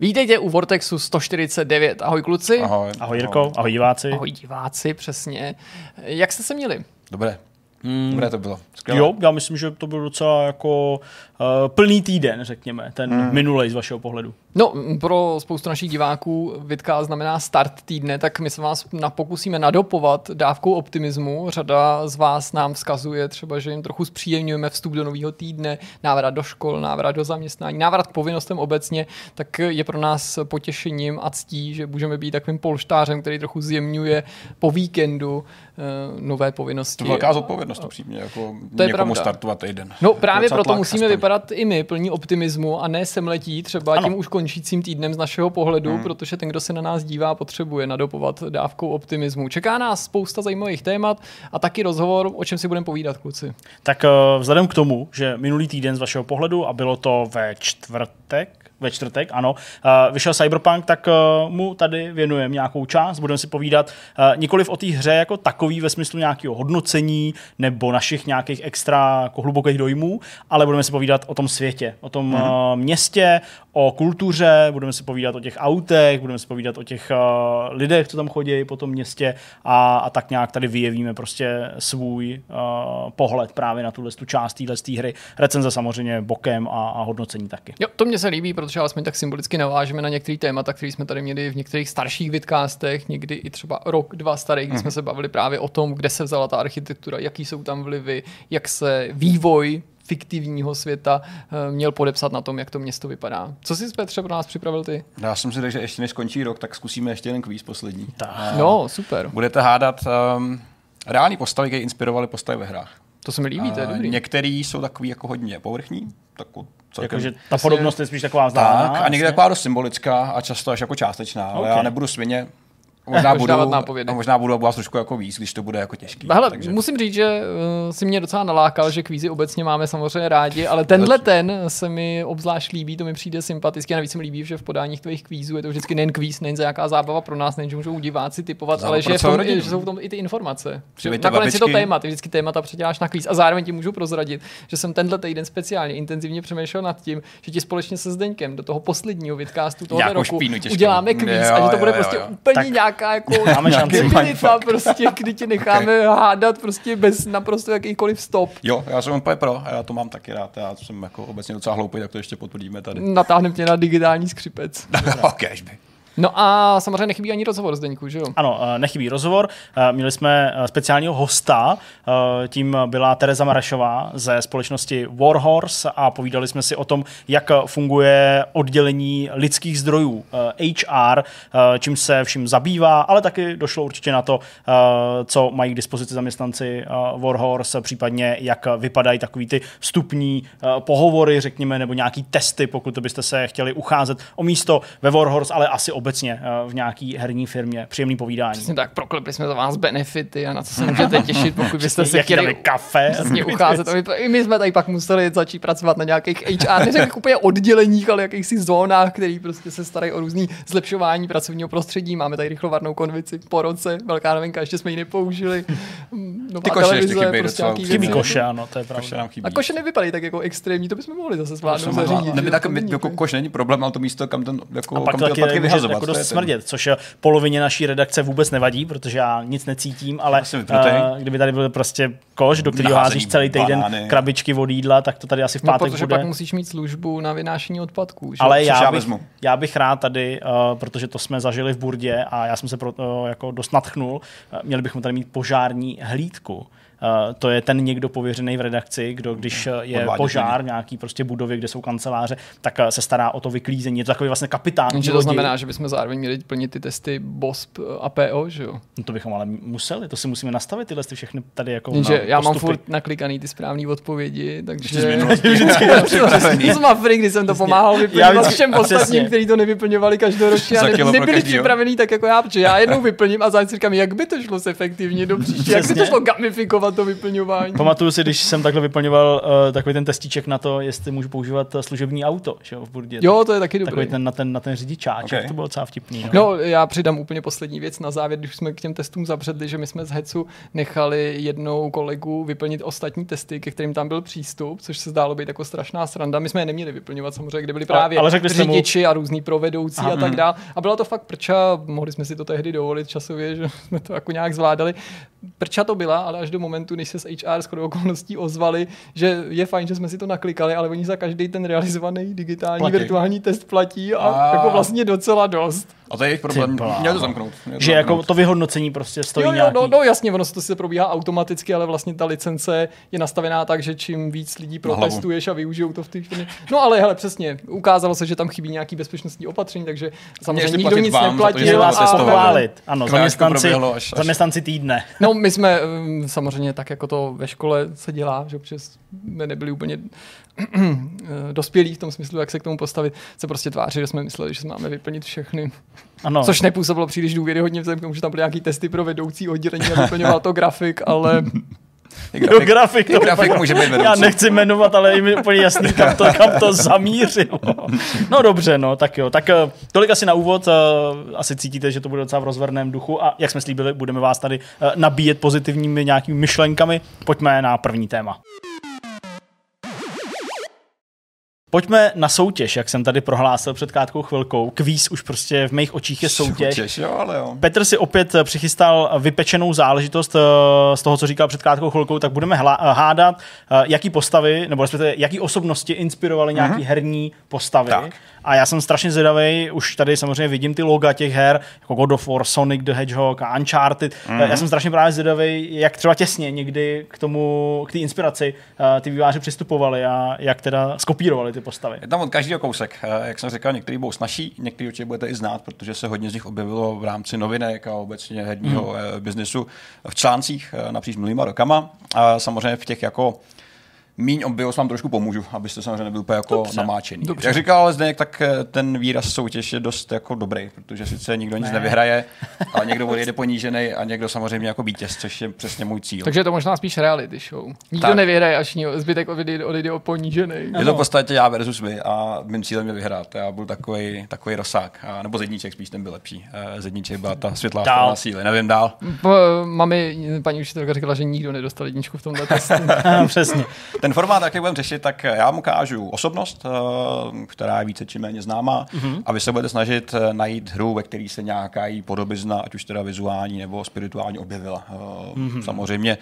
Vítejte u Vortexu 149. Ahoj kluci. Ahoj. Ahoj Jirko, ahoj diváci. Ahoj diváci, přesně. Jak jste se měli? Dobré. Hmm. Dobré to bylo. Skvělé. Jo, já myslím, že to byl docela jako uh, plný týden, řekněme, ten hmm. minulej z vašeho pohledu. No, pro spoustu našich diváků Vitka znamená start týdne, tak my se vás pokusíme nadopovat dávkou optimismu. Řada z vás nám vzkazuje třeba, že jim trochu zpříjemňujeme vstup do nového týdne, návrat do škol, návrat do zaměstnání, návrat k povinnostem obecně, tak je pro nás potěšením a ctí, že můžeme být takovým polštářem, který trochu zjemňuje po víkendu uh, nové povinnosti. To je velká zodpovědnost upřímně, jako To je někomu pravda. startovat týden. No právě proto musíme aspoň. vypadat i my plní optimismu a ne semletí třeba Ano. tím už končícím týdnem z našeho pohledu, hmm. protože ten, kdo se na nás dívá, potřebuje nadopovat dávkou optimismu. Čeká nás spousta zajímavých témat a taky rozhovor, o čem si budeme povídat, kluci. Tak uh, vzhledem k tomu, že minulý týden z vašeho pohledu, a bylo to ve čtvrtek, ve čtvrtek, ano, uh, vyšel Cyberpunk, tak uh, mu tady věnujeme nějakou část. Budeme si povídat uh, nikoliv o té hře jako takový ve smyslu nějakého hodnocení nebo našich nějakých extra jako hlubokých dojmů, ale budeme si povídat o tom světě, o tom uh, městě, o kultuře, budeme si povídat o těch autech, budeme si povídat o těch lidech, co tam chodí po tom městě a, a tak nějak tady vyjevíme prostě svůj uh, pohled právě na tuhle tu část téhle hry. Recenze samozřejmě bokem a, a hodnocení taky. Jo, to mě se líbí, protože alespoň tak symbolicky navážeme na některé témata, které jsme tady měli v některých starších vidcastech, někdy i třeba rok, dva starých, kdy jsme se bavili právě o tom, kde se vzala ta architektura, jaký jsou tam vlivy, jak se vývoj fiktivního světa eh, měl podepsat na tom, jak to město vypadá. Co jsi Petře pro nás připravil ty? Já jsem si řekl, že ještě než skončí rok, tak zkusíme ještě jeden kvíz poslední. Tak. No, super. Budete hádat um, reální postavy, které inspirovaly postavy ve hrách. To se mi líbí, to je A dobrý. Některý jsou takový jako hodně povrchní, tak celkem Jakože ta podobnost je spíš taková vzdálená. tak, a někdy jasně. taková dost symbolická a často až jako částečná, ale já nebudu svině. Možná budu, dávat nápovědy. a možná budu vás trošku jako víc, když to bude jako těžký. Hele, takže... musím říct, že uh, si mě docela nalákal, že kvízy obecně máme samozřejmě rádi, ale tenhle ten se mi obzvlášť líbí, to mi přijde sympaticky a navíc se mi líbí, že v podáních tvých kvízů je to vždycky nejen kvíz, nejen za jaká zábava pro nás, nejen, že můžou diváci typovat, Zábava ale že, tom, že jsou v tom i ty informace. Přivejte Nakonec je to téma, ty vždycky témata předěláš na kvíz a zároveň ti můžu prozradit, že jsem tenhle týden speciálně intenzivně přemýšlel nad tím, že ti společně se Zdeňkem do toho posledního vidcastu tohoto Nějakou roku špínu těžkou. uděláme kvíz Jo, a že to jo, bude jo, prostě jo. úplně Tak nějaká jako máme šanci. debilita, prostě, kdy tě necháme hádat prostě bez naprosto jakýkoliv stop. Jo, já jsem úplně pro, a já to mám taky rád, já jsem jako obecně docela hloupý, tak to ještě potvrdíme tady. Natáhnem tě na digitální skřipec. ok, by. No a samozřejmě nechybí ani rozhovor Zdeňku, že jo? Ano, eh, nechybí rozhovor. Eh, Měli jsme eh, speciálního hosta, tím byla Tereza Marašová ze společnosti Warhorse a povídali jsme si o tom, jak funguje oddělení lidských zdrojů HR, čím se vším zabývá, ale taky došlo určitě na to, co mají k dispozici zaměstnanci Warhorse, případně jak vypadají takový ty vstupní pohovory, řekněme, nebo nějaký testy, pokud byste se chtěli ucházet o místo ve Warhorse, ale asi obecně eh, v nějaký herní firmě. Příjemný povídání. Přesně tak, proklepli jsme za vás benefity a na co se můžete těšit, pokud byste se chtěli kafe. přesně ucházet. My, I my jsme tady pak museli začít pracovat na nějakých HR, neřekl úplně odděleních, ale jakýchsi zónách, který prostě se starají o různý zlepšování pracovního prostředí. Máme tady rychlovarnou konvici po roce, velká novinka, ještě jsme ji nepoužili. Nová Ty koše ještě televize, chybí prostě docela. Chybí koše, ano, to je Koše pravda. nám chybí. A koše nevypadají tak jako extrémní, to bychom mohli zase zvládnout zařídit. Ne, tak, jako koš není problém, ale to místo, kam, ten, jako, A pak kam to ty odpadky vyhazovat. Jako dost ten- smrdět, což polovině naší redakce vůbec nevadí, protože já nic necítím, ale uh, kdyby tady byl prostě koš, do kterého házíš celý týden banány. krabičky od jídla, tak to tady asi v No, pátek protože bude. pak musíš mít službu na vynášení odpadků. Že? Ale já já bych, vezmu. já bych rád tady, uh, protože to jsme zažili v Burdě a já jsem se pro, uh, jako dost natchnul, uh, měli bychom tady mít požární hlídku. Uh, to je ten někdo pověřený v redakci, kdo když uh, je Odvádět požár v nějaký prostě budově, kde jsou kanceláře, tak uh, se stará o to vyklízení. Je to takový vlastně kapitán. Takže to znamená, že bychom zároveň měli plnit ty testy BOSP a PO, že jo? No to bychom ale museli, to si musíme nastavit tyhle ty všechny tady jako Jenže no, já mám postupy. furt naklikaný ty správné odpovědi, takže... Vždycky z Mafry, kdy jsem to pomáhal vyplňovat vždycky- všem ostatním, kteří to nevyplňovali každoročně a nebyli připravený tak jako já, protože já jednou vyplním a zároveň říkám, jak by to šlo efektivně do příště, jak by to šlo gamifikovat vyvolávat to vyplňování. Pamatuju si, když jsem takhle vyplňoval uh, takový ten testíček na to, jestli můžu používat uh, služební auto že jo, v Burdě. Jo, to je taky dobrý. Takový ten na ten, na ten řidičáč, Okay. to bylo docela vtipný. No. No, já přidám úplně poslední věc na závěr, když jsme k těm testům zabředli, že my jsme z Hecu nechali jednou kolegu vyplnit ostatní testy, ke kterým tam byl přístup, což se zdálo být jako strašná sranda. My jsme je neměli vyplňovat samozřejmě, kde byli Ale- právě ale řekli jste mu- řidiči a různý provedoucí Aha, a tak dál. A byla to fakt prča, mohli jsme si to tehdy dovolit časově, že jsme to jako nějak zvládali. Prča to byla, ale až do momentu, než se z HR skoro okolností ozvali, že je fajn, že jsme si to naklikali, ale oni za každý ten realizovaný digitální Platí. virtuální test platí a, A- jako vlastně docela dost. A to je jejich problém. Měl to zamknout. Měl to Že jako zamknout. to vyhodnocení prostě stojí Jo, jo, nějaký... no, no jasně, ono se to sice probíhá automaticky, ale vlastně ta licence je nastavená tak, že čím víc lidí protestuješ a využijou to v těch firmě. No ale hele, přesně, ukázalo se, že tam chybí nějaký bezpečnostní opatření, takže samozřejmě nikdo nic vám za to, neplatil. vás se testovali. pochválit. Ano, to zaměstnanci, až- až- zaměstnanci týdne. No, my jsme um, samozřejmě tak, jako to ve škole se dělá, že občas jsme nebyli úplně dospělí v tom smyslu, jak se k tomu postavit, se prostě tváří, že jsme mysleli, že máme vyplnit všechny. Ano. Což nepůsobilo příliš důvěryhodně, vzhledem k tomu, že tam byly nějaký testy pro vedoucí oddělení a vyplňoval to grafik, ale grafik, grafik, i to grafik vypadá- může být vedoucí. Já nechci jmenovat, ale je mi úplně jasný, kam to, kam to zamířilo. No dobře, no, tak jo. Tak eh, tolik asi na úvod. eh, Asi cítíte, že to bude docela v rozverném duchu a jak jsme slíbili, budeme vás tady eh, nabíjet pozitivními nějakými myšlenkami. Pojďme na první téma. Pojďme na soutěž, jak jsem tady prohlásil před krátkou chvilkou. Kvíz už prostě v mých očích je soutěž. Soutěž, jo, ale jo. Petr si opět přichystal vypečenou záležitost eh, z toho, co říkal před krátkou chvilkou, tak budeme eh, hádat, eh, jaký postavy, nebo respektive jaký osobnosti inspirovaly nějaký herní postavy. Tak. A já jsem strašně zvědavý, už tady samozřejmě vidím ty loga těch her, jako God of War, Sonic the Hedgehog a Uncharted. Mm-hmm. Já jsem strašně právě zvědavý, jak třeba těsně někdy k tomu, k té inspiraci eh, ty výváři přistupovali a jak teda skopírovali ty postavy. Je tam od každého kousek. Eh, Jak jsem říkal, některý budou snažší, některý určitě budete i znát, protože se hodně z nich objevilo v rámci novinek a obecně herního hmm. biznesu v článcích napříč minulýma rokama. A samozřejmě v těch jako míň obvious vám trošku pomůžu, abyste samozřejmě nebyl úplně jako Dobře. namáčený. Dobře. Jak říkal ale Zdeněk, tak eh, ten výraz soutěž je dost jako dobrý, protože sice nikdo nic Ne. nevyhraje, ale někdo odjede ponížený a někdo samozřejmě jako vítěz, což je přesně můj cíl. takže je to možná spíš reality show. Nikdo Tak. nevyhraje, až zbytek odejde, odejde o ponížený. Je to v podstatě já versus vy a mým cílem je vyhrát. Já byl takový, takový rozsák, a, nebo zedníček spíš ten byl lepší. Eh, Zedníček byla ta světlá Dál. síly, nevím dál. Po- Mami, paní učitelka říkala, že nikdo nedostal jedničku v tomhle testu. Přesně. Ten formát, jaký budeme řešit, tak já mu ukážu osobnost, eh, která je více či méně známá mm-hmm. a vy se budete snažit eh, najít hru, ve které se nějaká její podobizna, ať už teda vizuální nebo spirituální objevila. Mm-hmm. Samozřejmě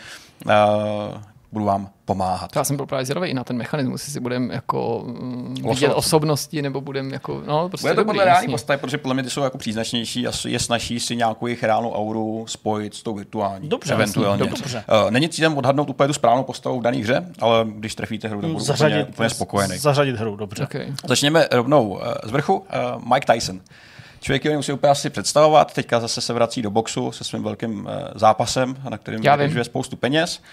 budu vám pomáhat. Já jsem byl právě zvědavý i na ten mechanismus, jestli budeme jako mm, vidět osobnosti, nebo budeme jako, no prostě Bude to podle reální postavy, protože podle mě ty jsou jako příznačnější a je snaží si nějakou jejich reálnou auru spojit s tou virtuální. Dobře, eventuálně. jasně, dobře. Uh, není cílem odhadnout úplně tu správnou postavu v dané hře, ale když trefíte hru, tak budu úplně, úplně spokojený. zařadit hru, dobře. Okay. Začněme rovnou uh, z vrchu. Uh, Mike Tyson. Člověk, který musí úplně asi představovat, teďka zase se vrací do boxu se svým velkým uh, zápasem, na kterém vyřizuje spoustu peněz. Uh,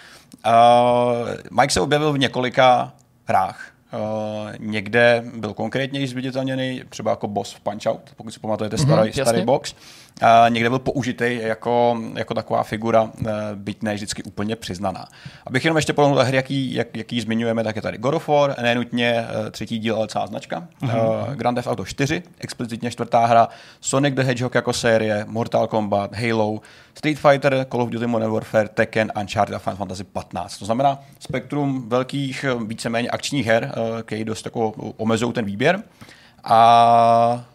Mike se objevil v několika hrách. Uh, někde byl konkrétně zviditelněný, třeba jako boss v Punch-Out, pokud si pamatujete starý, jasně. starý box. Někde byl použitý jako, jako taková figura, uh, byť ne vždycky úplně přiznaná. Abych jenom ještě pohnul hry, jaký, jak, jaký zmiňujeme, tak je tady God of War, nenutně uh, třetí díl, ale celá značka. Uh, Grand Theft Auto 4, explicitně čtvrtá hra, Sonic the Hedgehog jako série, Mortal Kombat, Halo, Street Fighter, Call of Duty Modern Warfare, Tekken, Uncharted a Final Fantasy 15. To znamená spektrum velkých, eh, víceméně akčních her, eh, který dost jako omezují ten výběr. A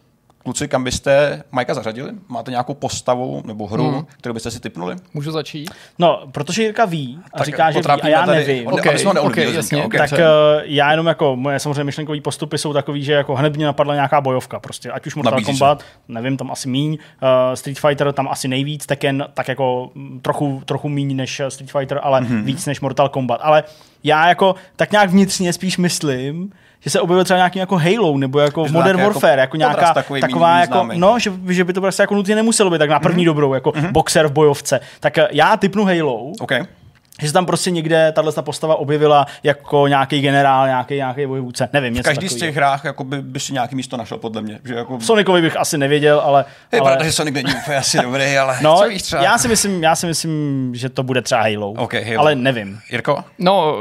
kluci, kam byste Majka zařadili? Máte nějakou postavu nebo hru, hmm. kterou byste si typnuli? Můžu začít? No, protože Jirka ví a Tak říká, že ví a já tady- nevím. on- Ok, aby jsme ho neodbili, ok, Zdenka, jasně. ok. Tak uh, já jenom jako, moje samozřejmě myšlenkový postupy jsou takový, že jako hned mě napadla nějaká bojovka prostě, ať už Mortal Nabízí se. Kombat, nevím, tam asi míň, uh, Street Fighter tam asi nejvíc, Tekken tak jako mm, trochu, trochu míň než eh, Street Fighter, ale Mhm. mm-hmm. víc než Mortal Kombat, ale já jako tak nějak vnitřně spíš myslím, že se objevil třeba nějaký jako Halo, nebo jako Že Modern nějaký Warfare, jako jako nějaká takový taková jako, známý. no, že, že by to prostě jako nutně nemuselo být tak na první mm-hmm. dobrou, jako mm-hmm. boxer v bojovce. Tak já typnu Halo, OK. Že se tam prostě někde tahle ta postava objevila jako nějaký generál, nějaký nějaký vojvůdce. Nevím, něco Každý z takovýho. těch hrách jako by, by si nějaký místo našel, podle mě. Že jako, V Sonicovi bych asi nevěděl, ale... je ale... pravda, že Sonic není úplně asi dobrý, ale No, co víš třeba? já si, myslím, já si myslím, že to bude třeba Halo, OK, Halo. ale nevím. Jirko? No,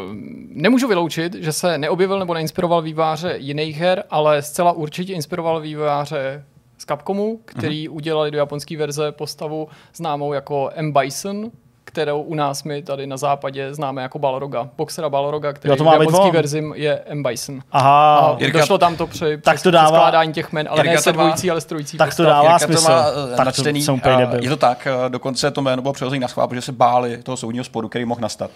nemůžu vyloučit, že se neobjevil nebo neinspiroval výváře jiných her, ale zcela určitě inspiroval výváře z Capcomu, který Mhm. udělali do japonské verze postavu známou jako M. Bison, kterou u nás my tady na západě známe jako Balroga. Boxera Balroga, který Jo, to v má být japonské on. verzi je M. Bison. Aha, A Jirka- došlo tam to při, Tak přes to dává- skládání těch men, ale Jirka ne to se dvojící, ale s trojící tak to postav. dává Jirka smysl. to má eh, Tak to načtený. jsem úplně a debil. Je to tak, eh, dokonce to jméno bylo přehozený na schvál, protože se báli toho soudního sporu, který mohl nastat.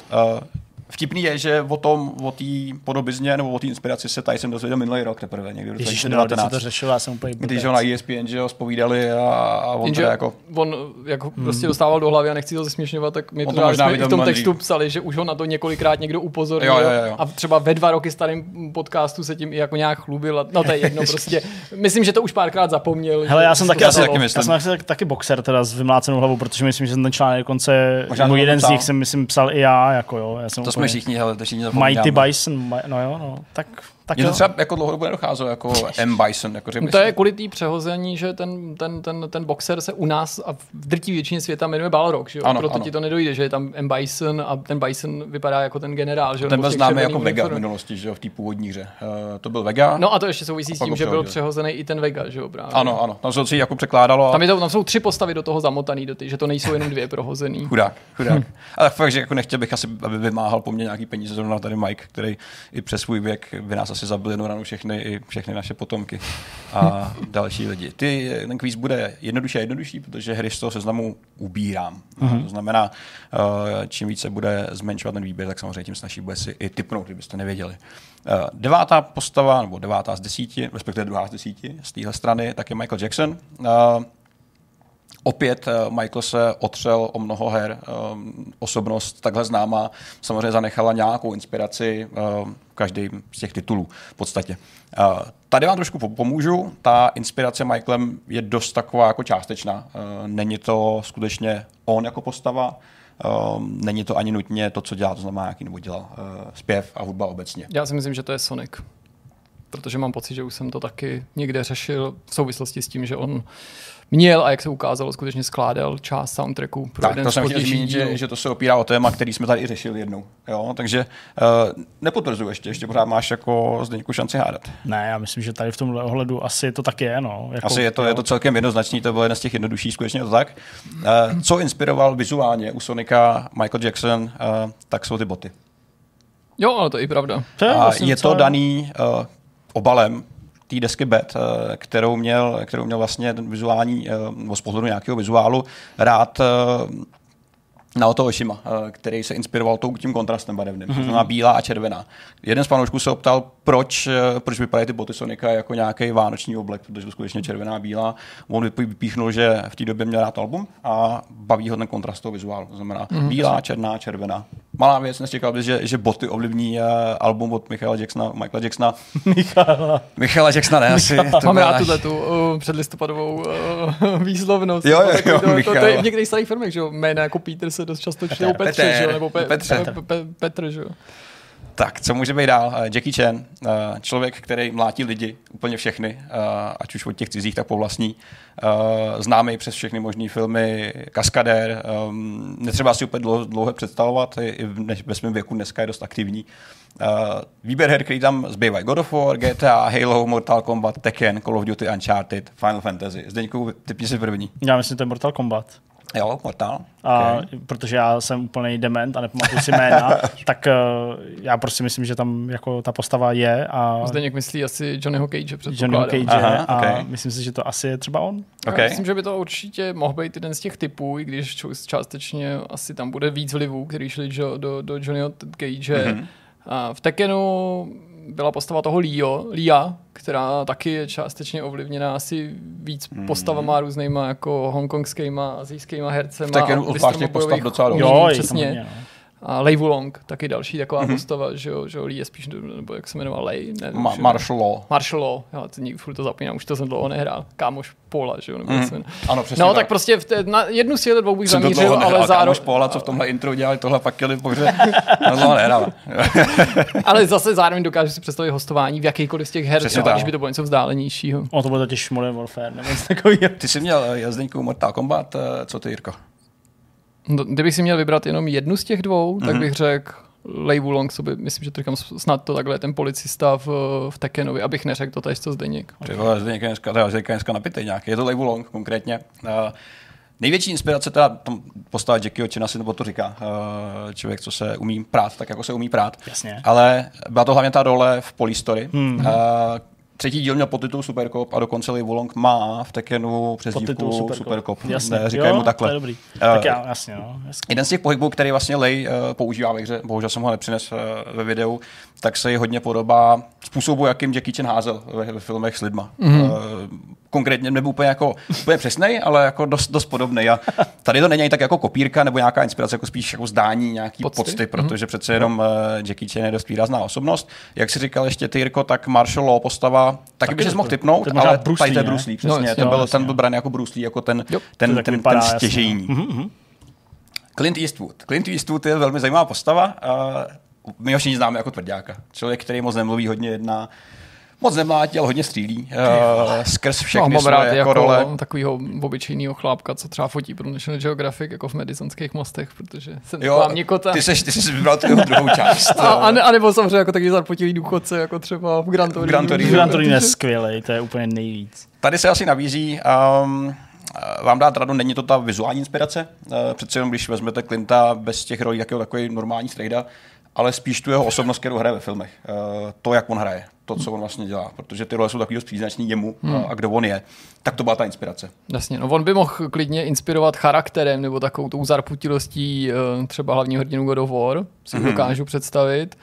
Vtipný je, že o tom, o té podobizně nebo o té inspiraci se tady jsem dozvěděl minulý rok teprve, někdy v roce Ježíš, no, když se to 2019. řešilo, já jsem úplně Když blbec. ho na ESPN že ho spovídali a, a on Jenže teda jako... on jak ho prostě dostával do hlavy a nechci to zesměšňovat, tak mi to, to možná v tom mladý. textu psali, že už ho na to několikrát někdo upozornil Jo, jo, jo. a třeba ve dva roky starým podcastu se tím i jako nějak chlubil. a- No to je jedno prostě. Myslím, že to už párkrát zapomněl. Hele, já jsem taky, Já taky myslím. já jsem taky, taky boxer teda s vymlácenou hlavou, protože myslím, že jsem ten článek dokonce, jeden z nich jsem myslím psal i já, jako jo. Já jsem jsme všichni, hele, to všichni Mighty. Bison, no jo, no, tak, tak Mně to třeba jako dlouhodobě nedocházelo, jako M. Bison. Jako, že No to je kvůli té přehození, že ten, ten, ten, ten boxer se u nás a v drtí většině světa jmenuje Balrog, že jo? Ano, Proto ano. ti to nedojde, že je tam M. Bison a ten Bison vypadá jako ten generál, že jo? ten byl známý jako Vega v minulosti, že jo, v té původní hře. Uh, to byl Vega. No a to ještě souvisí s tím, že byl přehozený i ten Vega, že jo? Právě. Ano, ano, tam se to jako překládalo. Tam, je to, tam jsou tři postavy do toho zamotaný, do ty, že to nejsou jenom dvě prohozený. Chudák, chudák. Ale fakt, že jako nechtěl bych asi, aby vymáhal po mně nějaký peníze, zrovna tady Mike, který i přes svůj věk by nás asi zabil jednou ranu všechny, i všechny naše potomky a další lidi. Ty, ten kvíz bude jednodušší a jednodušší, protože hry z toho seznamu ubírám. Uh-huh. To znamená, eh, čím více bude zmenšovat ten výběr, tak samozřejmě tím snaží bude si i typnout, kdybyste nevěděli. Eh, Devátá postava, nebo devátá z desíti, respektive druhá z desíti z téhle strany, tak je Michael Jackson. Eh, Opět eh, Michael se otřel o mnoho her. Um, Osobnost takhle známá samozřejmě zanechala nějakou inspiraci um, každý z těch titulů v podstatě. Tady vám trošku po- pomůžu. Ta inspirace Michaelem je dost taková jako částečná. Není to skutečně on jako postava, není to ani nutně to, co dělá, to znamená, jaký nebo dělal zpěv a hudba obecně. Já si myslím, že to je Sonic. Protože mám pocit, že už jsem to taky někde řešil v souvislosti s tím, že on měl a jak se ukázalo, skutečně skládal část soundtracku pro Tak, jeden to jsem chtěl zmínit, že, že to se opírá o téma, který jsme tady i řešili jednou. Jo? Takže uh, nepotvrzuji ještě, ještě pořád máš jako Zdeňku šanci hádat. Ne, já myslím, že tady v tomhle ohledu asi to tak je, no. Jako, Asi je to, je to celkem jednoznačný, to byl jeden z těch jednodušších, skutečně to tak. Uh, co inspiroval vizuálně u Sonika Michael Jackson, uh, tak jsou ty boty. Jo, ale to je i pravda. To je, A vlastně je to daný uh, obalem té desky Bet, uh, kterou měl, kterou měl vlastně ten vizuální, nebo z pohledu nějakého vizuálu, rád uh, Naoto Oshima, eh, který se inspiroval tou, tím kontrastem barevným, mm-hmm. to znamená bílá a červená. Jeden z fanoušků se optal, proč, eh, proč vypadají ty boty Sonika jako nějaký vánoční oblek, protože to skutečně červená a bílá. On vypí- vypíchnul, že v té době měl rád album a baví ho ten kontrast toho vizuálu. To znamená mm-hmm. bílá, černá, červená. Malá věc, nečekal bych, že, že boty ovlivní eh, album od Michaela Jacksona, Michaela Jacksona. Michala. Michaela Jacksona, ne, asi. to Mám rád tuhle tu uh, předlistopadovou uh, výslovnost. Jo, jo, jo, to, to, to, je v některých starých filmech, že jo, jména jako Peter se dost často čtou Petr. Petře, že jo, Petr. nebo pe, Petře. Pe, pe, pe, Petr, že jo. Tak, co může být dál? Eh, Jackie Chan, eh, člověk, který mlátí lidi, úplně všechny, eh, ať už od těch cizích, tak po vlastní. Známý přes všechny možné filmy, kaskadér, netřeba si úplně dlouho, dlouho představovat, i ve svém věku dneska je dost aktivní. Výběr her, který tam zbývají God of War, GTA, Halo, Mortal Kombat, Tekken, Call of Duty, Uncharted, Final Fantasy. Zdeňku, typni si první. Já myslím, že to je Mortal Kombat. Jo, Mortal. A Okay. protože já jsem úplný dement a nepamatuju si jména, tak uh, já prostě myslím, že tam jako ta postava je a Zdeněk myslí asi Johnnyho Cage, Johnnyho předpokládám. Cage Aha, a okay. myslím si, že to asi je třeba on. Já Okay. Myslím, že by to určitě mohl být jeden z těch typů, i když částečně asi tam bude víc vlivů, který šli jo, do, do Johnnyho Cage. Mhm. Mm-hmm. A v Tekkenu byla postava toho Leo, Lia, která taky je částečně ovlivněná asi víc Mhm. mm-hmm. postavama různýma jako hongkongskýma, azijskýma hercema. Zvlášť mistrama těch postav docela umění, Jo, přesně. samozřejmě, no. A Lei Wulong, taky další taková mm-hmm. postava, že jo, že jo, Lee je spíš, nebo jak se jmenoval Lei, ne, Ma- Marshall Law. Marshall Law, já teď furt to zapínám, už to jsem dlouho nehrál, kámoš Pola, že jo, nebo Mhm. se jmenuje. Ano, přesně No tak. tak prostě v té, na jednu z těchto dvou bych Jsem to zamířil, dlouho ale nehrál, zároveň, kámoš Paula, co v tomhle intro dělali, tohle pak jeli pohře. No dlouho nehrál. ale zase zároveň dokážu si představit hostování v jakýkoliv z těch her, Přesně tak. když by to bylo něco vzdálenějšího. O, to bude totiž Modern Warfare nebo něco takového. Ty jsi měl eh, jazdeňku Mortal Kombat, eh, co ty, Jirko? No, Kdybych si měl vybrat jenom jednu z těch dvou, Mhm. tak bych řekl Lei Wulong, co by, myslím, že to říkám snad to takhle, ten policista v, v Tekenovi, abych neřekl to tež, co Zdeněk. Ty vole, Zdeněk je dneska, dneska napitej nějaký. Je to Leivu Long konkrétně. Uh, největší inspirace teda tam postava Jackieho China si nebo to říká. Uh, člověk, co se umí prát, tak jako se umí prát. Jasně. Ale byla to hlavně ta role v Police Story. Hmm. Uh, třetí díl měl podtitul Supercop a dokonce Leivu Long má v Tekenu přezdívku Podtitul Supercop. Supercop. Super Jasně. ne, říkají Jo, mu takhle. To je dobrý. Eh, tak já, jasně, no. Jasně. Jeden z těch pohybů, který vlastně Lej uh, používá ve hře, bohužel jsem ho nepřines uh, ve videu, tak se jí hodně podobá způsobu, jakým Jackie Chan házel ve, ve filmech s lidma. Mm-hmm. Uh, konkrétně nebyl úplně, jako, úplně přesnej, ale jako dost, dost podobný. A tady to není tak jako kopírka nebo nějaká inspirace, jako spíš jako zdání nějaký Pocty. pocty, pocty protože mm-hmm. přece jenom uh, Jackie Chan je dost výrazná osobnost. Jak si říkal ještě ty, Jirko, tak Marshall Law postava, taky, Taky by to- si mohl typnout, to ale Bruce tady to je? Bruce Lee, No, přesně. jasně, ten, byl, jasně. ten byl brán jako Bruce Lee, jako ten, Jo. ten, ten, ten, ten no. stěžejní. Clint Eastwood. Clint Eastwood je velmi zajímavá postava. Uh, my ho všichni známe jako tvrdňáka. Člověk, který moc nemluví, hodně jedná, moc nemlátí, ale hodně střílí. Uh, skrz No, všechny mám svoje rád jako, jako role. takového obyčejného chlápka, co třeba fotí pro National Geographic jako v Madisonských mostech, protože jsem Jo, měkota. ty, seš, ty jsi vybral tu jeho druhou část. A, a, ne, a nebo samozřejmě jako takový zarpotilý důchodce, jako třeba v Gran Torino. Gran Torino. Gran Torino je skvělý, to je úplně nejvíc. Tady se asi nabízí um, vám dát radu, není to ta vizuální inspirace, přece jenom když vezmete Clinta bez těch rolí, jakého takový normální strejda, ale spíš tu jeho osobnost, kterou hraje ve filmech. Uh, to, jak on hraje, to, co on vlastně dělá, protože ty role jsou takový příznačný jemu hmm. a kdo on je, tak to byla ta inspirace. Jasně, no on by mohl klidně inspirovat charakterem nebo takovou tou zarputilostí eh, třeba hlavního hrdinu God of War, si mm-hmm. dokážu představit.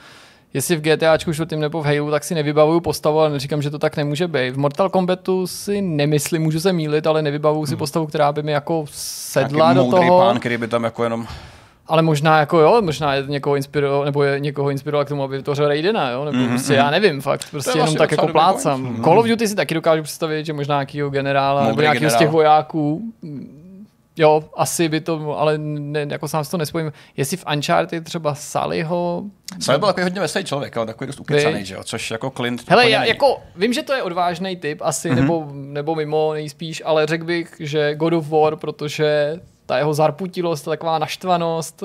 Jestli v GTAčku čtvrtým nebo v Halo, tak si nevybavuju postavu, ale neříkám, že to tak nemůže být. V Mortal Kombatu si nemyslím, můžu se mýlit, ale nevybavuju si postavu, která by mi jako sedla. Nějaký do toho. pán, který by tam jako jenom... Ale možná jako jo, možná je někoho inspiroval, nebo je někoho inspiroval k tomu, aby vytvořil Raidena, jo, nebo mm-hmm. prostě já nevím, fakt, prostě jenom vlastně tak jako plácám. point. Call of Duty si taky dokážu představit, že možná nějakýho generála, nebo Moudrý nějakého z těch vojáků, jo, asi by to, ale ne, jako sám si to nespojím. Jestli v Uncharted třeba Sallyho, Sally byl takový hodně veselý člověk, ale takový dost ukecaný, že jo? což jako Clint Hele, já není. jako vím, že to je odvážný typ asi, mm-hmm. nebo, nebo mimo nejspíš, ale řekl bych, že God of War, protože ta jeho zarputilost, ta taková naštvanost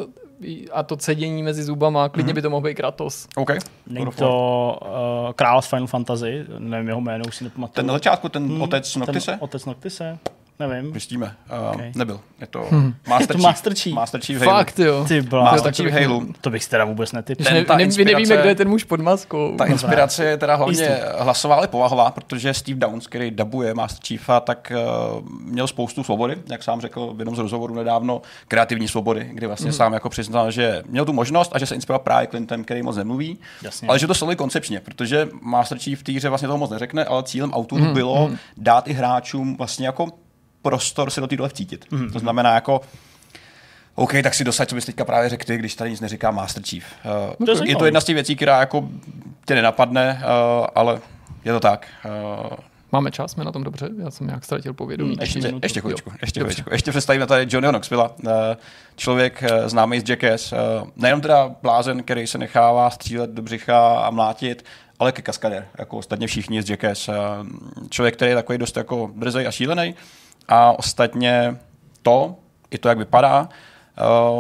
a to cedění mezi zubama, klidně mm-hmm. by to mohl být Kratos. OK. Není to uh, král z Final Fantasy, nevím jeho jméno, už si nepamatuju. Ten na začátku, ten otec Noctise? Ten otec Noctise? Nevím. Zjistíme. Uh, Okay. Nebyl. Je to Master to Chief. Master Chief. Master Chief Halo. Fakt jo. Ty bláho. Master to Chief bych Halo. To bych si teda vůbec netypl. Ten- Ne, ne, my nevíme, kdo je ten muž pod maskou. Ta inspirace je teda hlavně Eastwood. hlasová, ale povahová, protože Steve Downs, který dabuje Master Chiefa, tak uh, měl spoustu svobody, jak sám řekl v jednom z rozhovorů nedávno, kreativní svobody, kdy vlastně mm. sám jako přiznal, že měl tu možnost a že se inspiroval právě Clintem, který moc nemluví, Jasně. ale že to sloví koncepčně, protože Master Chief v té hře vlastně toho moc neřekne, ale cílem autorů mm. bylo dát i hráčům vlastně jako prostor se do té role vcítit. Mm. To znamená jako OK, tak si dosaď, co bys teďka právě řekl ty, když tady nic neříká Master Chief. Uh, to je je to jedna z těch věcí, která jako tě nenapadne, uh, ale je to tak. Uh, Máme čas, jsme na tom dobře, já jsem nějak ztratil povědomí. ještě, minutu. ještě chvíličku, ještě Dobře. chvíličku. Ještě představíme tady Johnnyho Knoxvilla, uh, člověk uh, známý z Jackass, uh, nejenom teda blázen, který se nechává střílet do břicha a mlátit, ale ke kaskadér, jako ostatně všichni z Jackass. Uh, člověk, který je takový dost jako drzej a šílený a ostatně to, i to, jak vypadá,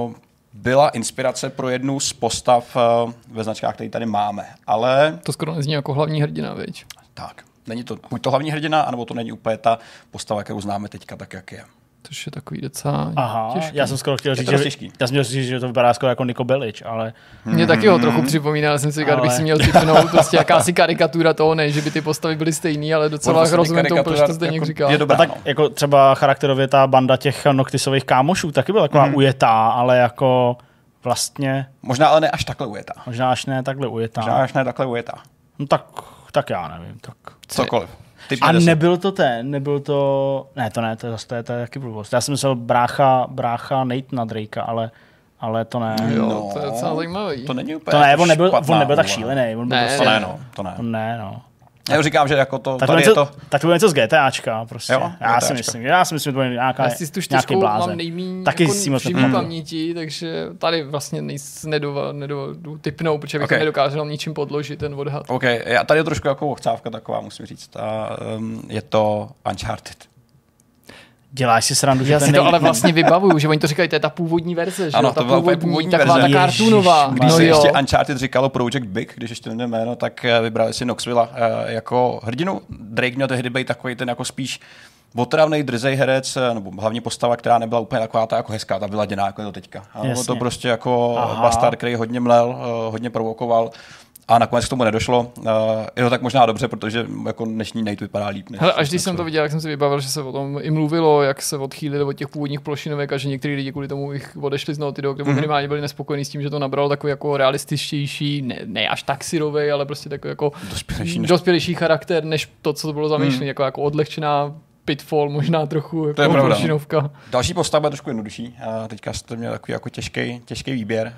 uh, byla inspirace pro jednu z postav uh, ve značkách, které tady máme. Ale To skoro nezní jako hlavní hrdina, viď? tak, není to buď to hlavní hrdina, anebo to není úplně ta postava, kterou známe teďka tak, jak je. Což je takový docela Aha, těžký. já jsem skoro chtěl říct, to že, těžký. já jsem chtěl říct, že to vypadá skoro jako Niko Bellic, ale Mě taky ho trochu připomíná, ale jsem si říkal, Ale- kdybych si měl typnout prostě jakási karikatura toho, ne, že by ty postavy byly stejný, ale docela vlastně rozumím tomu, proč to Zdeněk jako říká. je dobrá, a tak no. jako třeba charakterově ta banda těch Noctisových kámošů taky byla taková Mhm. ujetá, ale jako vlastně Možná ale ne až takhle ujetá. možná až ne takhle ujetá. Možná až ne takhle ujetá. No tak, tak já nevím. Tak. Cokoliv. Ty A nebyl to ten, nebyl to, ne to ne, to je zase to je, to je taky blbost. Já jsem myslel brácha, brácha Nate na Drakea, ale, ale to ne. Jo, to je docela zajímavý. To není úplně To ne, on nebyl, špatná on nebyl tak šílený. On byl Ne, prostě, To ne, no, to ne. on ne, no. Já už říkám, že jako to, Tak to, tady je něco, to, tak to bylo něco z GTAčka, prostě. Jo, já si GTAčka. myslím, já si myslím, že to je nějaká, Já si s tu nějaký čtyřkou blázen. mám nejmíň Taky jako si moc paměti, takže tady vlastně nejs, nedovedu, nedovedu typnout, protože bych Okay. okay. nedokázal ničím podložit ten odhad. OK, já tady je trošku jako ochcávka taková, musím říct. A, um, je to Uncharted. Děláš si srandu, že Já ten si to nej- ale vlastně vybavuju, že oni to říkají, to je ta původní verze, že Ano, jo? ta to byla původní, původní taková verze. ta cartoonová. Ježiš, Když no se jo. ještě Uncharted říkalo Project Big, když ještě nevím jméno, tak eh, vybrali si Knoxville eh, jako hrdinu. Drake měl tehdy být takový ten jako spíš otravný, drzej herec, eh, nebo hlavní postava, která nebyla úplně taková ta jako hezká, ta vyladěná, jako je to teďka. A bylo to prostě jako Aha. bastard, který hodně mlel, hodně provokoval. A nakonec k tomu nedošlo. Eh, Je to tak možná dobře, protože jako dnešní Nate vypadá líp. Než Hele, až když jsem to viděl, jak jsem si vybavil, že se o tom i mluvilo, jak se odchýlili od těch původních plošinovek a že některý lidi kvůli tomu jich odešli z Naughty Dog, Mhm. nebo minimálně byli nespokojení s tím, že to nabralo takový jako realističtější, ne, ne až tak syrový, ale prostě takový jako Dospělejší než- dospělejší charakter, než to, co to bylo zamýšlené, Hmm. jako, jako odlehčená pitfall, možná trochu jako je pravda, plošinovka. Další postava je trošku jednodušší. A teďka jste měl takový jako těžký, těžký výběr.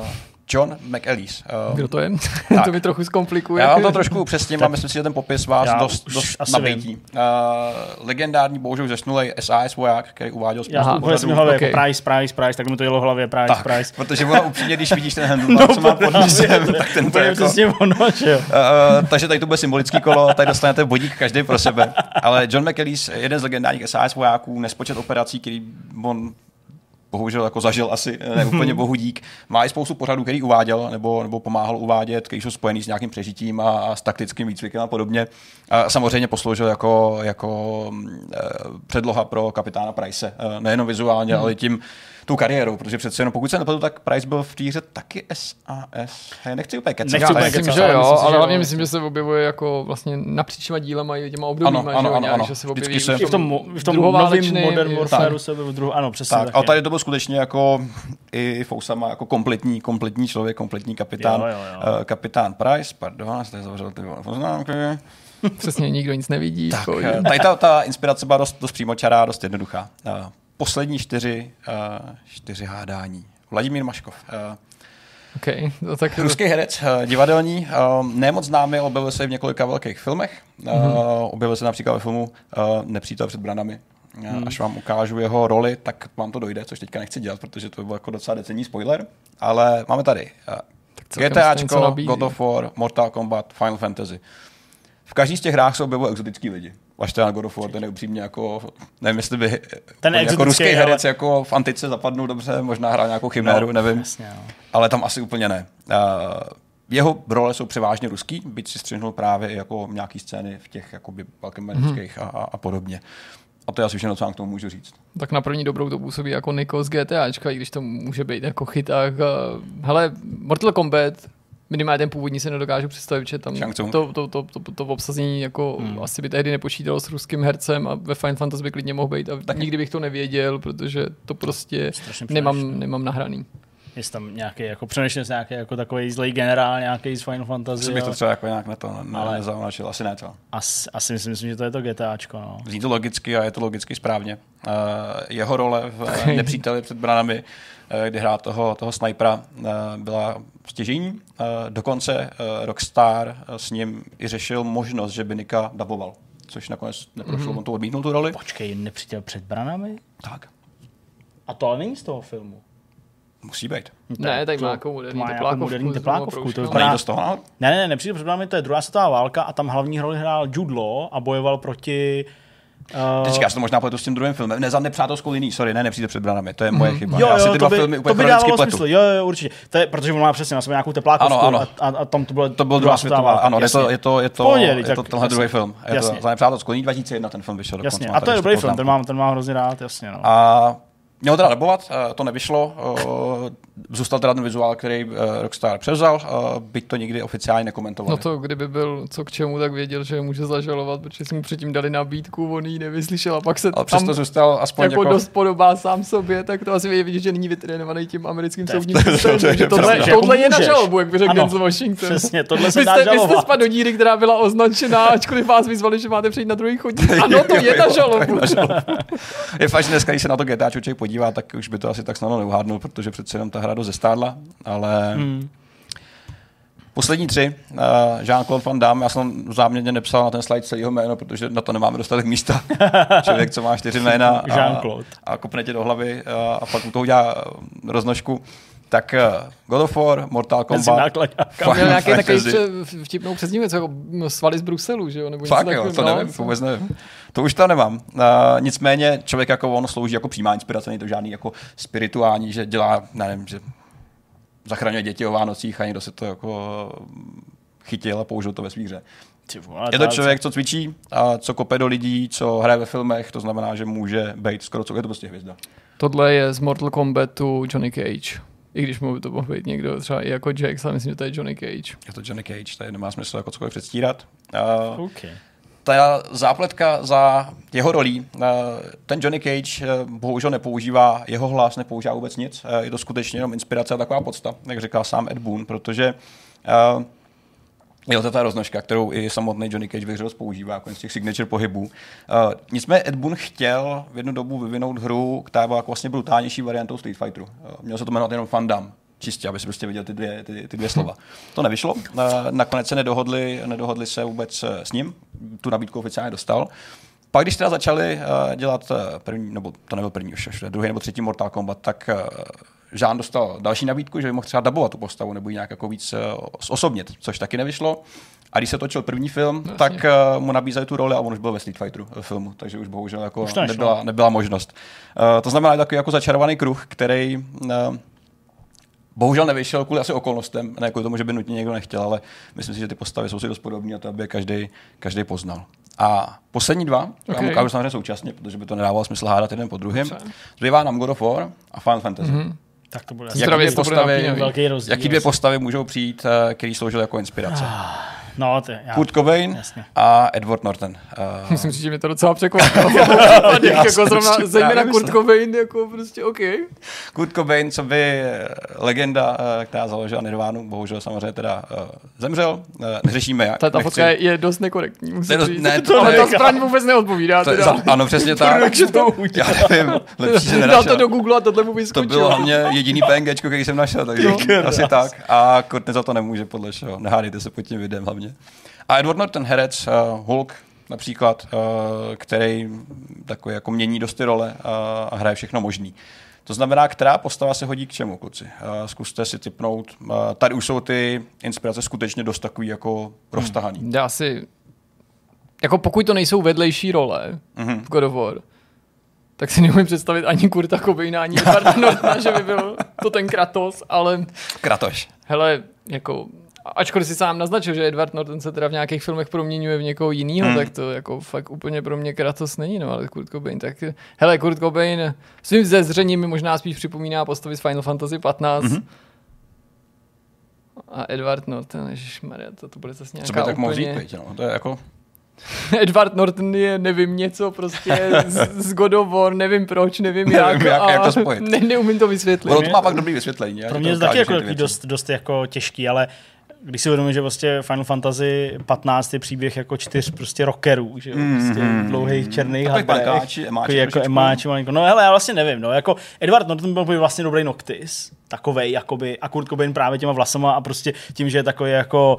Uh, John McAleese. Uh, Kdo to je? Tak. to mi trochu zkomplikuje. Já vám to trošku upřesním a myslím si, že ten popis vás Já dost, dost asi nabíjí. Uh, legendární, bohužel zesnulej SAS voják, který uváděl spoustu Aha, úplně jsem hlavě, Okay. price, price, price, tak mi to jelo v hlavě, price, Tak, price. protože ono upřímně, když vidíš ten handle, no, co má pod misem, tak ten to Úplně jako... přesně ono, že jo. Uh, takže tady to bude symbolický kolo, tady dostanete bodík každý pro sebe. Ale John McAleese, jeden z legendárních SAS vojáků, nespočet operací, který on bohužel jako zažil asi, ne úplně bohu dík. Má i spoustu pořadů, který uváděl nebo, nebo pomáhal uvádět, který jsou spojený s nějakým přežitím a, a s taktickým výcvikem a podobně. A samozřejmě posloužil jako, jako eh, předloha pro kapitána Price. Eh, Nejenom vizuálně, ale i tím tou kariérou, protože přece jenom pokud se nepletu, tak Price byl v té hře taky SAS. Já nechci úplně kecat. Nechci úplně myslím, kecat, že ale jo, myslím si, že ale hlavně myslím, že se objevuje jako vlastně napříč těma dílama i těma obdobíma, Ano, ano, že jo, ano, nějak, ano. že se Vždycky objeví se- v tom, v tom novém Modern Warfareu se byl v druhu, ano, přesně Tak, tak. ale je. tady to byl skutečně jako i Fousama jako kompletní, kompletní člověk, kompletní kapitán, Jo, jo, jo. eh, kapitán Price, pardon, já jsem tady zavřel ty vole poznámky. Přesně, nikdo nic nevidí. Tak, Tak, eh, tady ta, ta inspirace byla dost, dost přímočará, dost jednoduchá. Poslední čtyři, eh, čtyři hádání. Vladimír Maškov. eh, okay, no, tak Ruský herec, eh, divadelní, nemoc známý, objevil se v několika velkých filmech. Mm-hmm. Objevil se například ve filmu Nepřítel před branami. Mm. Až vám ukážu jeho roli, tak vám to dojde, což teďka nechci dělat, protože to by byl jako docela decenní spoiler. Ale máme tady GTAčko. God of War, Mortal Kombat, Final Fantasy. V každý z těch hrách se objevují exotický lidi. Až teda God of War, ten je upřímně jako, nevím, jestli by Ten jako exotický, ruský ale- herec jako v antice zapadnul dobře, možná hrál nějakou chiméru, nevím Jasně, no. ale tam asi úplně ne. Uh, jeho role jsou převážně ruský, byť si střihnul právě i jako nějaký scény v těch jakoby balkanických Mhm. a, a, a podobně. A to je asi všechno, co vám k tomu můžu říct. tak na první dobrou to působí jako Niko z GTAčka, i když to může být jako chyták. Hele, Mortal Kombat, minimálně ten původní se nedokážu představit, že tam to, to, to, to, to, to obsazení jako hmm. asi by tehdy nepočítalo s ruským hercem a ve Final Fantasy by klidně mohl být a Taky. nikdy bych to nevěděl, protože to prostě Strašně nemám, přemýšlím. nemám nahraný. Jestli tam nějaký, jako přemýšlím se nějaký jako takový zlej generál, nějaký z Final Fantasy. Asi bych to třeba jako nějak na to ne, Ale- nezaonačil, asi ne to. asi, asi myslím, myslím, že to je to GTAčko, no. Zní to logicky a je to logicky správně. Uh, jeho role v okay. Nepříteli před branami, uh, kdy hrál toho, toho snajpera, uh, byla stěžení. Uh, dokonce uh, Rockstar s ním i řešil možnost, že by Nika daboval, což nakonec neprošlo, mm-hmm. on to odmítnul tu roli. Počkej, nepřítel před branami? Tak, A to ale není z toho filmu. Musí být. Ne, tak to- má nějakou moderní to má nějakou teplákovku moderní s teplákovku, to vypadá- Není to z toho? Ne, ne, ne, nepřítel před branami, to je druhá světová válka a tam hlavní roli hrál Jude Law a bojoval proti... Uh, Teďka já si to možná pletu s tím druhým filmem. Ne za nepřátelskou liní, sorry, ne, nepřijde před branami, to je moje chyba. Jo, já si jo, ty to dva by, filmy úplně to by chronicky dávalo pletu. smysl, jo, jo, určitě. To je, protože on má přesně na sobě nějakou teplákovku Ano, ano. A, a, tam to bylo, To byl druhá světová, ano, je jasně. to, je to, je to, pohodě, je tak to tenhle jasně. druhý film. Je Jasně. to za nepřátelskou liní 2001 ten film vyšel Jasně, dokonce. a to mám je dobrý film, ten mám, ten mám hrozně rád, jasně, no. A měl teda dabovat, eh, to nevyšlo, eh, zůstal teda ten vizuál, který eh, Rockstar převzal, byť to nikdy oficiálně nekomentoval. No to, kdyby byl co k čemu, tak věděl, že může zažalovat, protože jsme mu předtím dali nabídku, on ji nevyslyšel a pak se Ale přesto tam zůstal aspoň jako, jako... dost podobá sám sobě, tak to asi je vidět, že není vytrénovaný tím americkým soudním to je- systémem. Tohle. Že tohle je na žalobu, jak by řekl Ano, Denzel Washington. Přesně, tohle se Vy dá jste, vy jste žalovat. spad do díry, která byla označená, ačkoliv vás vyzvali, že máte přejít na druhý chodník. Ano, to je na žalobu. je fakt, že dneska, když se na to GTA člověk podívá, tak už by to asi tak snadno neuhádnul, protože přece jenom ta hra dost zestárla, ale hmm. Poslední tři, uh, Jean-Claude Van Damme, já jsem záměrně nepsal na ten slide celého jméno, protože na to nemáme dostatek místa. Člověk, co má čtyři jména a, a kopne tě do hlavy a, a pak u toho udělá roznožku. Tak uh, God of War, Mortal Kombat, Měl nějaký takový vtipnou přezdívku, jako svaly z Bruselu, že jo? Nebo Fakt jo, to no, nevím, vůbec nevím. To už to nemám. Uh, nicméně člověk jako on slouží jako přímá inspirace, není to žádný jako spirituální, že dělá, nevím, že zachraňuje děti o Vánocích a někdo se to jako chytil a použil to ve svých hře. Je to člověk, co cvičí a co kope do lidí, co hraje ve filmech, to znamená, že může být skoro co je to prostě hvězda. Tohle je z Mortal Kombatu Johnny Cage. I když mu to mohl být někdo třeba i jako Jax, ale myslím, že to je Johnny Cage. Je to Johnny Cage, tady nemá smysl jako cokoliv předstírat. Uh, okay ta zápletka za jeho rolí, eh, ten Johnny Cage eh, bohužel nepoužívá jeho hlas, nepoužívá vůbec nic. Eh, je to skutečně jenom inspirace a taková podsta, jak říkal sám Ed Boon, protože je to ta roznožka, kterou i samotný Johnny Cage ve hře používá, jako z těch signature pohybů. Uh, nicméně Ed Boon chtěl v jednu dobu vyvinout hru, která byla jako vlastně brutálnější variantou Street Fighteru. Uh, měl se to jmenovat jenom Fandam čistě, aby si prostě viděl ty dvě, ty, ty dvě slova. To nevyšlo, nakonec se nedohodli, nedohodli se vůbec s ním, tu nabídku oficiálně dostal. Pak když teda začali uh, dělat uh, první, nebo to nebyl první, už, už druhý nebo třetí Mortal Kombat, tak uh, Žán dostal další nabídku, že by mohl třeba dabovat tu postavu nebo ji nějak jako víc uh, osobnit, což taky nevyšlo. A když se točil první film, no, tak uh, mu nabízeli tu roli a on už byl ve Street Fighteru filmu, takže už bohužel jako už nebyla, nebyla možnost. Uh, to znamená takový jako začarovaný kruh, který uh, Bohužel nevyšel kvůli asi okolnostem, ne kvůli tomu, že by nutně někdo nechtěl, ale myslím si, že ty postavy jsou si dost podobné a to aby každý, každý poznal. A poslední dva, okay. já ukážu samozřejmě současně, protože by to nedávalo smysl hádat jeden po druhém. Zbývá nám God of War a Final Fantasy. Mm-hmm. Tak to bude jaký dvě, postavy, jaký dvě postavy můžou přijít, eh, který sloužily jako inspirace? Ah. No, ty, já, Kurt Cobain jasně. a Edward Norton. Uh... Myslím si, že mě to docela překvapilo. jako zrovna, zejména Kurt Cobain, jako prostě OK. Kurt Cobain, co by eh, legenda, eh, která založila Nirvánu, bohužel samozřejmě teda uh, zemřel. Uh, neřešíme jak. Ta, ta fotka je dost nekorektní, musím dost, říct. Ne, to, to, ale ta zbraň vůbec neodpovídá. To, za, ano, přesně tak. Jak to Já nevím, lepší, že Dal to do Google a tohle mu vyskočilo. To bylo hlavně jediný PNG, který jsem našel, takže asi tak. A Kurt za to nemůže, podle všeho. Nehádejte se pod tím videem hlavně. A Edward Norton, herec, uh, Hulk například, uh, který takový jako mění dost ty role uh, a hraje všechno možný. To znamená, která postava se hodí k čemu, kluci? Uh, zkuste si typnout. Uh, tady už jsou ty inspirace skutečně dost takový jako roztahaný. Hmm. Já si... Jako pokud to nejsou vedlejší role mm-hmm. v God of War, tak si neumím představit ani Kurta Cobaina, ani Edwarda Nortona, že by byl to ten Kratos, ale... Kratoš. Hele, jako ačkoliv si sám naznačil, že Edward Norton se teda v nějakých filmech proměňuje v někoho jiného, hmm. tak to jako fakt úplně pro mě Kratos není, no ale Kurt Cobain, tak hele, Kurt Cobain svým zezřením mi možná spíš připomíná postavy z Final Fantasy 15, hmm. A Edward Norton, Maria, to, to bude zase nějaká Co by tak mohl úplně... říct, no? To je jako... Edward Norton je nevím něco prostě z, z God of War, nevím proč, nevím jak, nevím, jak, jak to spojit. Ne, neumím to vysvětlit. Ono to má pak dobrý vysvětlení. Pro mě je to taky jako dost, dost jako těžký, ale když si uvědomím, že vlastně Final Fantasy 15 je příběh jako čtyř prostě rockerů, že jo, mm, prostě mm, dlouhých černých hadrech, emáči, emáči, jako emáči, malinko. No hele, já vlastně nevím, no, jako Edward Norton byl vlastně dobrý Noctis, takovej, jakoby, a Kurt Cobain právě těma vlasama a prostě tím, že je takový jako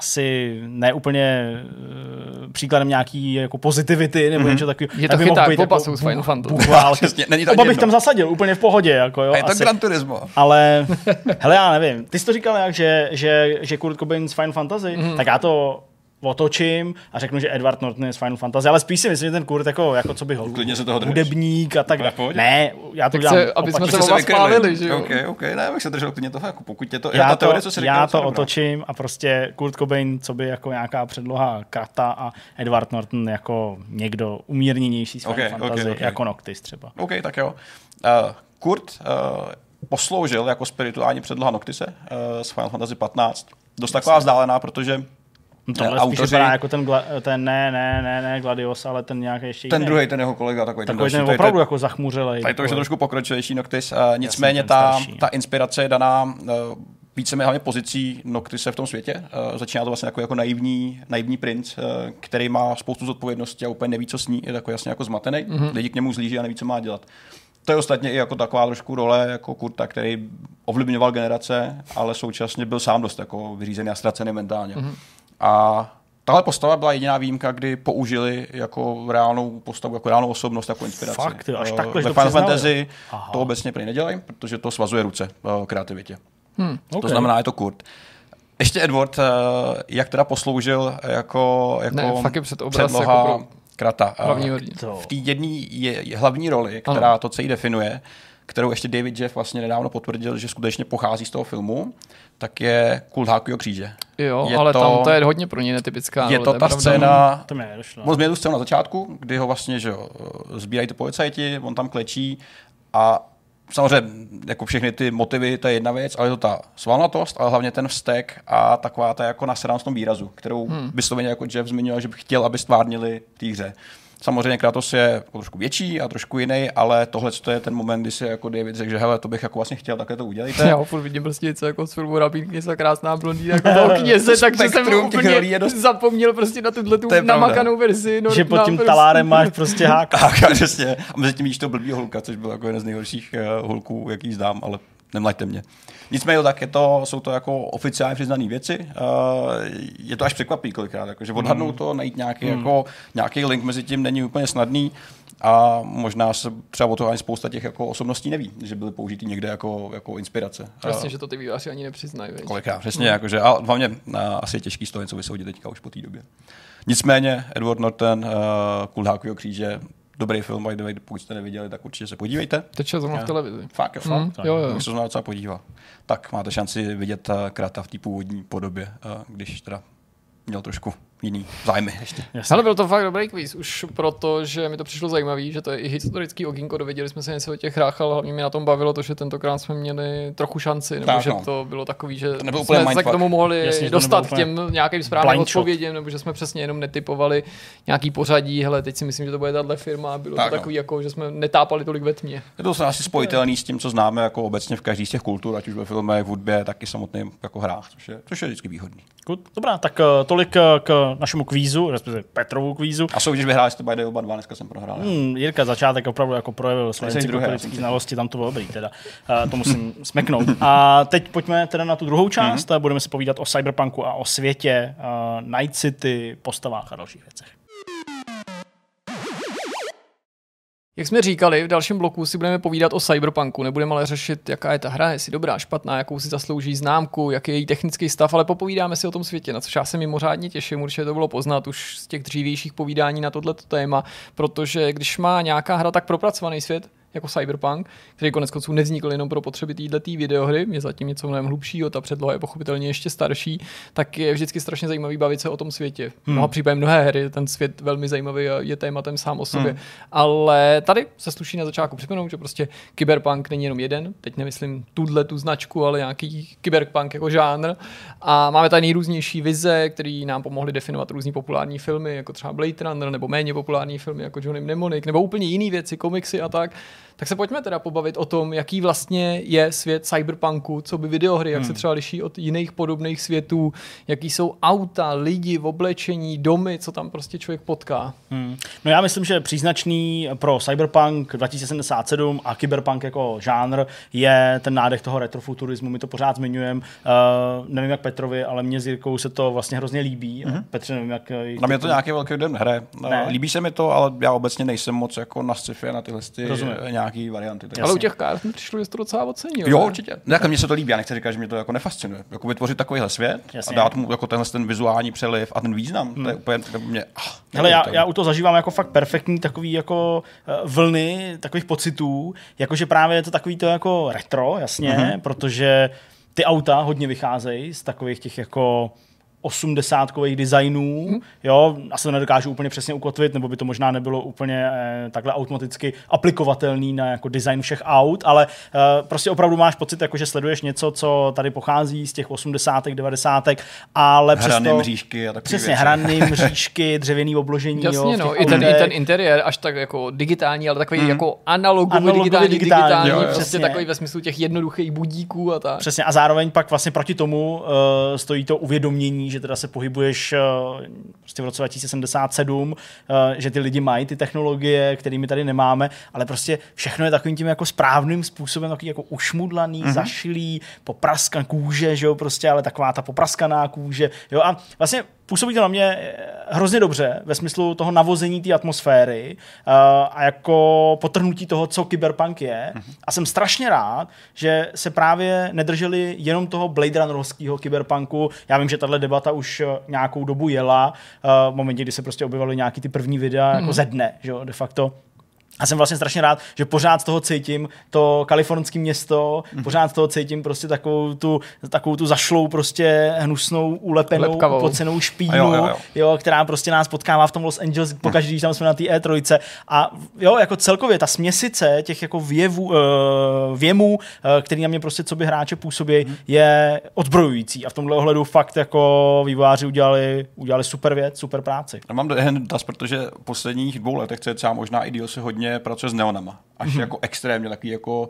asi neúplně uh, příkladem nějaký jako pozitivity nebo mm-hmm. něco takového. Je to tak chyták popasu jako, s Final Fantasy. Není to Oba bych tam zasadil úplně v pohodě. Jako, jo, a je to asi. Gran Turismo. Ale, hele, já nevím. Ty jsi to říkal jak, že, že, že Kurt Cobain z Final Fantasy, mm-hmm. tak já to otočím a řeknu, že Edward Norton je z Final Fantasy, ale spíš si myslím, že ten Kurt jako, jako co by ho, Klidně se toho hudebník a tak dále. Ne, já to tak dělám. Se, aby jsme se oba spálili, že jo? OK, OK, ne, bych se držel klidně toho, jako pokud je to, já, to, teorie, co si já to otočím a prostě Kurt Cobain, co by jako nějaká předloha Krata a Edward Norton jako někdo umírněnější z Final okay, Fantasy, okay, okay. jako Noctis třeba. OK, tak jo. Uh, Kurt uh, posloužil jako spirituální předloha Noctise uh, z Final Fantasy 15. Dost taková vzdálená, protože tohle autoři... spíš jako ten, ten ne, ne, ne, ne, Gladios, ale ten nějaký ještě Ten druhý, ten jeho kolega, takový, takový ten, ten opravdu jako zachmuřilej. Tady to už je trošku pokročilejší Noctis, uh, nicméně ta, starší, ta inspirace je daná uh, více hlavně pozicí Noctise v tom světě. Uh, začíná to vlastně jako, jako naivní, naivní princ, uh, který má spoustu zodpovědností a úplně neví, co sní, je takový jasně jako zmatený. Mm-hmm. Lidi k němu zlíží a neví, co má dělat To je ostatně i jako taková trošku role jako Kurta, který ovlivňoval generace, ale současně byl sám dost jako vyřízený a ztracený mentálně. Mm-hmm. A tahle postava byla jediná výjimka, kdy použili jako reálnou postavu, jako reálnou osobnost, jako inspiraci. Fakt, jo, až Eh, takhle, že Ve to Final přiznali. Fantasy Aha. to obecně prý nedělají, protože to svazuje ruce eh, kreativitě. Hmm. To OK. znamená, je to Kurt. Ještě Edward, eh, jak teda posloužil jako, jako Ne, fakt je před obraz předloha jako pro Krata. To. v té jedné je, je hlavní roli, která Ano. ano. to celý definuje, kterou ještě David Jeff vlastně nedávno potvrdil, že skutečně pochází z toho filmu, tak je Kult Hákujo kříže. Jo, Je ale to- tam to je hodně pro ně netypická. je to ta pravda. scéna, To mi nedošlo. moc mě tu scénu na začátku, kdy ho vlastně, že jo, sbírají ty policajti, on tam klečí a samozřejmě jako všechny ty motivy, to je jedna věc, ale je to ta svalnatost, ale hlavně ten vztek a taková ta jako nasranost v tom výrazu, kterou hmm. vysloveně jako Jeff zmiňoval, že by chtěl, aby stvárnili v té hře. Samozřejmě Kratos je jako trošku větší a trošku jiný, ale tohle to je ten moment, kdy si jako David řekl, že hele, to bych jako vlastně chtěl, takhle to udělejte. Já ho furt vidím prostě něco jako z filmu Rabín kněza krásná blondýna jako toho kněze, takže jsem úplně je dost- zapomněl prostě na tuhle tu To namakanou verzi. No, že pod na tím prostě- talárem máš prostě hák. Tak, přesně. A mezi tím vidíš toho blbýho hulka, což byl jako jeden z nejhorších uh, hulků, jaký znám, ale nemlaďte mě. Nicméně tak je to, jsou to jako oficiálně přiznané věci. Uh, je to až překvapí kolikrát, jako, že odhadnout to, najít nějaký, jako, nějaký link mezi tím není úplně snadný a možná se třeba o to ani spousta těch jako osobností neví, že byly použitý někde jako, jako inspirace. Vlastně, Eh, že to ty výváři ani nepřiznají. veď. Kolikrát, přesně, hmm. jakože, a hlavně uh, asi je těžký z toho něco vysoudit teďka už po té době. Nicméně Edward Norton, uh, Kult Hákovýho kříže, dobrý film, by the way, pokud jste neviděli, tak určitě se podívejte. Teče zrovna v televizi. Fakt, jo, Mm, jo, jo. Bych se znovu docela podíval. Tak máte šanci vidět uh, Krata v té původní podobě, uh, když teda měl trošku jiný zájmy ještě. Ale byl to fakt dobrý kvíz, už proto, že mi to přišlo zajímavý, že to je i historický okýnko, dověděli jsme se něco o těch hrách, ale hlavně mě na tom bavilo to, že tentokrát jsme měli trochu šanci, nebo Tak, že no. to bylo takový, že To jsme se k tomu mohli Jasně, dostat k těm nějakým správným blind shot. odpovědím, nebo že jsme přesně jenom netypovali nějaký pořadí, hele, teď si myslím, že to bude tahle firma, a bylo Tak, to no. takový, jako, že jsme netápali tolik ve tmě. Je to asi spojitelný s tím, co známe jako obecně v každý z těch kultur, ať už ve filmech, v hudbě, tak i samotným jako hrách, což je, což je vždycky výhodný. Good. Dobrá, tak eh, tolik eh, k našemu kvízu, respektive Petrovu kvízu. A soutěž vyhráli jste by oba dva, dneska jsem prohrál. Hmm. Jirka začátek opravdu jako projevil své encyklopedické znalosti, tam to bylo dobrý teda. Uh, to musím smeknout. A teď pojďme teda na tu druhou část, mm-hmm. budeme si povídat o cyberpunku a o světě, uh, Night City, postavách a dalších věcech. Jak jsme říkali, v dalším bloku si budeme povídat o Cyberpunku, nebudeme ale řešit, jaká je ta hra, jestli dobrá, špatná, jakou si zaslouží známku, jaký je její technický stav, ale popovídáme si o tom světě, na což já se mimořádně těším, určitě to bylo poznat už z těch dřívějších povídání na tohleto téma, protože když má nějaká hra tak propracovaný svět, jako Cyberpunk, který konec konců nevznikl jenom pro potřeby této videohry, je zatím něco mnohem hlubšího, ta předloha je pochopitelně ještě starší, tak je vždycky strašně zajímavý bavit se o tom světě. V mnoha případech mnohé hry, ten svět velmi zajímavý a je tématem sám o sobě. Hmm. Ale tady se sluší na začátku připomenout, že prostě Cyberpunk není jenom jeden, teď nemyslím tuhle tu značku, ale nějaký Cyberpunk jako žánr. A máme tady nejrůznější vize, které nám pomohly definovat různý populární filmy, jako třeba Blade Runner, nebo méně populární filmy jako Johnny Mnemonic, nebo úplně jiné věci, komiksy a tak. Tak se pojďme teda pobavit o tom, jaký vlastně je svět cyberpunku, co by videohry, jak se třeba liší od jiných podobných světů, jaký jsou auta, lidi v oblečení, domy, co tam prostě člověk potká. Hmm. No já myslím, že příznačný pro Cyberpunk 2077 a Cyberpunk jako žánr je ten nádech toho retrofuturismu. My to pořád zmiňujeme. Uh, nevím jak Petrovi, ale mě s Jirkou se to vlastně hrozně líbí. Mm-hmm. Petře, nevím jak... Na mě to nějaký velký den hraje. Ne. Ne. Líbí se mi to, ale já obecně nejsem moc jako na sci-fi a na tyhle ty Rozumím. Nějaký varianty. Tak Ale u těch kár mi přišlo, že to docela ocenil. Jo, ne? určitě. Ne, jako mně se to líbí, já nechci říkat, že mě to jako nefascinuje. Jako vytvořit takovýhle svět Jasně. a dát mu jako tenhle ten vizuální přeliv a ten význam, hmm. to je úplně to mě... Ah, Hele, já, já u toho zažívám jako fakt perfektní takový jako eh, vlny takových pocitů, jakože právě je to takový to jako retro, jasně, Mhm. mm-hmm. protože ty auta hodně vycházejí z takových těch jako osmdesátkových designů, hmm. jo, asi to nedokážu úplně přesně ukotvit, nebo by to možná nebylo úplně eh, takhle automaticky aplikovatelný na jako design všech aut, ale eh, prostě opravdu máš pocit, jako že sleduješ něco, co tady pochází z těch 80. 90. ale Hrané přesto... mřížky a takové Přesně, věci. hraný mřížky, dřevěný obložení. jo, Jasně, v no, i ten, i ten interiér, až tak jako digitální, ale takový mm. jako analogový, Analogový, digitální, digitální, digitální, jo, jo. prostě Přesně. takový ve smyslu těch jednoduchých budíků a tak. Přesně, a zároveň pak vlastně proti tomu uh, stojí to uvědomění, že teda se pohybuješ eh, prostě v roce 2077, eh, že ty lidi mají ty technologie, kterými tady nemáme, ale prostě všechno je takovým tím jako správným způsobem, takový jako ušmudlaný, mm-hmm. zašilý, popraskan kůže, že jo, prostě, ale taková ta popraskaná kůže, jo, a vlastně působí to na mě eh, hrozně dobře ve smyslu toho navození té atmosféry uh, a jako potrhnutí toho, co kyberpunk je. Mm-hmm. A jsem strašně rád, že se právě nedrželi jenom toho Blade Runnerovského kyberpunku. Já vím, že tahle debata už eh, nějakou dobu jela, uh, v momentě, kdy se prostě objevaly nějaký ty první videa mm-hmm. jako ze dne, že jo, de facto. A jsem vlastně strašně rád, že pořád z toho cítím to kalifornské město, mm-hmm. pořád z toho cítím prostě takovou tu, takovou tu zašlou prostě hnusnou, ulepenou, pocenou špínu, jo, jo, jo. Jo, která prostě nás potkává v tom Los Angeles pokaždé, když tam jsme na té E3. A jo, jako celkově ta směsice těch jako věvů, uh, věmů, uh, který na mě prostě co by hráče působí, mm-hmm. je odbrojující. A v tomhle ohledu fakt jako vývojáři udělali, udělali super věc, super práci. Já mám dotaz, protože posledních dvou letech, co je třeba možná i se hodně hodně pracuje s neonama. Až mm-hmm. jako extrémně takový jako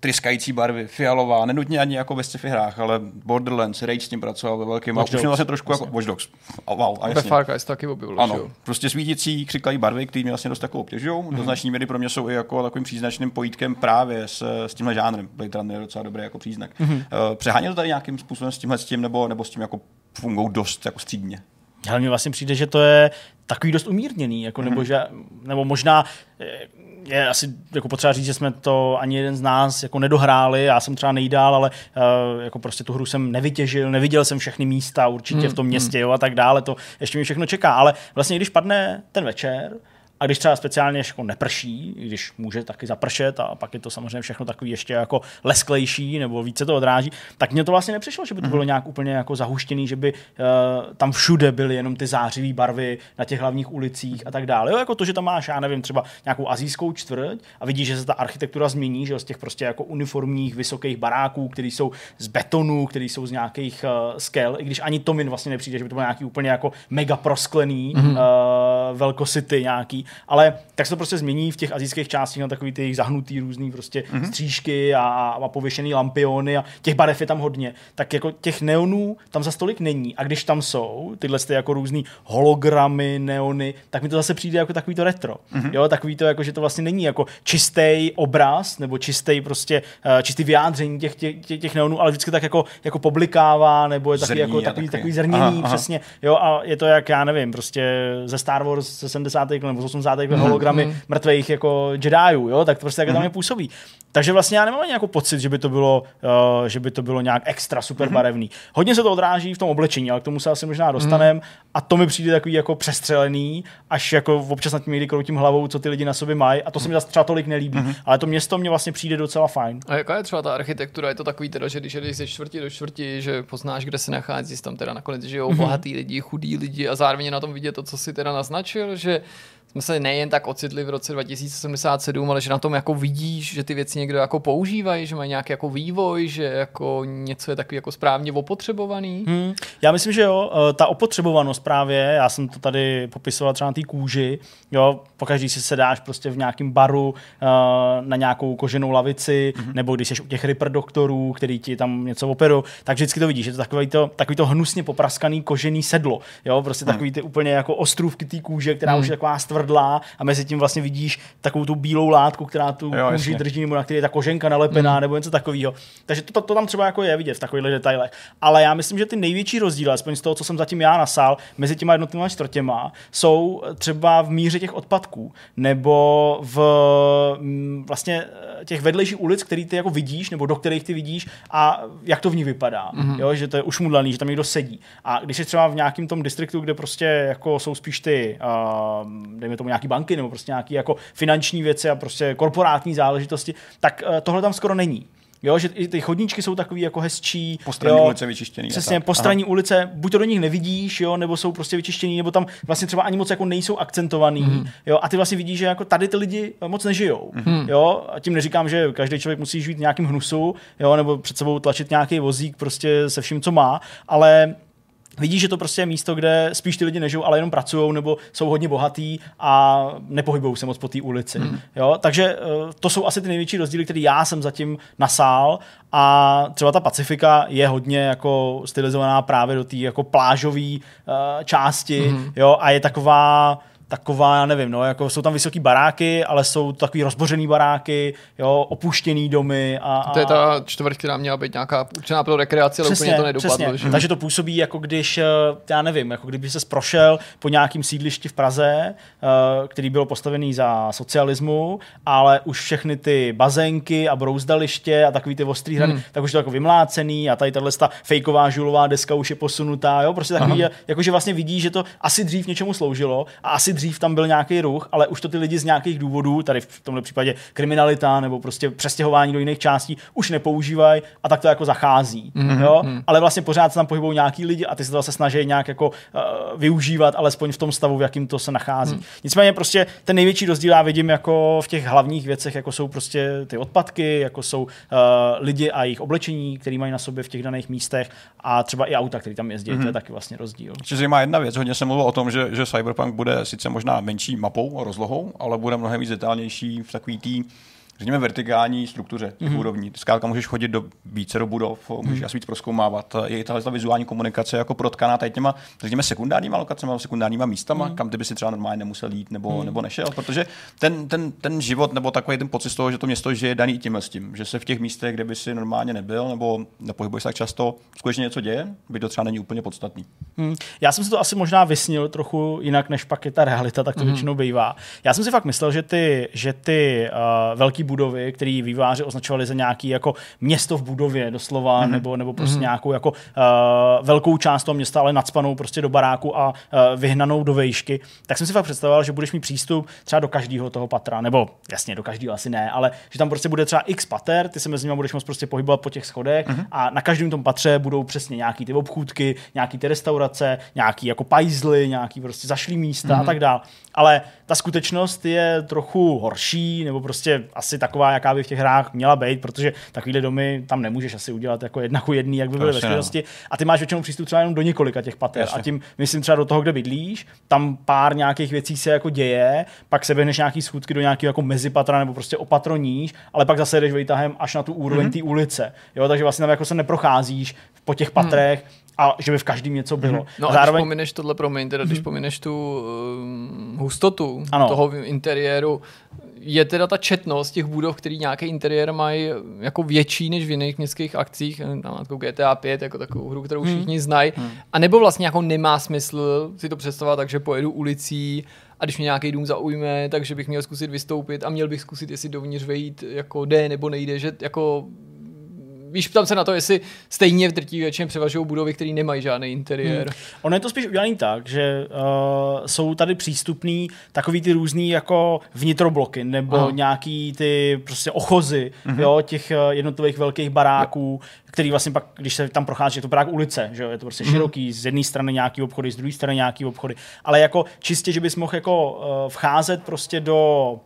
tryskající barvy, fialová, nenutně ani jako ve sci-fi hrách, ale Borderlands, Rage s tím pracoval ve velkém a už vlastně trošku jako Watch Dogs. A wow, a jasně. Ve Far Cry taky objevil. Ano, jo. prostě svítící, křiklají barvy, které mě vlastně dost takovou obtěžují. Mm-hmm. Do značné míry pro mě jsou i jako takovým příznačným pojítkem právě s, s tímhle žánrem. Blade Runner je docela dobrý jako příznak. Mm-hmm. Uh, přehání to tady nějakým způsobem s tímhle s tím, nebo, nebo s tím jako fungují dost jako střídně? Ale mi vlastně přijde, že to je takový dost umírněný, jako, nebo, mhm. že, nebo možná eh, je asi jako potřeba říct, že jsme to ani jeden z nás jako nedohráli, já jsem třeba nejdál, ale uh, jako prostě tu hru jsem nevytěžil, neviděl jsem všechny místa určitě mm, v tom mhm. městě mm. jo, a tak dále, to ještě mi všechno čeká, ale vlastně když padne ten večer, a když třeba speciálně jako neprší, když může taky zapršet a pak je to samozřejmě všechno takový ještě jako lesklejší nebo více to odráží, tak mně to vlastně nepřišlo, že by to mhm. bylo nějak úplně jako zahuštěný, že by uh, tam všude byly jenom ty zářivé barvy na těch hlavních ulicích a tak dále. Jo, jako to, že tam máš, já nevím, třeba nějakou azijskou čtvrť a vidíš, že se ta architektura změní, že z těch prostě jako uniformních vysokých baráků, které jsou z betonu, které jsou z nějakých uh, skel, i když ani to mi vlastně nepřijde, že by to bylo nějaký úplně jako mega prosklený mm-hmm. uh, velkosity nějaký, ale tak se to prostě změní v těch azijských částech na takový ty zahnutý různý prostě mm-hmm. střížky a, a pověšený lampiony a těch barev je tam hodně. Tak jako těch neonů tam za stolik není a když tam jsou tyhle ty jako různý hologramy, neony, tak mi to zase přijde jako takový to retro. Mm-hmm. Jo, takový to jako, že to vlastně není jako čistý obraz nebo čistý prostě uh, čistý vyjádření těch, těch, těch, těch neonů, ale vždycky tak jako, jako poblikává nebo je taky jako takový, takový zrněný, aha, aha. přesně. Jo, a je to jak, já nevím, prostě ze Star Wars ze 70. nebo 80. mm-hmm. hologramy mm-hmm. mrtvých jako Jediů, jo, tak to prostě tak mm-hmm. tam je působí. Takže vlastně já nemám ani jako pocit, že by to bylo, uh, že by to bylo nějak extra super mm-hmm. barevný. Hodně se to odráží v tom oblečení, ale k tomu se asi možná dostaneme. Mm-hmm. A to mi přijde takový jako přestřelený, až jako občas nad tím někdy kroutím hlavou, co ty lidi na sobě mají. A to se mi zase třeba tolik nelíbí. Mm-hmm. Ale to město mě vlastně přijde docela fajn. A jaká je třeba ta architektura? Je to takový teda, že když jdeš ze čtvrti do čtvrti, že poznáš, kde se nachází, tam teda nakonec žijou mm-hmm. bohatý lidi, chudí lidi a zároveň na tom vidět to, co si teda naznačil, že jsme se nejen tak ocitli v roce 2077, ale že na tom jako vidíš, že ty věci někdo jako používají, že mají nějaký jako vývoj, že jako něco je takový jako správně opotřebovaný. Hmm, já myslím, že jo, eh, ta opotřebovanost právě, já jsem to tady popisoval třeba na té kůži, jo, pokaždý si sedáš prostě v nějakém baru uh, na nějakou koženou lavici, mm-hmm. nebo když jsi u těch Ripper doktorů, který ti tam něco operují, tak vždycky to vidíš, že to takový to, takový to hnusně popraskaný kožený sedlo, jo, prostě mm. takový ty úplně jako ostrůvky té kůže, která mm. už je taková stvrdlá a mezi tím vlastně vidíš takovou tu bílou látku, která tu jo, kůži drží, nebo na který je ta koženka nalepená, mm. nebo něco takového. Takže to, to, to, tam třeba jako je vidět v takových detailech. Ale já myslím, že ty největší rozdíly, aspoň z toho, co jsem zatím já nasál, mezi těma jednotlivými čtvrtěma, jsou třeba v míře těch odpadků, nebo v mm, vlastně eh, těch vedlejších ulic, který ty jako vidíš, nebo do kterých ty vidíš a jak to v ní vypadá. Mm-hmm. Jo, že to je ušmudlaný, že tam někdo sedí. A když jsi třeba v nějakém tom distriktu, kde prostě jako jsou spíš ty, uh, dejme tomu nějaký banky, nebo prostě nějaké jako finanční věci a prostě korporátní záležitosti, tak uh, tohle tam skoro není. Jo, že ty chodníčky jsou takový jako hezčí. Postranní ulice vyčištěný. Přesně, postranní ulice, buď to do nich nevidíš, jo, nebo jsou prostě vyčištěný, nebo tam vlastně třeba ani moc jako nejsou akcentovaný. Mm. Jo, a ty vlastně vidíš, že jako tady ty lidi moc nežijou. Mm. Jo, a tím neříkám, že každý člověk musí žít v nějakém hnusu, jo, nebo před sebou tlačit nějaký vozík prostě se vším, co má, ale vidí, že to prostě je místo, kde spíš ty lidi nežijou, ale jenom pracují nebo jsou hodně bohatý a nepohybují se moc po té ulici. Hmm. Jo? Takže eh, to jsou asi ty největší rozdíly, které já jsem zatím nasál a třeba ta Pacifika je hodně jako stylizovaná právě do té jako plážové uh, části hmm. jo? a je taková taková, já nevím, no, jako jsou tam vysoké baráky, ale jsou takový rozbořený baráky, jo, opuštěný domy. A, a... To je ta čtvrť, která měla být nějaká určená pro rekreaci, ale úplně to nedopadlo. Že? Takže to působí jako když, eh, já nevím, jako kdyby se prošel po nějakým sídlišti v Praze, eh, který bylo postavený za socialismu, ale už všechny ty bazénky a brouzdaliště a takový ty ostrý hrany, hmm. tak už to jako vymlácený a tady tahle fejková žulová deska už je posunutá, jo, prostě takový, jakože vlastně vidí, že to asi dřív něčemu sloužilo a asi dřív tam byl nějaký ruch, ale už to ty lidi z nějakých důvodů, tady v tomto případě kriminalita nebo prostě přestěhování do jiných částí, už nepoužívají a tak to jako zachází. Mm-hmm. Jo? Mhm. Ale vlastně pořád se tam pohybují nějaký lidi a ty se to zase snaží nějak jako uh, využívat, alespoň v tom stavu, v jakým to se nachází. Mm. Nicméně prostě ten největší rozdíl já vidím jako v těch hlavních věcech, jako jsou prostě ty odpadky, jako jsou uh, lidi a jejich oblečení, které mají na sobě v těch daných místech a třeba i auta, které tam jezdí, mm-hmm. to je mhm. taky vlastně rozdíl. Čiže má jedna věc, hodně se mluvil o tom, že, že Cyberpunk bude sice sice možná menší mapou a rozlohou, ale bude mnohem víc detailnější v takový tý řekněme, vertikální struktuře těch mm-hmm. úrovní. Zkrátka můžeš chodit do více do budov, můžeš mm-hmm. asi víc proskoumávat. Je tahle ta vizuální komunikace jako protkaná tady těma, řekněme, sekundárníma lokacemi, sekundárníma místama, mm-hmm. kam ty by si třeba normálně nemusel jít nebo, mm-hmm. nebo nešel, protože ten, ten, ten, život nebo takový ten pocit z toho, že to město žije daný tím s tím, že se v těch místech, kde by si normálně nebyl nebo nepohybuješ tak často, skutečně něco děje, by to třeba není úplně podstatný. Mm. Já jsem si to asi možná vysnil trochu jinak, než pak je ta realita, tak to mm-hmm. většinou bývá. Já jsem si fakt myslel, že ty, že ty uh, velké budovy, které výváři označovali za nějaký jako město v budově doslova, mm-hmm. nebo, nebo prostě mm-hmm. nějakou jako uh, velkou část toho města, ale nadspanou prostě do baráku a uh, vyhnanou do vejšky, tak jsem si fakt představoval, že budeš mít přístup třeba do každého toho patra, nebo jasně do každého asi ne, ale že tam prostě bude třeba x pater, ty se mezi nimi budeš moct prostě pohybovat po těch schodech mm-hmm. a na každém tom patře budou přesně nějaký ty obchůdky, nějaký ty restaurace, nějaký jako pajzly, nějaký prostě zašlý místa mm-hmm. a tak dále. Ale ta skutečnost je trochu horší, nebo prostě asi taková, jaká by v těch hrách měla být, protože takovýhle domy tam nemůžeš asi udělat jako jedna ku jedný, jak by byly ve skutečnosti. A ty máš většinou přístup třeba jenom do několika těch pater. Jasně. A tím, myslím třeba do toho, kde bydlíš, tam pár nějakých věcí se jako děje, pak se vyhneš nějaký schůdky do nějakého jako mezipatra nebo prostě opatroníš, ale pak zase jdeš výtahem až na tu úroveň mm-hmm. té ulice. Jo, takže vlastně tam jako se neprocházíš po těch patrech, mm a že by v každém něco bylo. Mm-hmm. No a zároveň... když pomineš tohle, promiň, teda, když mm-hmm. pomineš tu um, hustotu ano. toho interiéru, je teda ta četnost těch budov, který nějaký interiér mají jako větší než v jiných městských akcích, jako GTA 5, jako takovou hru, kterou hmm. všichni hmm. znají, hmm. a nebo vlastně jako nemá smysl si to představovat tak, že pojedu ulicí a když mě nějaký dům zaujme, takže bych měl zkusit vystoupit a měl bych zkusit, jestli dovnitř vejít jako jde nebo nejde, že jako víš, ptám se na to, jestli stejně v drtí většině převažují budovy, které nemají žádný interiér. Hmm. Ono je to spíš udělané tak, že uh, jsou tady přístupný takový ty různý jako vnitrobloky nebo Aha. nějaký ty prostě ochozy mm-hmm. jo, těch uh, jednotlivých velkých baráků, který vlastně pak, když se tam prochází, je to barák ulice, že jo, je to prostě mm-hmm. široký, z jedné strany nějaký obchody, z druhé strany nějaký obchody, ale jako čistě, že bys mohl jako uh, vcházet prostě do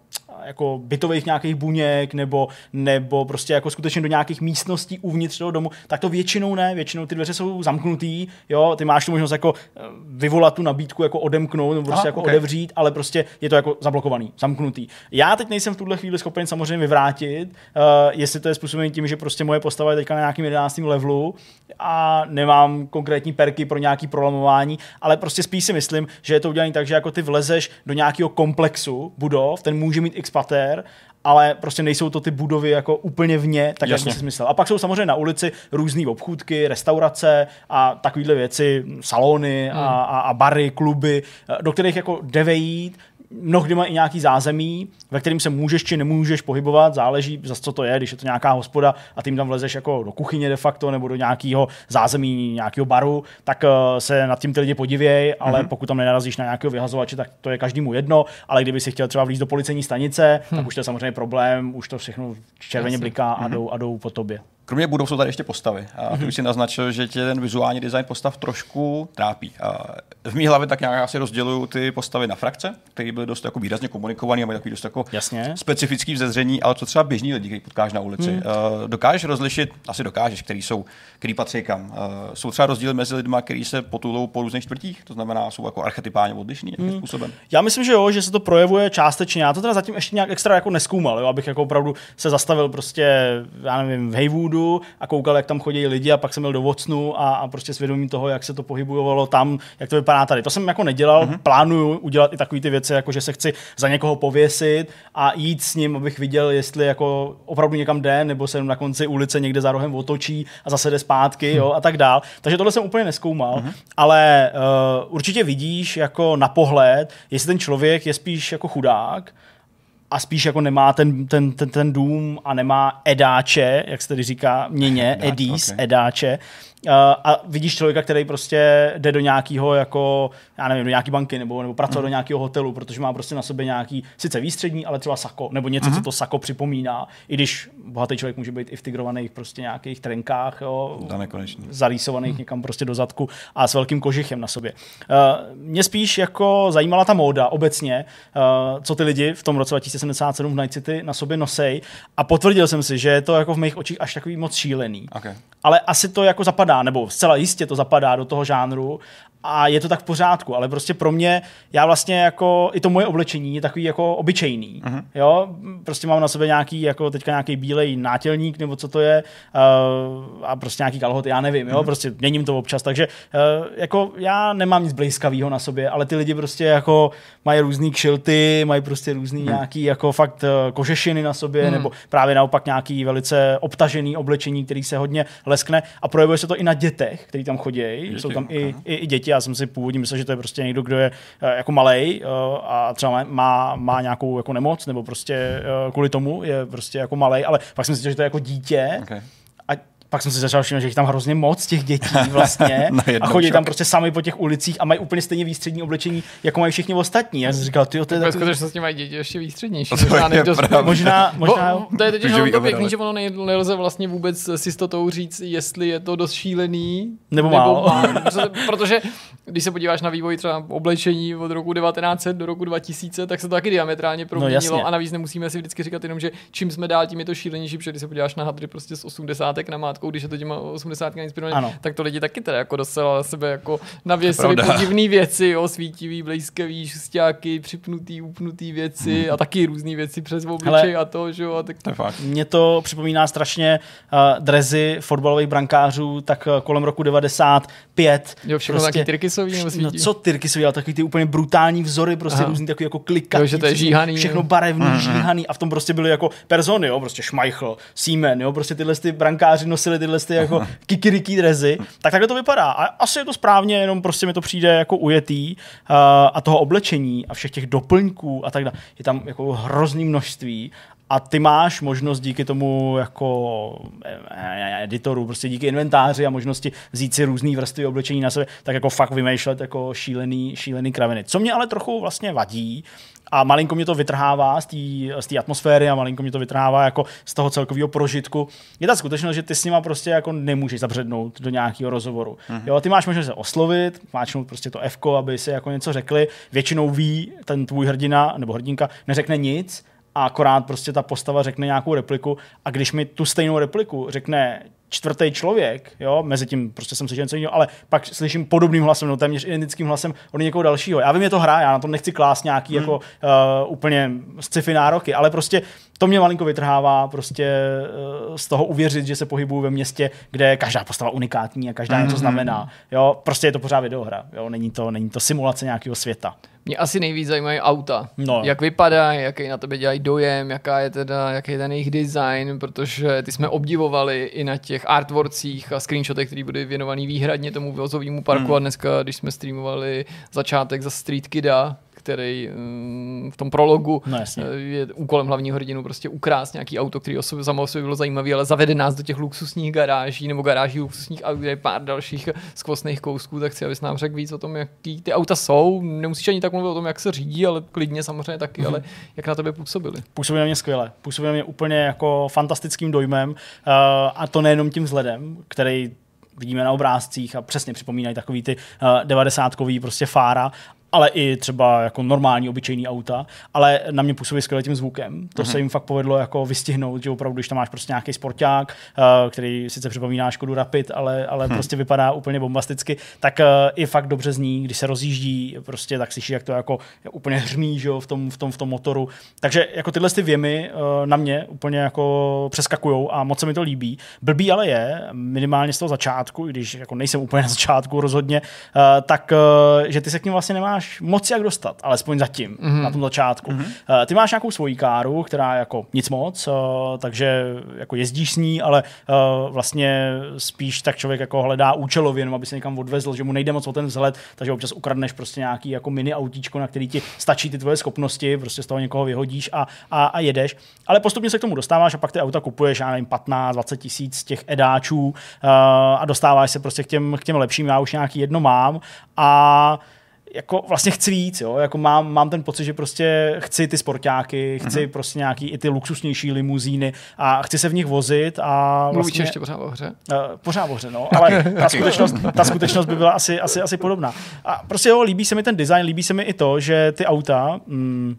jako bytových nějakých buněk nebo, nebo prostě jako skutečně do nějakých místností uvnitř toho domu, tak to většinou ne, většinou ty dveře jsou zamknutý, jo, ty máš tu možnost jako eh, vyvolat tu nabídku, jako odemknout nebo prostě Aha, jako okay. odevřít, ale prostě je to jako zablokovaný, zamknutý. Já teď nejsem v tuhle chvíli schopen samozřejmě vyvrátit, uh, jestli to je způsobené tím, že prostě moje postava je teďka na nějakým 11. levelu a nemám konkrétní perky pro nějaký prolamování, ale prostě spíš si myslím, že je to udělané tak, že jako ty vlezeš do nějakého komplexu budov, ten může mít x pater ale prostě nejsou to ty budovy jako úplně vně, tak Jasně. jak jsem si myslel. A pak jsou samozřejmě na ulici různé obchůdky, restaurace a takovéhle věci, salony hmm. a, a, a bary, kluby, do kterých jako jde vejít, mnohdy má i nějaký zázemí, ve kterým se můžeš či nemůžeš pohybovat, záleží za co to je, když je to nějaká hospoda a tím tam vlezeš jako do kuchyně de facto nebo do nějakého zázemí, nějakého baru, tak uh, se nad tím ty lidi podivěj, ale mm-hmm. pokud tam nenarazíš na nějakého vyhazovače, tak to je každému jedno, ale kdyby si chtěl třeba vlízt do policejní stanice, hmm. tak už to je samozřejmě problém, už to všechno červeně bliká a, mhm. jdou, a jdou po tobě. Kromě budov jsou tady ještě postavy. A mm-hmm. už si naznačil, že tě ten vizuální design postav trošku trápí. A v mý hlavě tak nějak asi rozděluju ty postavy na frakce, které byli dost jako výrazně komunikovaný a mají takový dost jako Jasně. specifický vzezření, ale co třeba běžní lidi, který potkáš na ulici. Hmm. Uh, dokážeš rozlišit, asi dokážeš, který jsou, který patří kam. Uh, jsou třeba rozdíly mezi lidmi, kteří se potulou po různých čtvrtích, to znamená, jsou jako archetypálně odlišní nějakým hmm. způsobem. Já myslím, že jo, že se to projevuje částečně. Já to teda zatím ještě nějak extra jako neskoumal, jo, abych jako opravdu se zastavil prostě, já nevím, v Haywoodu a koukal, jak tam chodí lidi a pak jsem byl do Vocnu a, a prostě svědomím toho, jak se to pohybovalo tam, jak to vypadá tady. To jsem jako nedělal, mm-hmm. plánuju udělat i takové ty věci, jako že se chci za někoho pověsit a jít s ním, abych viděl, jestli jako opravdu někam jde, nebo se na konci ulice někde za rohem otočí a zase jde zpátky, jo, a tak dál. Takže tohle jsem úplně neskoumal, mm-hmm. ale uh, určitě vidíš jako na pohled, jestli ten člověk je spíš jako chudák, a spíš jako nemá ten, ten, ten, ten dům a nemá edáče, jak se tady říká měně, edís, okay. edáče, a vidíš člověka, který prostě jde do nějakého jako, já nevím, do nějaké banky nebo, nebo pracovat mm. do nějakého hotelu, protože má prostě na sobě nějaký, sice výstřední, ale třeba sako, nebo něco, mm. co to sako připomíná, i když bohatý člověk může být i v tigrovaných prostě nějakých trenkách, jo, zarýsovaných mm. někam prostě do zadku a s velkým kožichem na sobě. Uh, mě spíš jako zajímala ta móda obecně, uh, co ty lidi v tom roce 2077 v Night City na sobě nosej a potvrdil jsem si, že je to jako v mých očích až takový moc šílený. Okay. Ale asi to jako zapadá, nebo zcela jistě to zapadá do toho žánru a je to tak v pořádku, ale prostě pro mě, já vlastně jako, i to moje oblečení je takový jako obyčejný, uh-huh. jo, prostě mám na sebe nějaký, jako teďka nějaký bílej nátělník, nebo co to je, uh, a prostě nějaký kalhoty, já nevím, jo, uh-huh. prostě měním to občas, takže uh, jako já nemám nic blízkavého na sobě, ale ty lidi prostě jako mají různý kšilty, mají prostě různý uh-huh. nějaký jako fakt uh, kožešiny na sobě, uh-huh. nebo právě naopak nějaký velice obtažený oblečení, který se hodně leskne a projevuje se to i na dětech, který tam chodí, jsou tam okay. i, i, i děti já jsem si původně myslel, že to je prostě někdo, kdo je eh, jako malej eh, a třeba má, má nějakou jako nemoc, nebo prostě eh, kvůli tomu je prostě jako malej, ale pak jsem si myslel, že to je jako dítě. Okay pak jsem si začal všimnout, že jich tam hrozně moc těch dětí vlastně a chodí šok. tam prostě sami po těch ulicích a mají úplně stejně výstřední oblečení, jako mají všichni ostatní. Já jsem říkal, ty to je tak... Takový... že s tím mají děti ještě výstřednější. To možná, je možná, možná... Bo, to je teď to pěkný, že ono nelze vlastně vůbec s jistotou říct, jestli je to dost šílený nebo, nebo málo. málo. Protože když se podíváš na vývoj třeba oblečení od roku 1900 do roku 2000, tak se to taky diametrálně proměnilo no, a navíc nemusíme si vždycky říkat jenom, že čím jsme dál, tím je to šílenější, protože když se podíváš na hadry prostě z 80 na mátku, když je to těma 80 inspirované, tak to lidi taky teda jako docela sebe jako navěsili podivné věci, jo, svítivý, blízkavý, šustáky, připnutý, upnutý věci hmm. a taky různé věci přes obličej a to, že jo. A tak... To fakt. Mě to připomíná strašně uh, drezy fotbalových brankářů, tak uh, kolem roku 95. Jo, všechno prostě, taky tyrkysový nebo No co tyrkysový, ale takový ty úplně brutální vzory, prostě Aha. různý takový jako klikací, jo, že to je žíhaný, všechno barevný, mm-hmm. žíhaný a v tom prostě byly jako persony, jo, prostě Schmeichel, Siemen, jo, prostě tyhle ty brankáři nosili tyhle ty jako kikiriký drezy, tak takhle to vypadá. A asi je to správně, jenom prostě mi to přijde jako ujetý uh, a toho oblečení a všech těch doplňků a tak dále. Je tam jako hrozný množství a ty máš možnost díky tomu jako eh, editoru, prostě díky inventáři a možnosti vzít si různé vrstvy oblečení na sebe, tak jako fakt vymýšlet jako šílený, šílený kraviny. Co mě ale trochu vlastně vadí, a malinko mě to vytrhává z té atmosféry a malinko mě to vytrhává jako z toho celkového prožitku. Je ta skutečnost, že ty s nima prostě jako nemůžeš zabřednout do nějakého rozhovoru. Mm-hmm. Jo, ty máš možnost se oslovit, máčnout prostě to F, aby si jako něco řekli. Většinou ví ten tvůj hrdina nebo hrdinka neřekne nic, a akorát prostě ta postava řekne nějakou repliku a když mi tu stejnou repliku řekne čtvrtý člověk, jo, mezi tím prostě jsem slyšel něco jiného, ale pak slyším podobným hlasem, no téměř identickým hlasem od někoho dalšího. Já vím, je to hra, já na to nechci klást nějaký hmm. jako uh, úplně sci-fi nároky, ale prostě to mě malinko vytrhává prostě uh, z toho uvěřit, že se pohybuju ve městě, kde je každá postava unikátní a každá hmm. něco znamená. Jo, prostě je to pořád videohra, jo, není to, není to simulace nějakého světa. Mě asi nejvíc zajímají auta. No. Jak vypadá, jaký na tebe dělají dojem, jaká je teda, jaký je ten jejich design, protože ty jsme obdivovali i na těch artworkcích a screenshotech, který byly věnovaný výhradně tomu vozovému parku hmm. a dneska, když jsme streamovali začátek za Street Kida, který mm, v tom prologu no, eh, je úkolem hlavního hrdinu prostě ukrást nějaký auto, který o sobě samo o sobě bylo zajímavý, ale zavede nás do těch luxusních garáží nebo garáží luxusních aut, kde je pár dalších skvostných kousků, tak chci, abys nám řekl víc o tom, jaký ty auta jsou. Nemusíš ani tak mluvit o tom, jak se řídí, ale klidně samozřejmě taky, mm-hmm. ale jak na tebe působili. Působí na mě skvěle. Působí na mě úplně jako fantastickým dojmem uh, a to nejenom tím vzhledem, který vidíme na obrázcích a přesně připomínají takový ty uh, devadesátkový prostě fára, ale i třeba jako normální, obyčejný auta, ale na mě působí skvěle tím zvukem. To mm-hmm. se jim fakt povedlo jako vystihnout, že opravdu, když tam máš prostě nějaký sporták, uh, který sice připomíná Škodu Rapid, ale, ale hmm. prostě vypadá úplně bombasticky, tak uh, i fakt dobře zní, když se rozjíždí, prostě tak slyší, jak to jako úplně hřmí že jo, v, tom, v, tom, v tom motoru. Takže jako tyhle ty věmy uh, na mě úplně jako přeskakují a moc se mi to líbí. Blbý ale je, minimálně z toho začátku, když jako nejsem úplně na začátku rozhodně, tak že ty se k ním vlastně nemáš moc jak dostat, alespoň zatím, mm-hmm. na tom začátku. Mm-hmm. Ty máš nějakou svoji káru, která jako nic moc, uh, takže jako jezdíš s ní, ale uh, vlastně spíš tak člověk jako hledá účelově, jenom aby se někam odvezl, že mu nejde moc o ten vzhled, takže občas ukradneš prostě nějaký jako mini autíčko, na který ti stačí ty tvoje schopnosti, prostě z toho někoho vyhodíš a, a, a jedeš. Ale postupně se k tomu dostáváš a pak ty auta kupuješ, já nevím, 15, 20 tisíc těch edáčů a dostáváš se prostě k těm, k těm lepším. Já už nějaký jedno mám a jako vlastně chci víc, jo? Jako mám, mám ten pocit, že prostě chci ty sportáky, chci mm-hmm. prostě nějaký i ty luxusnější limuzíny a chci se v nich vozit a vlastně... Mluvíš ještě pořád o hře? Uh, pořád o hře, no, ale ta skutečnost, ta skutečnost by byla asi, asi, asi podobná. A prostě jo, líbí se mi ten design, líbí se mi i to, že ty auta, mm,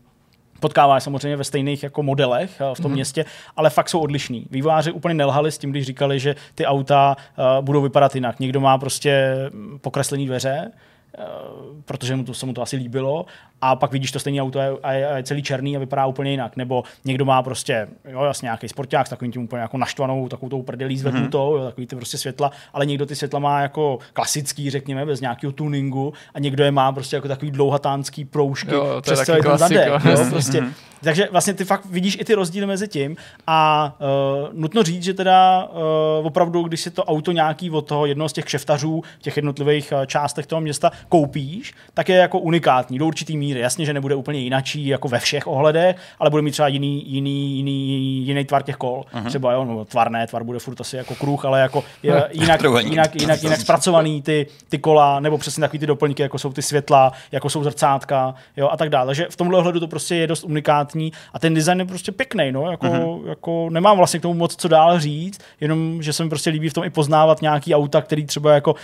potkáváš samozřejmě ve stejných jako modelech eh, v tom mm-hmm. městě, ale fakt jsou odlišní. Vývojáři úplně nelhali s tím, když říkali, že ty auta uh, budou vypadat jinak. Někdo má prostě pokreslené dveře, Eh, protože mu to, se mu to asi líbilo a pak vidíš to stejné auto a je, celý černý a vypadá úplně jinak. Nebo někdo má prostě, jo, jasně nějaký sporták s takovým tím úplně jako naštvanou, takovou tou prdelí zvednutou, mm-hmm. jo, takový ty prostě světla, ale někdo ty světla má jako klasický, řekněme, bez nějakého tuningu a někdo je má prostě jako takový dlouhatánský proužky jo, přes celý ten zadek. Jo, prostě. Mm-hmm. Takže vlastně ty fakt vidíš i ty rozdíly mezi tím a uh, nutno říct, že teda uh, opravdu, když si to auto nějaký od toho jednoho z těch kšeftařů, těch jednotlivých uh, částech toho města koupíš, tak je jako unikátní do určitý míry. Jasně, že nebude úplně jinačí jako ve všech ohledech, ale bude mít třeba jiný, jiný, jiný, jiný tvar těch kol. Uh-huh. Třeba jo, no, tvar ne, tvar bude furt asi jako kruh, ale jako je, jinak, jinak, jinak, jinak, jinak zpracovaný ty, ty kola, nebo přesně takový ty doplňky, jako jsou ty světla, jako jsou zrcátka, jo, a tak dále. Takže v tomhle ohledu to prostě je dost unikátní a ten design je prostě pěkný, no, jako, uh-huh. jako nemám vlastně k tomu moc co dál říct, jenom, že se mi prostě líbí v tom i poznávat nějaký auta, který třeba jako uh,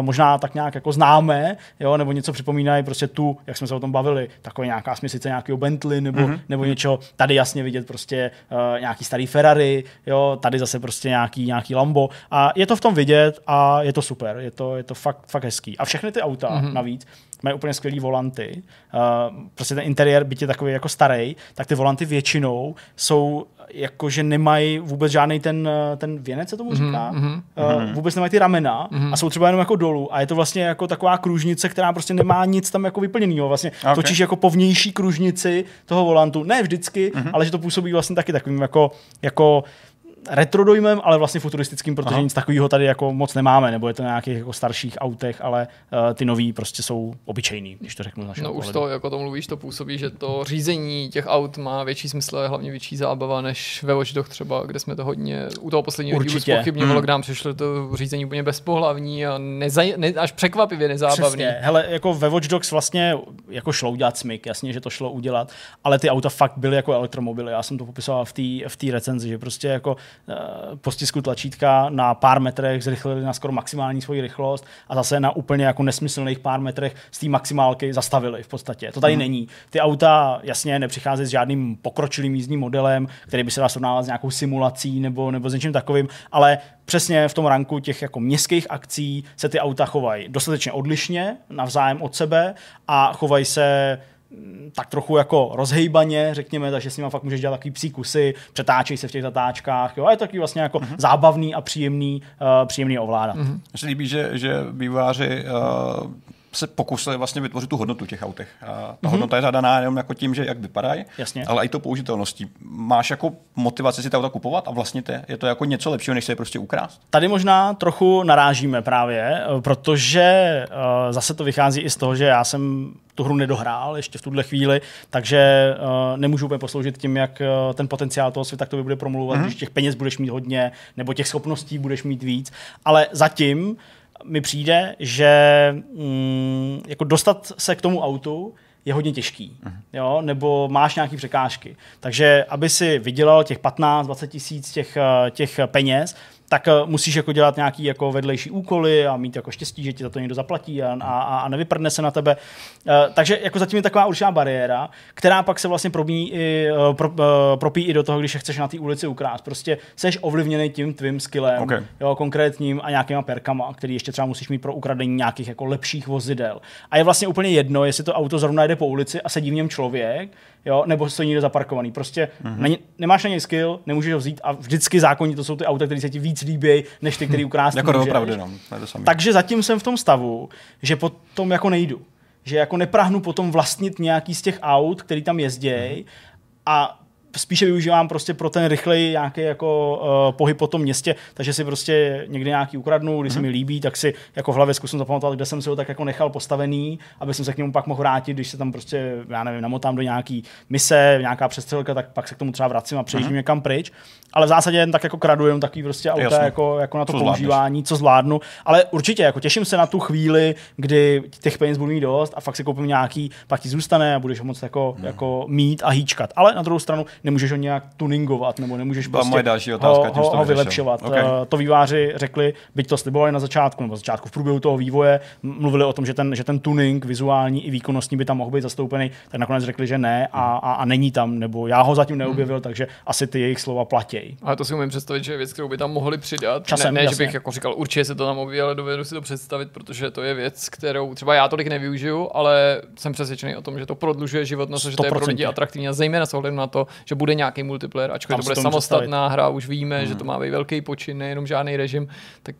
možná tak nějak jako známe, jo, nebo něco připomínají prostě tu, jak jsme se o tom bavili, takové nějaká směsice nějakého Bentley nebo, mm-hmm. nebo něco, tady jasně vidět prostě uh, nějaký starý Ferrari, jo, tady zase prostě nějaký, nějaký Lambo a je to v tom vidět a je to super, je to, je to fakt, fakt hezký. A všechny ty auta mm-hmm. navíc mají úplně skvělý volanty. Uh, prostě ten interiér, byť je takový jako starý, tak ty volanty většinou jsou jakože nemají vůbec žádný ten, eh, ten věnec, se tomu mhm, říká. Mm-hmm. Uh, vůbec nemají ty ramena mm-hmm. a jsou třeba jenom jako dolů. A je to vlastně jako taková kružnice, která prostě nemá nic tam jako vyplněného. Vlastně okay. točíš jako po vnější kružnici toho volantu. Ne vždycky, mm-hmm. ale že to působí vlastně taky takovým jako, jako retro dojmem, ale vlastně futuristickým, protože Aha. nic takového tady jako moc nemáme, nebo je to na nějakých jako starších autech, ale uh, ty nový prostě jsou obyčejný, když to řeknu. No už to, jako to mluvíš, to působí, že to řízení těch aut má větší smysl, je hlavně větší zábava než ve Watch třeba, kde jsme to hodně u toho posledního Určitě. dílu spochybňovalo, hmm. k nám přišlo to řízení úplně bezpohlavní a nezaj, ne, až překvapivě nezábavný. Přesně. Hele, jako ve Watch Dogs vlastně jako šlo udělat smyk, jasně, že to šlo udělat, ale ty auta fakt byly jako elektromobily. Já jsem to popisoval v té v recenzi, že prostě jako po stisku tlačítka na pár metrech zrychlili na skoro maximální svoji rychlost a zase na úplně jako nesmyslných pár metrech z té maximálky zastavili v podstatě. To tady mm. není. Ty auta jasně nepřicházejí s žádným pokročilým jízdním modelem, který by se dal srovnávat s nějakou simulací nebo, nebo s něčím takovým, ale přesně v tom ranku těch jako městských akcí se ty auta chovají dostatečně odlišně, navzájem od sebe a chovají se tak trochu jako rozhejbaně, řekněme, takže s nimi fakt můžeš dělat takový psí kusy, přetáčej se v těch zatáčkách, jo, a je to taky vlastně jako uh-huh. zábavný a příjemný, uh, příjemný ovládat. Uh-huh. Se líbí, že, že vývojáři uh, se pokusili vlastně vytvořit tu hodnotu těch autech. A ta mm-hmm. hodnota je zadaná jenom jako tím, že jak vypadají, ale i to použitelností. Máš jako motivaci si ta auta kupovat a vlastně te, je to jako něco lepšího, než se je prostě ukrást? Tady možná trochu narážíme právě, protože uh, zase to vychází i z toho, že já jsem tu hru nedohrál ještě v tuhle chvíli, takže uh, nemůžu úplně posloužit tím, jak uh, ten potenciál toho světa k tobě bude promluvat, mm-hmm. když těch peněz budeš mít hodně, nebo těch schopností budeš mít víc. Ale zatím mi přijde, že mm, jako dostat se k tomu autu je hodně těžký, uh-huh. jo? nebo máš nějaké překážky. Takže aby si vydělal těch 15-20 tisíc těch, těch peněz, tak uh, musíš jako dělat nějaký jako vedlejší úkoly a mít jako štěstí, že ti za to někdo zaplatí a, a, a nevyprdne se na tebe. Uh, takže jako zatím je taková určitá bariéra, která pak se vlastně probí i, uh, pro, propí i do toho, když chceš na té ulici ukrást. Prostě seš ovlivněný tím tvým skillem, Okay. jo, konkrétním a nějakýma perkama, který ještě třeba musíš mít pro ukradení nějakých jako lepších vozidel. A je vlastně úplně jedno, jestli to auto zrovna jde po ulici a sedí v něm člověk, jo, nebo stojí někde zaparkovaný. Prostě Mhm. mm-hmm. na ně, nemáš na něj skill, nemůžeš ho vzít a vždycky zákonně to jsou ty auta, které se ti víc líbí, než ty, který ukrást Jako doopravdy, no. Takže zatím jsem v tom stavu, že potom jako nejdu. Že jako neprahnu potom vlastnit nějaký z těch aut, který tam jezdí a spíše využívám prostě pro ten rychlej nějaký jako uh, pohyb po tom městě, takže si prostě někdy nějaký ukradnu, když se mi líbí, tak si jako v hlavě zkusím zapamatovat, kde jsem si ho tak jako nechal postavený, aby jsem se k němu pak mohl vrátit, když se tam prostě, já nevím, namotám do nějaký mise, nějaká přestřelka, tak pak se k tomu třeba vracím a přejíždím někam pryč. Ale v zásadě jen tak jako kradu jenom takový prostě auta Jasně. jako, jako na to Co používání, co zvládnu. Ale určitě jako těším se na tu chvíli, kdy těch peněz budu mít dost a fakt si koupím nějaký, pak ti zůstane a budeš ho moc jako, Hmm. jako mít a hýčkat. Ale na druhou stranu nemůžeš ho nějak tuningovat nebo nemůžeš Byla prostě moje další otázka, ho, ho, to ho vylepšovat. Okay. Eh, To výváři řekli, byť to slibovali na začátku, nebo začátku v průběhu toho vývoje, mluvili o tom, že ten, že ten tuning vizuální i výkonnostní by tam mohl být zastoupený, tak nakonec řekli, že ne a, a, a není tam, nebo já ho zatím neobjevil, takže asi ty jejich slova platí. Ale to si umím představit, že je věc, kterou by tam mohli přidat. Časem, ne, ne že bych jako říkal, určitě se to tam objeví, ale dovedu si to představit, protože to je věc, kterou třeba já tolik nevyužiju, ale jsem přesvědčený o tom, že to prodlužuje životnost, že to je pro lidi 100%. atraktivní a zejména s ohledem na to, že bude nějaký multiplayer, ačkoliv Tam to bude samostatná hra, už víme, hmm. že to má být velký počin, nejenom žádný režim, tak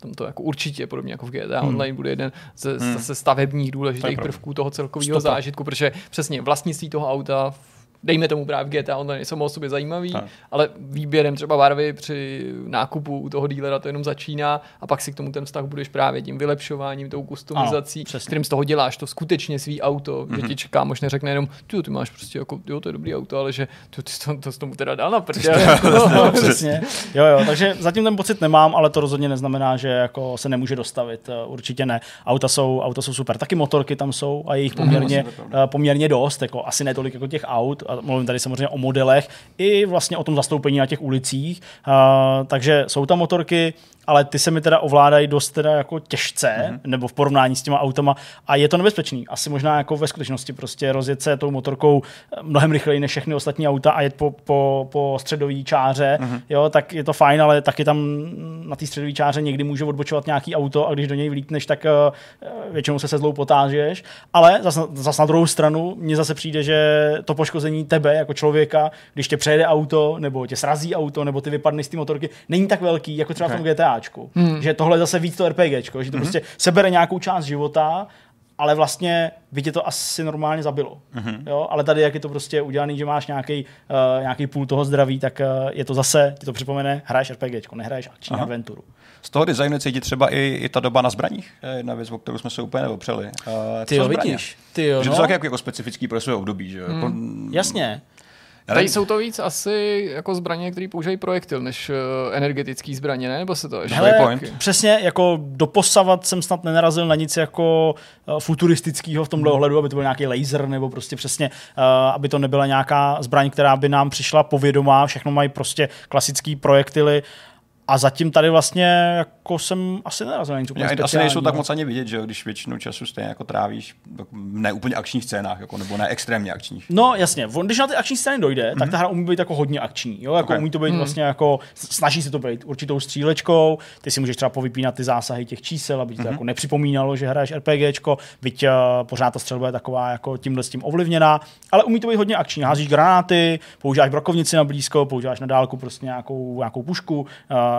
tam to jako určitě, podobně jako v GTA hmm. Online, bude jeden ze hmm. zase stavebních důležitých prvků toho celkového zážitku, protože přesně vlastnictví toho auta dejme tomu právě GTA Online, je samo o sobě zajímavý, Tak. ale výběrem třeba barvy při nákupu u toho dílera to jenom začíná a pak si k tomu ten vztah budeš právě tím vylepšováním, tou kustomizací, přesně. kterým z toho děláš to skutečně svý auto, mm-hmm. že ti čeká, možná řekne jenom, ty, ty máš prostě jako, jo, to je dobrý auto, ale že ty, ty to, to, to tomu teda dal na prdě. jako, No, přesně. Jo, jo, takže zatím ten pocit nemám, ale to rozhodně neznamená, že jako se nemůže dostavit. Eh, Určitě ne. Auta jsou, auta jsou super. Taky motorky tam jsou a je jich poměrně, eh, poměrně dost, jako asi ne tolik jako těch aut. A mluvím tady samozřejmě o modelech i vlastně o tom zastoupení na těch ulicích. Uh, takže jsou tam motorky, ale ty se mi teda ovládají dost teda jako těžce, mm-hmm. nebo v porovnání s těma autama a je to nebezpečný. Asi možná jako ve skutečnosti prostě rozjet se tou motorkou eh, mnohem rychleji než všechny ostatní auta a jet po, po, po středové čáře, mm-hmm. jo, tak je to fajn, ale taky tam na té středové čáře někdy může odbočovat nějaký auto a když do něj vlítneš, tak uh, většinou se se zlou potážeš, ale zas, zas na druhou stranu mně zase přijde, že to poškození tebe jako člověka, když tě přejede auto, nebo tě srazí auto, nebo ty vypadneš z té motorky, není tak velký, jako třeba v tom GTAčku. Hmm. Že tohle je zase víc to RPGčko, že to hmm. prostě sebere nějakou část života, ale vlastně by tě to asi normálně zabilo. Mm-hmm. Jo? Ale tady, jak je to prostě udělaný, že máš nějaký, uh, nějaký půl toho zdraví, tak uh, je to zase, ti to připomene, hraješ RPGčko, nehraješ akční Aha. adventuru. Z toho designu cítit třeba i, i ta doba na zbraních. Je jedna věc, o kterou jsme se úplně neopřeli. Uh, Ty jo, zbraně? vidíš. Ty jo, Že no. to taky jako, jako specifický pro své období, že jo? Jako, Jasně. Tady nevím, jsou to víc asi jako zbraně, které používají projektil, než uh, energetický zbraně, ne? Nebo se to ještě Hele. Přesně, jako doposavat jsem snad nenarazil na nic jako uh, futuristického v tomhle ohledu, aby to byl nějaký laser nebo prostě přesně, uh, aby to nebyla nějaká zbraň, která by nám přišla povědomá, všechno mají prostě klasický projektily a zatím tady vlastně jako jsem asi nenarazil na nic úplně asi nejsou tak moc ani vidět, že jo, když většinu času stejně jako trávíš v ne úplně akčních scénách, jako, nebo ne extrémně akčních. No jasně, on, když na ty akční scény dojde, mm-hmm. tak ta hra umí být jako hodně akční. Jo? Jako Okay. umí to být mm. vlastně jako, snaží se to být určitou střílečkou, ty si můžeš třeba povypínat ty zásahy těch čísel, aby ti to mm-hmm. jako nepřipomínalo, že hraješ RPGčko, byť uh, pořád ta střelba je taková jako tímhle s tím ovlivněná, ale umí to být hodně akční. Házíš granáty, používáš brokovnici na blízko, používáš na dálku prostě nějakou, nějakou pušku, uh,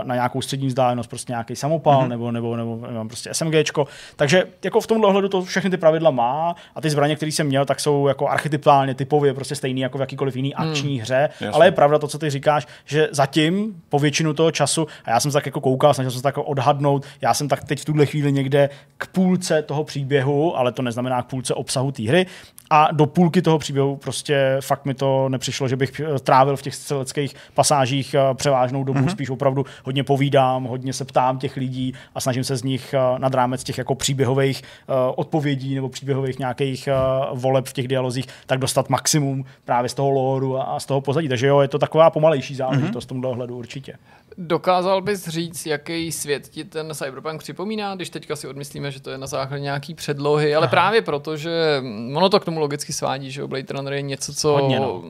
na nějakou střední vzdálenost prostě nějaký samopal mm-hmm. nebo, nebo, nebo, nebo prostě SMGčko. Takže jako v tomhle ohledu to všechny ty pravidla má a ty zbraně, které jsem měl, tak jsou jako archetypálně, typově prostě stejný jako v jakýkoliv jiný akční hře. Jasně. Ale je pravda to, co ty říkáš, že zatím po většinu toho času, a já jsem se tak jako koukal, snažil jsem se tak jako odhadnout, já jsem tak teď v tuhle chvíli někde k půlce toho příběhu, ale to neznamená k půlce obsahu té hry, a do půlky toho příběhu prostě fakt mi to nepřišlo, že bych eh, trávil v těch střeleckých pasážích eh, převážnou dobu, mm-hmm. spíš opravdu hodně povídám, hodně se ptám těch lidí a snažím se z nich uh, nad rámec těch jako příběhových uh, odpovědí nebo příběhových nějakých uh, voleb v těch dialozích, tak dostat maximum právě z toho lóru a, a z toho pozadí. Takže jo, je to taková pomalejší záležitost mm-hmm. v tomhle ohledu určitě. Dokázal bys říct, jaký svět ti ten Cyberpunk připomíná, když teďka si odmyslíme, že to je na základě nějaký předlohy, ale Aha. právě proto, že ono to k tomu logicky svádí, že Blade Runner je něco, co Hodně, no.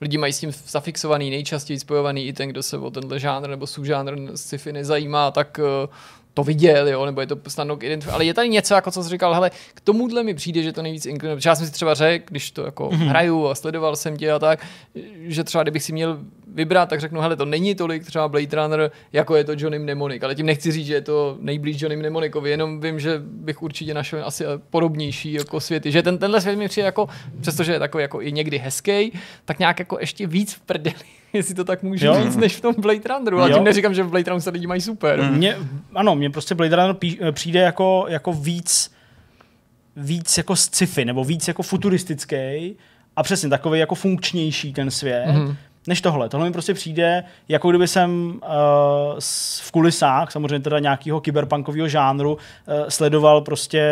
Lidi mají s tím zafixovaný, nejčastěji spojovaný i ten, kdo se o tenhle žánr nebo subžánr sci-fi nezajímá, tak uh, to viděl, jo, nebo je to snadno identifikovat. Ale je tady něco, jako co jsi říkal, hele, k tomuhle mi přijde, že to nejvíc inklinuje. Já jsem si třeba řekl, když to jako mm-hmm. hraju a sledoval jsem tě a tak, že třeba kdybych si měl vybrat, tak řeknu, hele, to není tolik třeba Blade Runner, jako je to Johnny Mnemonic, ale tím nechci říct, že je to nejblíž Johnny Mnemonicovi, jenom vím, že bych určitě našel asi podobnější jako světy, že ten, tenhle svět mi přijde jako, přestože je takový jako i někdy hezký, tak nějak jako ještě víc v prdeli, jestli to tak můžu jo. říct, než v tom Blade Runneru. A tím neříkám, že v Blade Runneru se lidi mají super. Mm. Mě, ano, mně prostě Blade Runner pí, přijde jako, jako víc víc jako sci-fi, nebo víc jako futuristický a přesně takový jako funkčnější ten svět. Mm než tohle. Tohle mi prostě přijde, jako kdyby jsem uh, v kulisách, samozřejmě teda nějakého kyberpunkového žánru, uh, sledoval prostě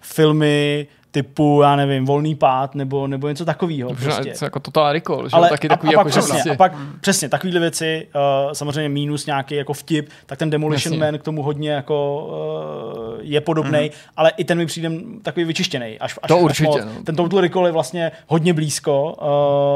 filmy typu, já nevím, volný pád nebo, nebo něco takového. Prostě. Jako Total Recall, že? Ale taky a, takový, a, jako, pak, přesně, prostě... a pak přesně takovéhle věci, uh, samozřejmě mínus nějaký jako vtip, tak ten Demolition Jasně. Man k tomu hodně jako uh, je podobný, mm. ale i ten mi přijde takový vyčištěný. Až, až, to až určitě. Moc. No. Ten Total Recall je vlastně hodně blízko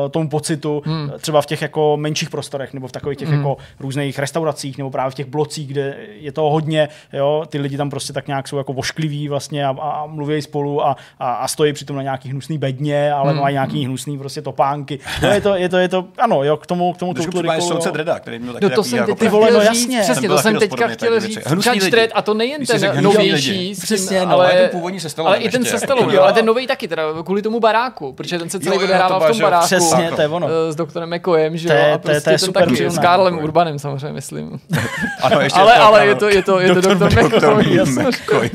uh, tomu pocitu, mm. třeba v těch jako menších prostorech nebo v takových těch mm. jako různých restauracích nebo právě v těch blocích, kde je to hodně, jo, ty lidi tam prostě tak nějak jsou jako voškliví vlastně a, a mluví spolu a, a, a stojí přitom na nějaký hnusný bedně, ale hmm. mají nějaký hnusný prostě topánky. No je to, je to, je to, ano, jo, k tomu, k tomu Trošku Recallu, soudce Dreda, který měl no to jsem jako ty vole, no jasně. Přesně, to jsem teďka chtěl říct. Judge Dredd, a to nejen ten novější, přesně, no, ale, ten původní se ale i ten se stalo, ale ten nový taky, teda kvůli tomu baráku, protože ten se celý odehrával v tom baráku. Přesně, to je ono. Eh, s doktorem McCoyem, že jo, a prostě ten taky, s Karlem Urbanem samozřejmě, myslím. Ale, ale je to, je to, je to doktor McCoy,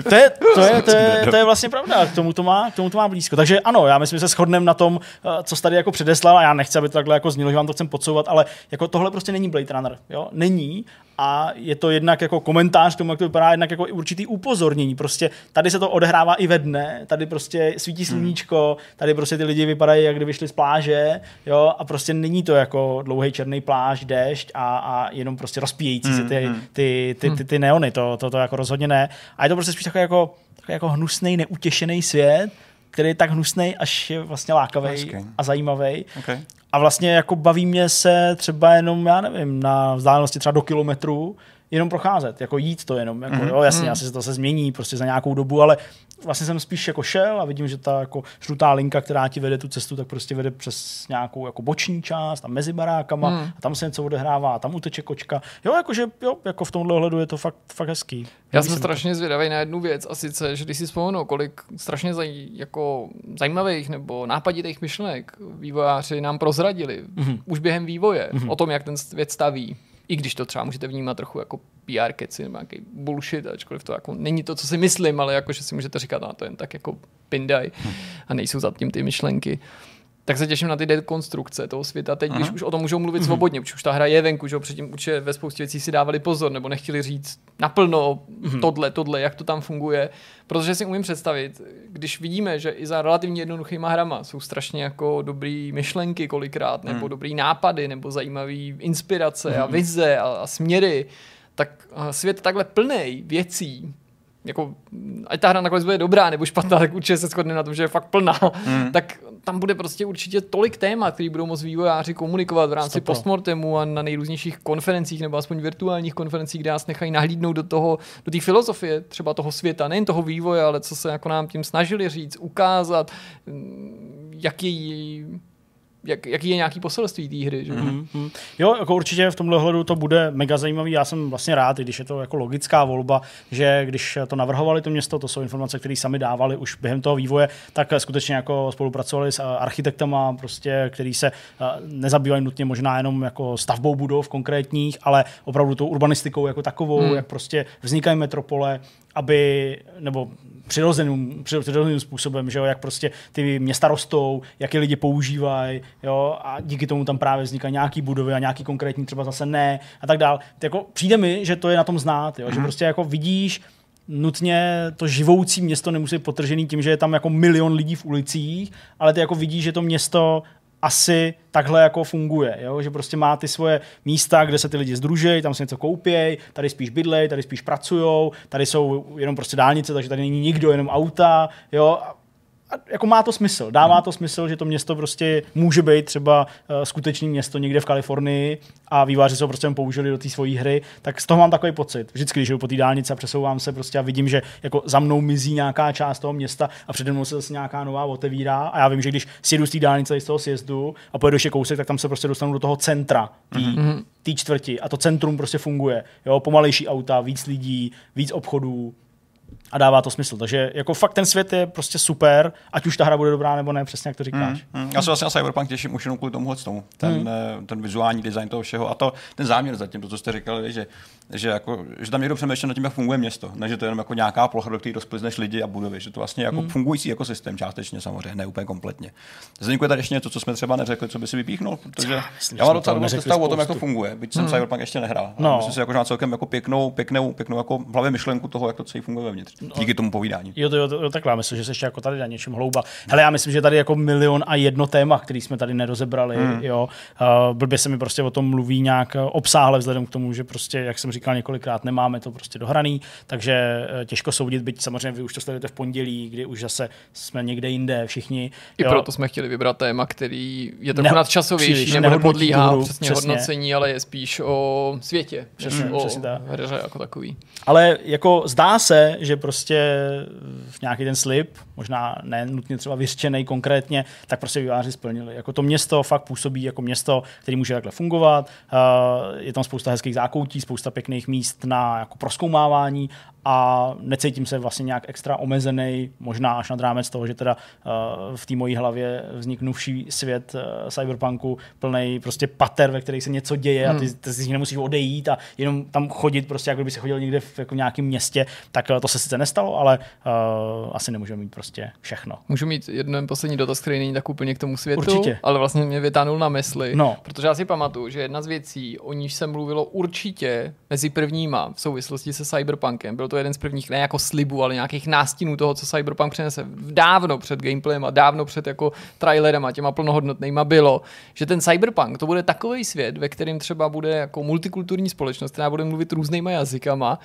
To je, to je, to je, to je vlastně pravda, k tomu to má, k tomu to má blízko. Takže ano, já myslím, že se shodneme na tom, eh, co jsi tady jako předeslal a já nechci, aby to takhle jako znělo, že vám to chcem podsouvat, ale jako tohle prostě není Blade Runner, jo? Není a je to jednak jako komentář k tomu, jak to vypadá, jednak jako určitý upozornění. Prostě tady se to odehrává i ve dne, tady prostě svítí hmm. sluníčko, tady prostě ty lidi vypadají, jak kdyby šli z pláže, jo, a prostě není to jako dlouhý černý pláž, déšť a, a jenom prostě rozpíjející se ty, hmm. ty, ty, ty, ty, neony, to, to, to jako rozhodně ne. A je to prostě spíš takový jako, jako hnusný, neutěšený svět, který je tak hnusný, až je vlastně lákavý a zajímavý. Okay. A vlastně jako baví mě se třeba jenom, já nevím, na vzdálenosti třeba do kilometru, jenom procházet, jako jít to jenom, jako, mm-hmm. jo, jasně, mm. asi se to se změní prostě za nějakou dobu, ale vlastně jsem spíš jako šel a vidím, že ta jako žlutá linka, která ti vede tu cestu, tak prostě vede přes nějakou jako boční část a mezi barákama mm. a tam se něco odehrává a tam uteče kočka. Jo, jakože jo, jako v tomhle ohledu je to fakt, fakt hezký. Já jsem strašně to. zvědavý na jednu věc a sice, že když si vzpomenu, kolik strašně zaj, jako zajímavých nebo nápaditých myšlenek vývojáři nám prozradili mm-hmm. už během vývoje mm-hmm. o tom, jak ten svět staví i když to třeba můžete vnímat trochu jako PR keci nebo nějaký bullshit, ačkoliv to jako není to, co si myslím, ale jako, že si můžete říkat, a to jen tak jako pindaj a nejsou za tím ty myšlenky tak se těším na ty dekonstrukce toho světa. Teď, Aha. když už o tom můžou mluvit mm-hmm. svobodně, už ta hra je venku, že předtím určitě ve spoustě věcí si dávali pozor, nebo nechtěli říct naplno mm-hmm. tohle, tohle, jak to tam funguje. Protože si umím představit, když vidíme, že i za relativně jednoduchýma hrama jsou strašně jako dobrý myšlenky kolikrát, nebo mm. dobrý nápady, nebo zajímavé inspirace mm-hmm. a vize a, a směry, tak svět takhle plný věcí, jako, ať ta hra nakonec bude dobrá nebo špatná, tak určitě se shodneme na tom, že je fakt plná, mm. tak tam bude prostě určitě tolik témat, který budou moct vývojáři komunikovat v rámci Stopro. postmortemu a na nejrůznějších konferencích nebo aspoň virtuálních konferencích, kde nás nechají nahlídnout do toho, do té filozofie třeba toho světa, nejen toho vývoje, ale co se jako nám tím snažili říct, ukázat, jak je jak, jaký je nějaký poselství té hry. Že? Mm-hmm. Jo, jako určitě v tomhle hledu to bude mega zajímavý. Já jsem vlastně rád, když je to jako logická volba, že když to navrhovali to město, to jsou informace, které sami dávali už během toho vývoje, tak skutečně jako spolupracovali s architektama, prostě, který se nezabývají nutně možná jenom jako stavbou budov konkrétních, ale opravdu tou urbanistikou jako takovou, mm. jak prostě vznikají metropole, aby, nebo přirozeným, přirozeným způsobem, že jo, jak prostě ty města rostou, jak je lidi používají, jo, a díky tomu tam právě vznikají nějaký budovy a nějaký konkrétní třeba zase ne a tak dál. Jako přijde mi, že to je na tom znát, jo, mm-hmm. že prostě jako vidíš, nutně to živoucí město nemusí být potržený tím, že je tam jako milion lidí v ulicích, ale ty jako vidíš, že to město asi takhle jako funguje, jo? že prostě má ty svoje místa, kde se ty lidi združejí, tam se něco koupějí, tady spíš bydlej, tady spíš pracujou, tady jsou jenom prostě dálnice, takže tady není nikdo, jenom auta, jo? A jako má to smysl. Dává to smysl, že to město prostě může být třeba uh, skutečný město někde v Kalifornii a výváři se ho prostě použili do té svojí hry, tak z toho mám takový pocit. Vždycky, když jdu po té dálnici a přesouvám se prostě a vidím, že jako za mnou mizí nějaká část toho města a přede mnou se zase nějaká nová otevírá a já vím, že když sjedu z té dálnice z toho sjezdu a pojedu ještě kousek, tak tam se prostě dostanu do toho centra té mm-hmm. čtvrti a to centrum prostě funguje. Jo, pomalejší auta, víc lidí, víc obchodů, a dává to smysl. Takže jako fakt ten svět je prostě super, ať už ta hra bude dobrá nebo ne, přesně jak to říkáš. Mm, mm. Já se vlastně na Cyberpunk těším už jenom kvůli tomuhle tomu. Ten, mm. ten vizuální design toho všeho a to, ten záměr zatím, to, co jste říkali, že, že, jako, že tam někdo přemýšlel nad tím, jak funguje město, ne, že to je jenom jako nějaká plocha, do které rozplyzneš lidi a budovy, že to vlastně jako mm. fungující ekosystém částečně samozřejmě, ne úplně kompletně. Zdeníku je tady ještě něco, co jsme třeba neřekli, co by si vypíchnul, protože já, myslím, já mám docela dobrou představu o tom, jak to funguje, byť jsem mm. Cyberpunk ještě nehrál. No. Myslím si, jako, že má celkem jako pěknou, pěknou, pěknou jako v hlavě myšlenku toho, jak to celý funguje vevnitř. No. Díky tomu povídání. Jo, to, jo, to, takhle, myslím, že se ještě jako tady na něčem hlouba. Hele, já myslím, že tady jako milion a jedno téma, který jsme tady nerozebrali, hmm. jo. Uh, blbě se mi prostě o tom mluví nějak eh, obsáhle, vzhledem k tomu, že prostě, jak jsem říkal několikrát, nemáme to prostě dohraný, takže uh, těžko soudit, byť samozřejmě vy už to sledujete v pondělí, kdy už zase jsme někde jinde všichni. I jo. proto jsme chtěli vybrat téma, který je trochu ne, nadčasovější, nebo podlíhá přesně, přesně hodnocení, ale je spíš o světě, přesně, hmm, o přesně hře jako takový. Ale jako zdá se, že prostě v nějaký ten slib, možná ne nutně třeba vyřčený konkrétně, tak prostě výváři splnili. Jako to město fakt působí jako město, který může takhle fungovat. Eh, je tam spousta hezkých zákoutí, spousta pěkných míst na jako proskoumávání a necítím se vlastně nějak extra omezený, možná až nad rámec toho, že teda uh, v té mojí hlavě vzniknuvší svět uh, cyberpunku plný prostě pater, ve kterých se něco děje hmm. a ty, hmm. ty z nich nemusíš odejít a jenom tam chodit prostě, jako kdyby se chodil někde v jako nějakém městě, tak uh, to se sice nestalo, ale uh, asi nemůžeme mít prostě všechno. Můžu mít jeden poslední dotaz, který není tak úplně k tomu světu, určitě. ale vlastně mě vytánul na mysli, no. protože já si pamatuju, že jedna z věcí, o níž se mluvilo určitě mezi prvníma v souvislosti se cyberpunkem, byl to jeden z prvních, ne jako slibů, ale nějakých nástínů toho, co Cyberpunk přinese dávno před gameplayem a dávno před jako trailerem a těma plnohodnotnýma bylo, že ten Cyberpunk to bude takový svět, ve kterém třeba bude jako multikulturní společnost, která bude mluvit různýma jazykama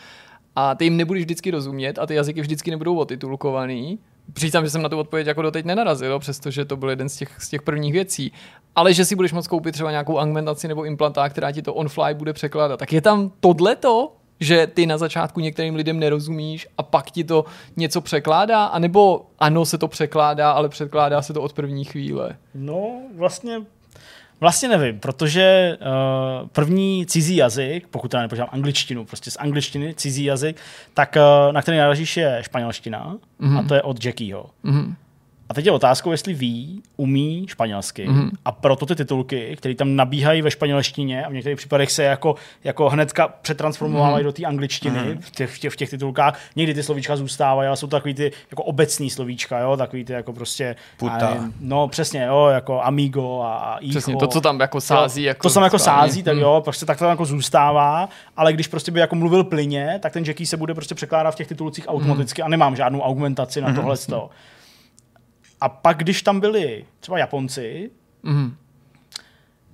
a ty jim nebudeš vždycky rozumět a ty jazyky vždycky nebudou otitulkovaný, Přiznám, že jsem na tu odpověď jako doteď nenarazil, přestože to byl jeden z těch, z těch prvních věcí. Ale že si budeš moct koupit třeba nějakou augmentaci nebo implantát, která ti to on-fly bude překládat. Tak je tam tohleto, že ty na začátku některým lidem nerozumíš a pak ti to něco překládá, anebo ano, se to překládá, ale překládá se to od první chvíle? No, vlastně Vlastně nevím, protože uh, první cizí jazyk, pokud teda nepočítám angličtinu, prostě z angličtiny cizí jazyk, tak uh, na který naražíš je španělština mm-hmm. a to je od Jackieho. Mm-hmm. A teď je otázkou, jestli ví, umí španělsky. Mm-hmm. A proto ty titulky, které tam nabíhají ve španělštině a v některých případech se jako, jako hnedka přetransformovávají mm-hmm. do té angličtiny mm-hmm. v, těch, v, těch, v těch titulkách. Někdy ty slovíčka zůstávají, ale jsou to takový ty jako obecný slovíčka, jo? takový ty jako prostě... Puta. Nevím, no přesně, jo, jako amigo a, a icho. Přesně, to, co tam jako sází. To, jako to tam jako sází, tak mm. jo, prostě tak to tam jako zůstává, ale když prostě by jako mluvil plyně, tak ten Jackie se bude prostě překládat v těch titulcích automaticky mm. a nemám žádnou augmentaci na mm-hmm. A pak, když tam byli třeba Japonci, mm-hmm.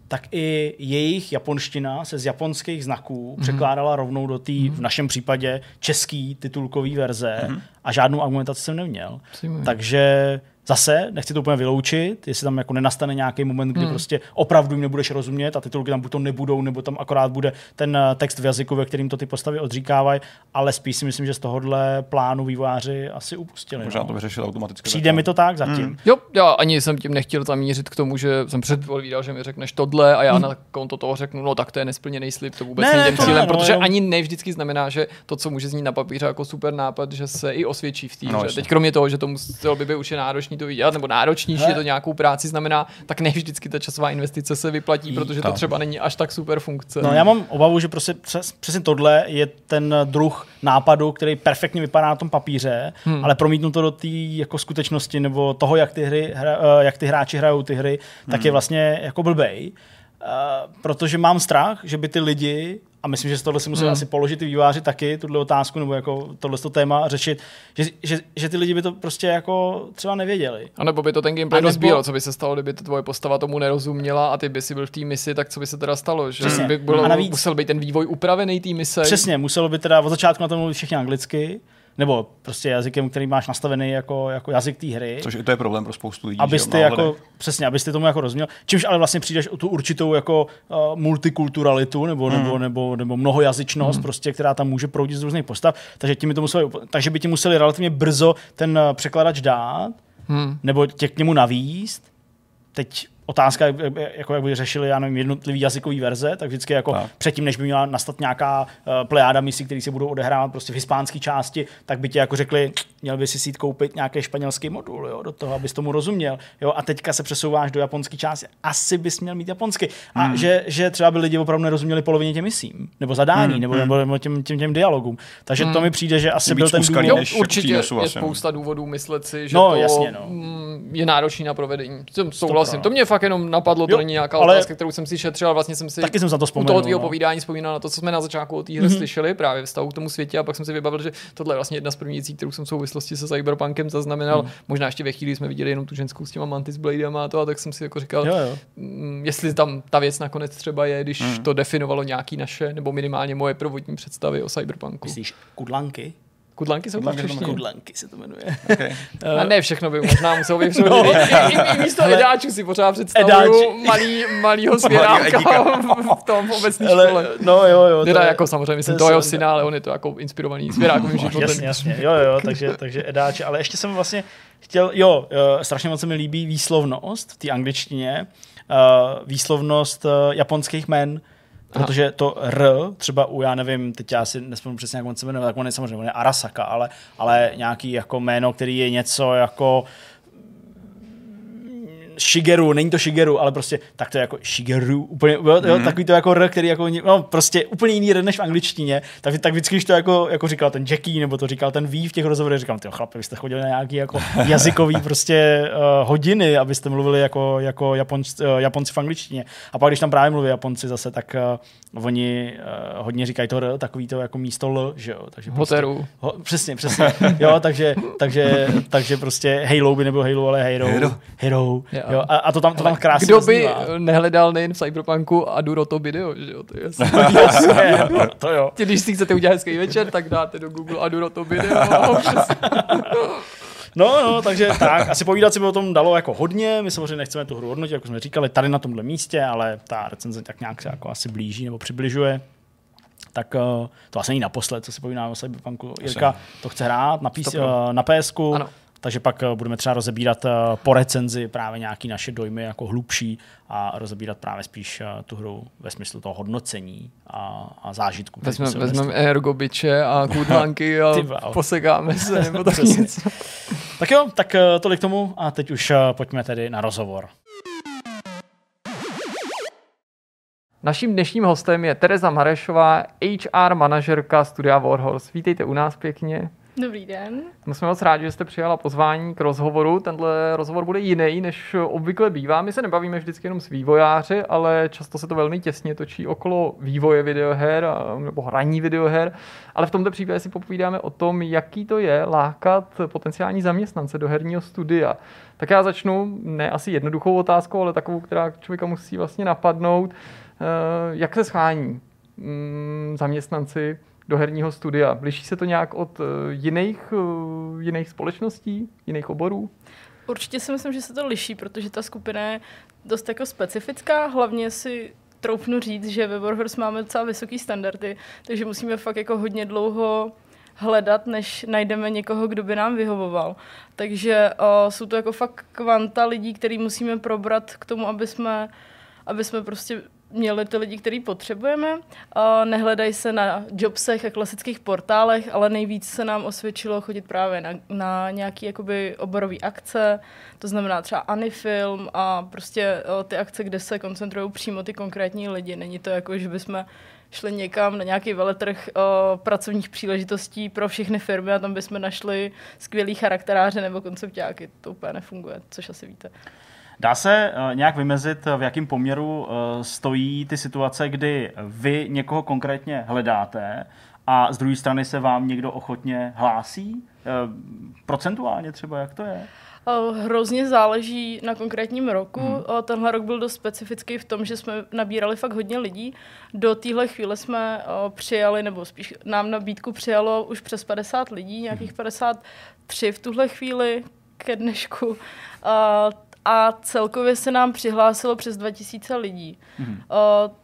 tak i jejich japonština se z japonských znaků mm-hmm. překládala rovnou do té, mm-hmm. v našem případě, český titulkový verze mm-hmm. a žádnou argumentaci jsem neměl. Přijím. Takže Zase, nechci to úplně vyloučit, jestli tam jako nenastane nějaký moment, kdy hmm. prostě opravdu jim nebudeš rozumět a titulky tam buď to nebudou, nebo tam akorát bude ten eh, text v jazyku, ve kterým to ty postavy odříkávají, ale spíš si myslím, že z tohohle plánu vývojáři asi upustili. Možná no. to vyřešil automaticky. Přijde mi to tak zatím. Hmm. Jo, já ani jsem tím nechtěl zamířit k tomu, že jsem předpovídal, že mi řekneš tohle a já hmm. na konto toho řeknu, no tak to je nesplněný slib, to vůbec ne, není tím cílem, ne, no, protože no, ani ne vždycky znamená, že to, co může znít na papíře jako super nápad, že se i osvědčí v týře. No, Teď kromě toho, že to muselo by být už náročný to vydělat, nebo náročnější, že to nějakou práci znamená, tak ne vždycky ta časová investice se vyplatí, protože to třeba není až tak super funkce. No já mám obavu, že prostě přes, přesně tohle je ten druh nápadu, který perfektně vypadá na tom papíře, hmm. ale promítnu to do té jako skutečnosti nebo toho, jak ty, hry, hra, eh, jak ty hráči hrajou ty hry, hmm. tak je vlastně jako blbej. Uh, protože mám strach, že by ty lidi, a myslím, že z tohle si museli Hmm. asi položit ty výváři taky, tuhle otázku, nebo jako tohle téma řešit, že, že, že, ty lidi by to prostě jako třeba nevěděli. A nebo by to ten gameplay rozbíjelo, co by se stalo, kdyby ta tvoje postava tomu nerozuměla a ty by si byl v té misi, tak co by se teda stalo? Že Přesně. by bylo, A navíc- musel být ten vývoj upravený té mise. Přesně, muselo by teda od začátku na tom mluvit všichni anglicky, nebo prostě jazykem, který máš nastavený jako, jako jazyk té hry. Což i to je problém pro spoustu lidí. abyste že jako, přesně, abyste tomu jako rozuměl. Čímž ale vlastně přijdeš o tu určitou jako uh, multikulturalitu nebo, nebo, nebo, nebo mnohojazyčnost, prostě, která tam může proudit z různých postav. Takže, ti to museli, takže by ti museli relativně brzo ten uh, překladač dát, Hmm. nebo tě k němu navíst. Teď otázka, jak, jak- jako jak by řešili, já nevím, jednotlivý jazykový verze, tak vždycky jako Tak. předtím, než by měla nastat nějaká uh, plejáda misí, které se budou odehrávat prostě v hispánské části, tak by ti jako řekli, měl by si si jít koupit nějaký španělský modul, jo, do toho, abys tomu rozuměl. Jo, a teďka se přesouváš do japonské části, asi bys měl mít japonsky. A Hmm. že, že třeba by lidi opravdu nerozuměli polovině těm misím, nebo zadání, Hmm, nebo, nebo, nebo těm, těm, těm dialogům. Takže to mi přijde, že asi byl ten důvod. Jo, určitě je no. spousta důvodů myslet si, že No, to jasně, no. mm, je náročný na provedení. Souhlasím. no. To mě fakt jenom napadlo, to Jo, není nějaká ale- otázka, kterou jsem si šetřil, ale vlastně jsem si Taky jsem za to u toho vzpomenul. tvýho no. povídání vzpomínal na to, co jsme na začátku o té hře mm-hmm. slyšeli, právě vztahu k tomu světě, a pak jsem si vybavil, že tohle je vlastně jedna z prvních věcí, kterou jsem v souvislosti se Cyberpunkem zaznamenal. Mm. Možná ještě ve chvíli jsme viděli jenom tu ženskou s těma Mantis Bladema a to, a tak jsem si jako říkal, Jo, jo. mm, jestli tam ta věc nakonec třeba je, když mm. to definovalo nějaký naše, nebo minimálně moje prvotní představy o Cyberpunku. Myslíš kudlanky? Kudlanky jsou Kudlanky češtině. Kudlanky se to jmenuje. Okay. A ne všechno by možná muselo být všude. No. No. I, i, I, místo Hele. edáčů si pořád představuju Edáči. malý, malýho svěráka v tom obecní škole. Ale, no jo, jo. Teda je- jako samozřejmě myslím to jeho syna, ale on je to jako inspirovaný svěrákovým životem. Jasně, jasně, jo, jo, takže, takže edáče, ale ještě jsem vlastně chtěl, jo, strašně moc se mi líbí výslovnost v té angličtině, uh, výslovnost uh, japonských jmen, protože to R, třeba u, já nevím, teď já si nespomínám přesně, jak on se jmenuje, tak on je samozřejmě, on je Arasaka, ale, ale nějaký jako jméno, který je něco jako Shigeru, není to Shigeru, ale prostě tak to je jako Shigeru, úplně, jo, jo, takový to jako R, který jako, no prostě úplně jiný R než v angličtině, tak, tak vždycky, když to jako, jako říkal ten Jackie, nebo to říkal ten V v těch rozhovorech, říkám, ty chlapi, vy jste chodili na nějaký jako jazykový prostě uh, hodiny, abyste mluvili jako, jako Japonci, uh, Japonci v angličtině. A pak, když tam právě mluví Japonci zase, tak uh, oni uh, hodně říkají to R, takový to jako místo L, že jo. Takže prostě, Hoteru. Ho, přesně, přesně. Jo, takže, takže, takže prostě Halo by nebyl Halo, ale Hero. Hero. Hero. Jo. Jo, a, a to tam, to tam krásně Kdo by zaznívá. nehledal nejen v Cyberpunku a Duro to video, že jo, to je jasný. Jasně, to jo. Tě, Když si chcete udělat hezký večer, tak dáte do Google a Duro to video. No, no, takže tak, asi povídat si by o tom dalo jako hodně, my samozřejmě nechceme tu hru hodnotit, jako jsme říkali, tady na tomhle místě, ale ta recenze tak nějak se jako asi blíží nebo přibližuje. Tak uh, to asi není naposled, co si povídáme o Cyberpunku. Jirka to chce hrát na, PC, uh, na PSku, Ano. Takže pak uh, budeme třeba rozebírat uh, po recenzi právě nějaký naše dojmy jako hlubší a rozebírat právě spíš uh, tu hru ve smyslu toho hodnocení a, a zážitku. jsme Vezmeme ergobiče a kudlanky a posekáme se, nebo tak něco. Tak jo, tak tolik tomu a teď už pojďme tedy na rozhovor. Naším dnešním hostem je Tereza Marešová, HR manažerka studia Warhorse. Vítejte u nás pěkně. Dobrý den. My jsme moc rádi, že jste přijala pozvání k rozhovoru. Tenhle rozhovor bude jiný, než obvykle bývá. My se nebavíme vždycky jenom s vývojáři, ale často se to velmi těsně točí okolo vývoje videoher nebo hraní videoher. Ale v tomto případě si popovídáme o tom, jaký to je lákat potenciální zaměstnance do herního studia. Tak já začnu ne asi jednoduchou otázkou, ale takovou, která člověka musí vlastně napadnout. Eh, Jak se schání mm, zaměstnanci do herního studia. Liší se to nějak od eh, jiných, eh, jiných společností, jiných oborů? Určitě si myslím, že se to liší, protože ta skupina je dost jako specifická. Hlavně si troufnu říct, že ve Warhorse máme docela vysoký standardy, takže musíme fakt jako hodně dlouho hledat, než najdeme někoho, kdo by nám vyhovoval. Takže uh, jsou to jako fakt kvanta lidí, který musíme probrat k tomu, aby jsme, aby jsme prostě měli ty lidi, který potřebujeme. Nehledají se na jobsech a klasických portálech, ale nejvíc se nám osvědčilo chodit právě na, na nějaké jakoby oborový akce, to znamená třeba Anifilm a prostě ty akce, kde se koncentrují přímo ty konkrétní lidi. Není to jako, že bychom šli někam na nějaký veletrh o, pracovních příležitostí pro všechny firmy a tam bychom našli skvělý charakteráře nebo konceptáky. To úplně nefunguje, což asi víte. Dá se uh, nějak vymezit, v jakém poměru uh, stojí ty situace, kdy vy někoho konkrétně hledáte a z druhé strany se vám někdo ochotně hlásí? Uh, procentuálně třeba, jak to je? Hrozně záleží na konkrétním roku. Hmm. Tenhle rok byl dost specifický v tom, že jsme nabírali fakt hodně lidí. Do téhle chvíle jsme přijali, nebo spíš nám nabídku přijalo už přes 50 lidí, nějakých 53 hmm. v tuhle chvíli ke dnešku a celkově se nám přihlásilo přes 2000 lidí. Mm-hmm. Uh,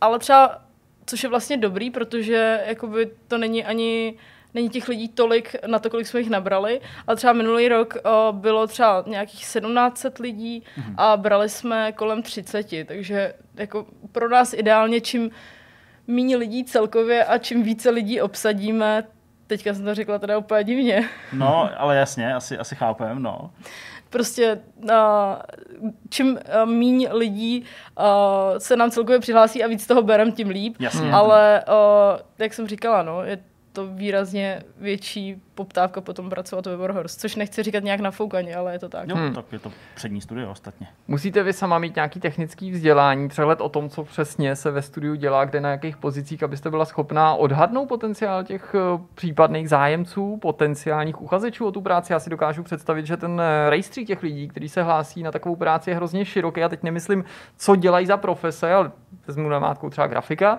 ale třeba, což je vlastně dobrý, protože jakoby to není ani není těch lidí tolik na to, kolik jsme jich nabrali, ale třeba minulý rok uh, bylo třeba nějakých 1700 lidí mm-hmm. a brali jsme kolem 30, takže jako pro nás ideálně, čím méně lidí celkově a čím více lidí obsadíme, teďka jsem to řekla teda úplně divně. No, ale jasně, asi, asi chápem, no prostě uh, čím uh, míň lidí uh, se nám celkově přihlásí a víc toho berem, tím líp. Jasně. Ale uh, jak jsem říkala, no, je to výrazně větší poptávka potom pracovat ve Warhorse, což nechci říkat nějak nafoukaně, ale je to tak. Jo, hmm. tak je to přední studio ostatně. Musíte vy sama mít nějaký technický vzdělání, přehled o tom, co přesně se ve studiu dělá, kde na jakých pozicích, abyste byla schopná odhadnout potenciál těch eh, případných zájemců, potenciálních uchazečů o tu práci. Já si dokážu představit, že ten eh, rejstřík těch lidí, kteří se hlásí na takovou práci, je hrozně široký. Já teď nemyslím, co dělají za profese, ale vezmu na mátku třeba grafika,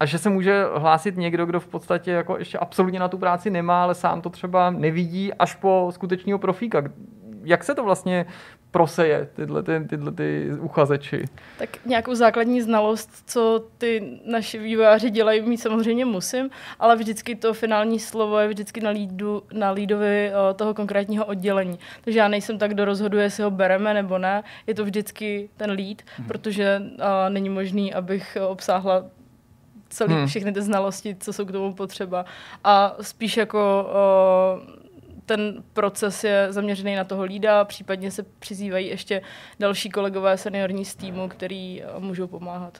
a že se může hlásit někdo, kdo v podstatě jako ještě absolutně na tu práci nemá, ale sám to třeba nevidí až po skutečného profíka. Jak se to vlastně proseje, tyhle, ty, tyhle ty uchazeči? Tak nějakou základní znalost, co ty naši vývojáři dělají, mít samozřejmě musím, ale vždycky to finální slovo je vždycky na, lídu, na lídovi toho konkrétního oddělení. Takže já nejsem tak, kdo rozhoduje, jestli ho bereme nebo ne. Je to vždycky ten líd, hmm. protože uh, není možný, abych obsáhla celý, hmm. všechny ty znalosti, co jsou k tomu potřeba. A spíš jako o, ten proces je zaměřený na toho lída, případně se přizývají ještě další kolegové seniorní z týmu, který můžou pomáhat.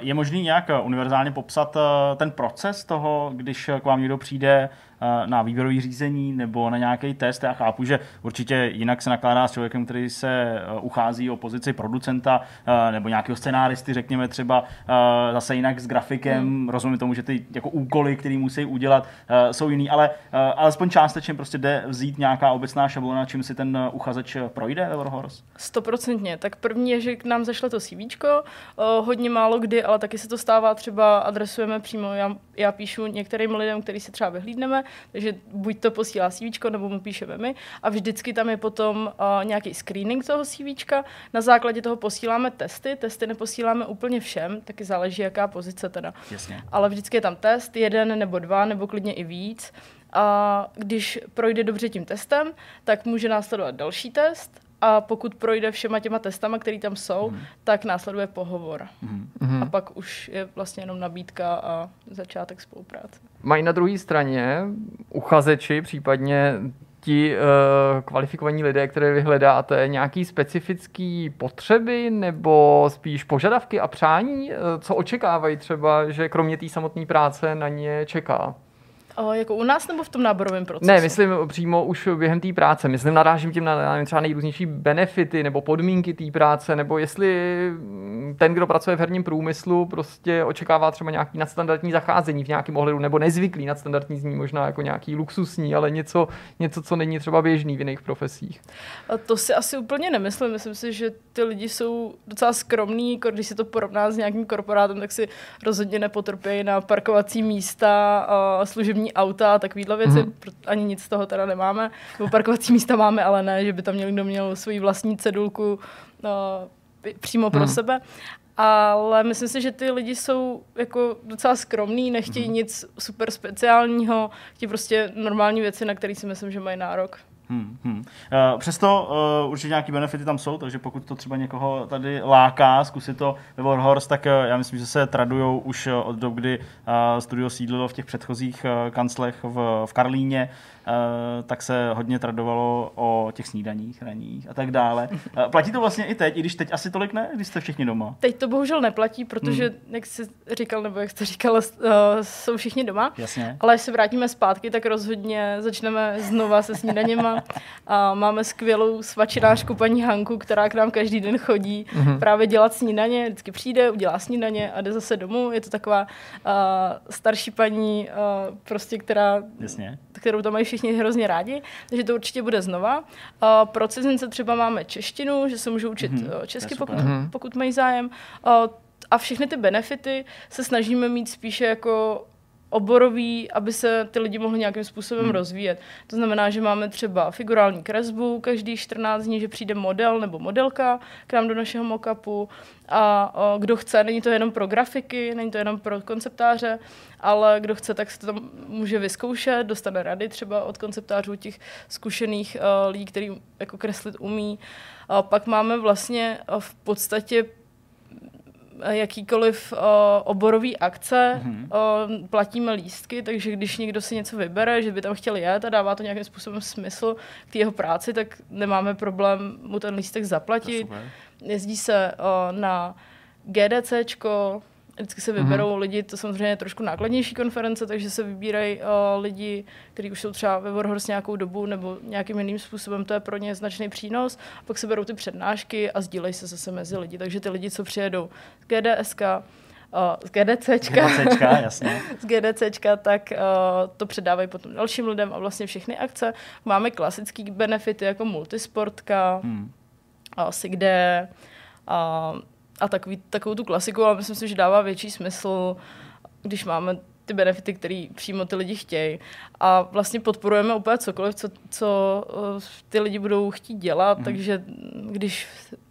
Je možný nějak univerzálně popsat ten proces toho, když k vám někdo přijde Eh, na výběrový řízení nebo na nějaký test. Já chápu, že určitě jinak se nakládá s člověkem, který se eh, uchází o pozici producenta eh, nebo nějakého scenáristy, řekněme třeba zase jinak s grafikem. Hmm. Rozumím tomu, že ty jako úkoly, které musí udělat, jsou jiný, ale alespoň částečně prostě jde vzít nějaká obecná šablona, čím si ten uchazeč projde Eurohorse? Stoprocentně. Tak první je, že k nám zašle to CV, hodně málo kdy, ale taky se to stává třeba adresujeme přímo. Já, já píšu některým lidem, který si třeba vyhlídneme, takže buď to posílá CV, nebo mu píšeme my a vždycky tam je potom uh, nějaký screening toho CV. Na základě toho posíláme testy, testy neposíláme úplně všem, taky záleží, jaká pozice teda. Jasně. Ale vždycky je tam test, jeden nebo dva, nebo klidně i víc. A když projde dobře tím testem, tak může následovat další test a pokud projde všema těma testama, které tam jsou, mm. tak následuje pohovor. Mm. A pak už je vlastně jenom nabídka a začátek spolupráce. Mají na druhé straně uchazeči, případně ti uh, kvalifikovaní lidé, které vy hledáte, nějaký specifický potřeby nebo spíš požadavky a přání, uh, co očekávají třeba, že kromě té samotné práce na ně čeká? O, jako u nás nebo v tom náborovém procesu? Ne, myslím přímo už během té práce. Myslím, narážím tím na, na třeba nejrůznější benefity nebo podmínky té práce, nebo jestli ten, kdo pracuje v herním průmyslu, prostě očekává třeba nějaký nadstandardní zacházení v nějakém ohledu, nebo nezvyklý nadstandardní zní možná jako nějaký luxusní, ale něco, něco, co není třeba běžný v jiných profesích. A to si asi úplně nemyslím. Myslím si, že ty lidi jsou docela skromní, jako když si to porovná s nějakým korporátem, tak si rozhodně nepotrpějí na parkovací místa, a auta a takovýhle věci. Mm. Ani nic z toho teda nemáme. Nebo parkovací místa máme, ale ne, že by tam někdo měl svoji vlastní cedulku no, přímo pro mm. sebe. Ale myslím si, že ty lidi jsou jako docela skromní, nechtějí mm. nic super speciálního, chtějí prostě normální věci, na které si myslím, že mají nárok. Hmm, hmm. Uh, přesto uh, určitě nějaké benefity tam jsou, takže pokud to třeba někoho tady láká zkusit to ve Warhorse, tak uh, já myslím, že se tradují už od dob, kdy uh, studio sídlilo v těch předchozích uh, kanclech v, v Karlíně, tak se hodně tradovalo o těch snídaních, raních a tak dále. Uh, platí to vlastně i teď, i když teď asi tolik ne, když jste všichni doma? Teď to bohužel neplatí, protože, hmm. jak jsi říkal, nebo jak jste říkala, uh, jsou všichni doma. Jasně. Ale až se vrátíme zpátky, tak rozhodně začneme znova se snídaněma. A máme skvělou svačinářku paní Hanku, která k nám každý den chodí mm-hmm. právě dělat snídaně. Vždycky přijde, udělá snídaně a jde zase domů. Je to taková uh, starší paní, uh, prostě, která, Jasně. kterou tam mají všichni hrozně rádi. Takže to určitě bude znova. Uh, pro cizince třeba máme češtinu, že se můžou učit mm-hmm. česky, pokud, mm-hmm. pokud mají zájem. Uh, a všechny ty benefity se snažíme mít spíše jako oborový, aby se ty lidi mohli nějakým způsobem hmm. rozvíjet. To znamená, že máme třeba figurální kresbu každý 14 dní, že přijde model nebo modelka k nám do našeho mockupu a o, kdo chce, není to jenom pro grafiky, není to jenom pro konceptáře, ale kdo chce, tak se to tam může vyzkoušet, dostane rady třeba od konceptářů těch zkušených uh, lidí, kteří jako kreslit umí. A pak máme vlastně v podstatě jakýkoliv uh, oborový akce, mm-hmm. uh, platíme lístky, takže když někdo si něco vybere, že by tam chtěl jet a dává to nějakým způsobem smysl k jeho práci, tak nemáme problém mu ten lístek zaplatit. Jezdí se uh, na GDCčko, Vždycky se vyberou mm-hmm. lidi, to samozřejmě je trošku nákladnější konference, takže se vybírají uh, lidi, kteří už jsou třeba ve Warhorse nějakou dobu nebo nějakým jiným způsobem, to je pro ně značný přínos. Pak se berou ty přednášky a sdílejí se zase mezi lidi. Takže ty lidi, co přijedou z GDSK, Uh, z GDCčka, GDCčka jasně. z GDCčka, tak uh, to předávají potom dalším lidem a vlastně všechny akce. Máme klasické benefity jako multisportka, hmm. uh, Sigde, uh, a takový, takovou tu klasiku, ale myslím si, že dává větší smysl, když máme ty benefity, které přímo ty lidi chtějí. A vlastně podporujeme úplně cokoliv, co, co uh, ty lidi budou chtít dělat, mm. takže když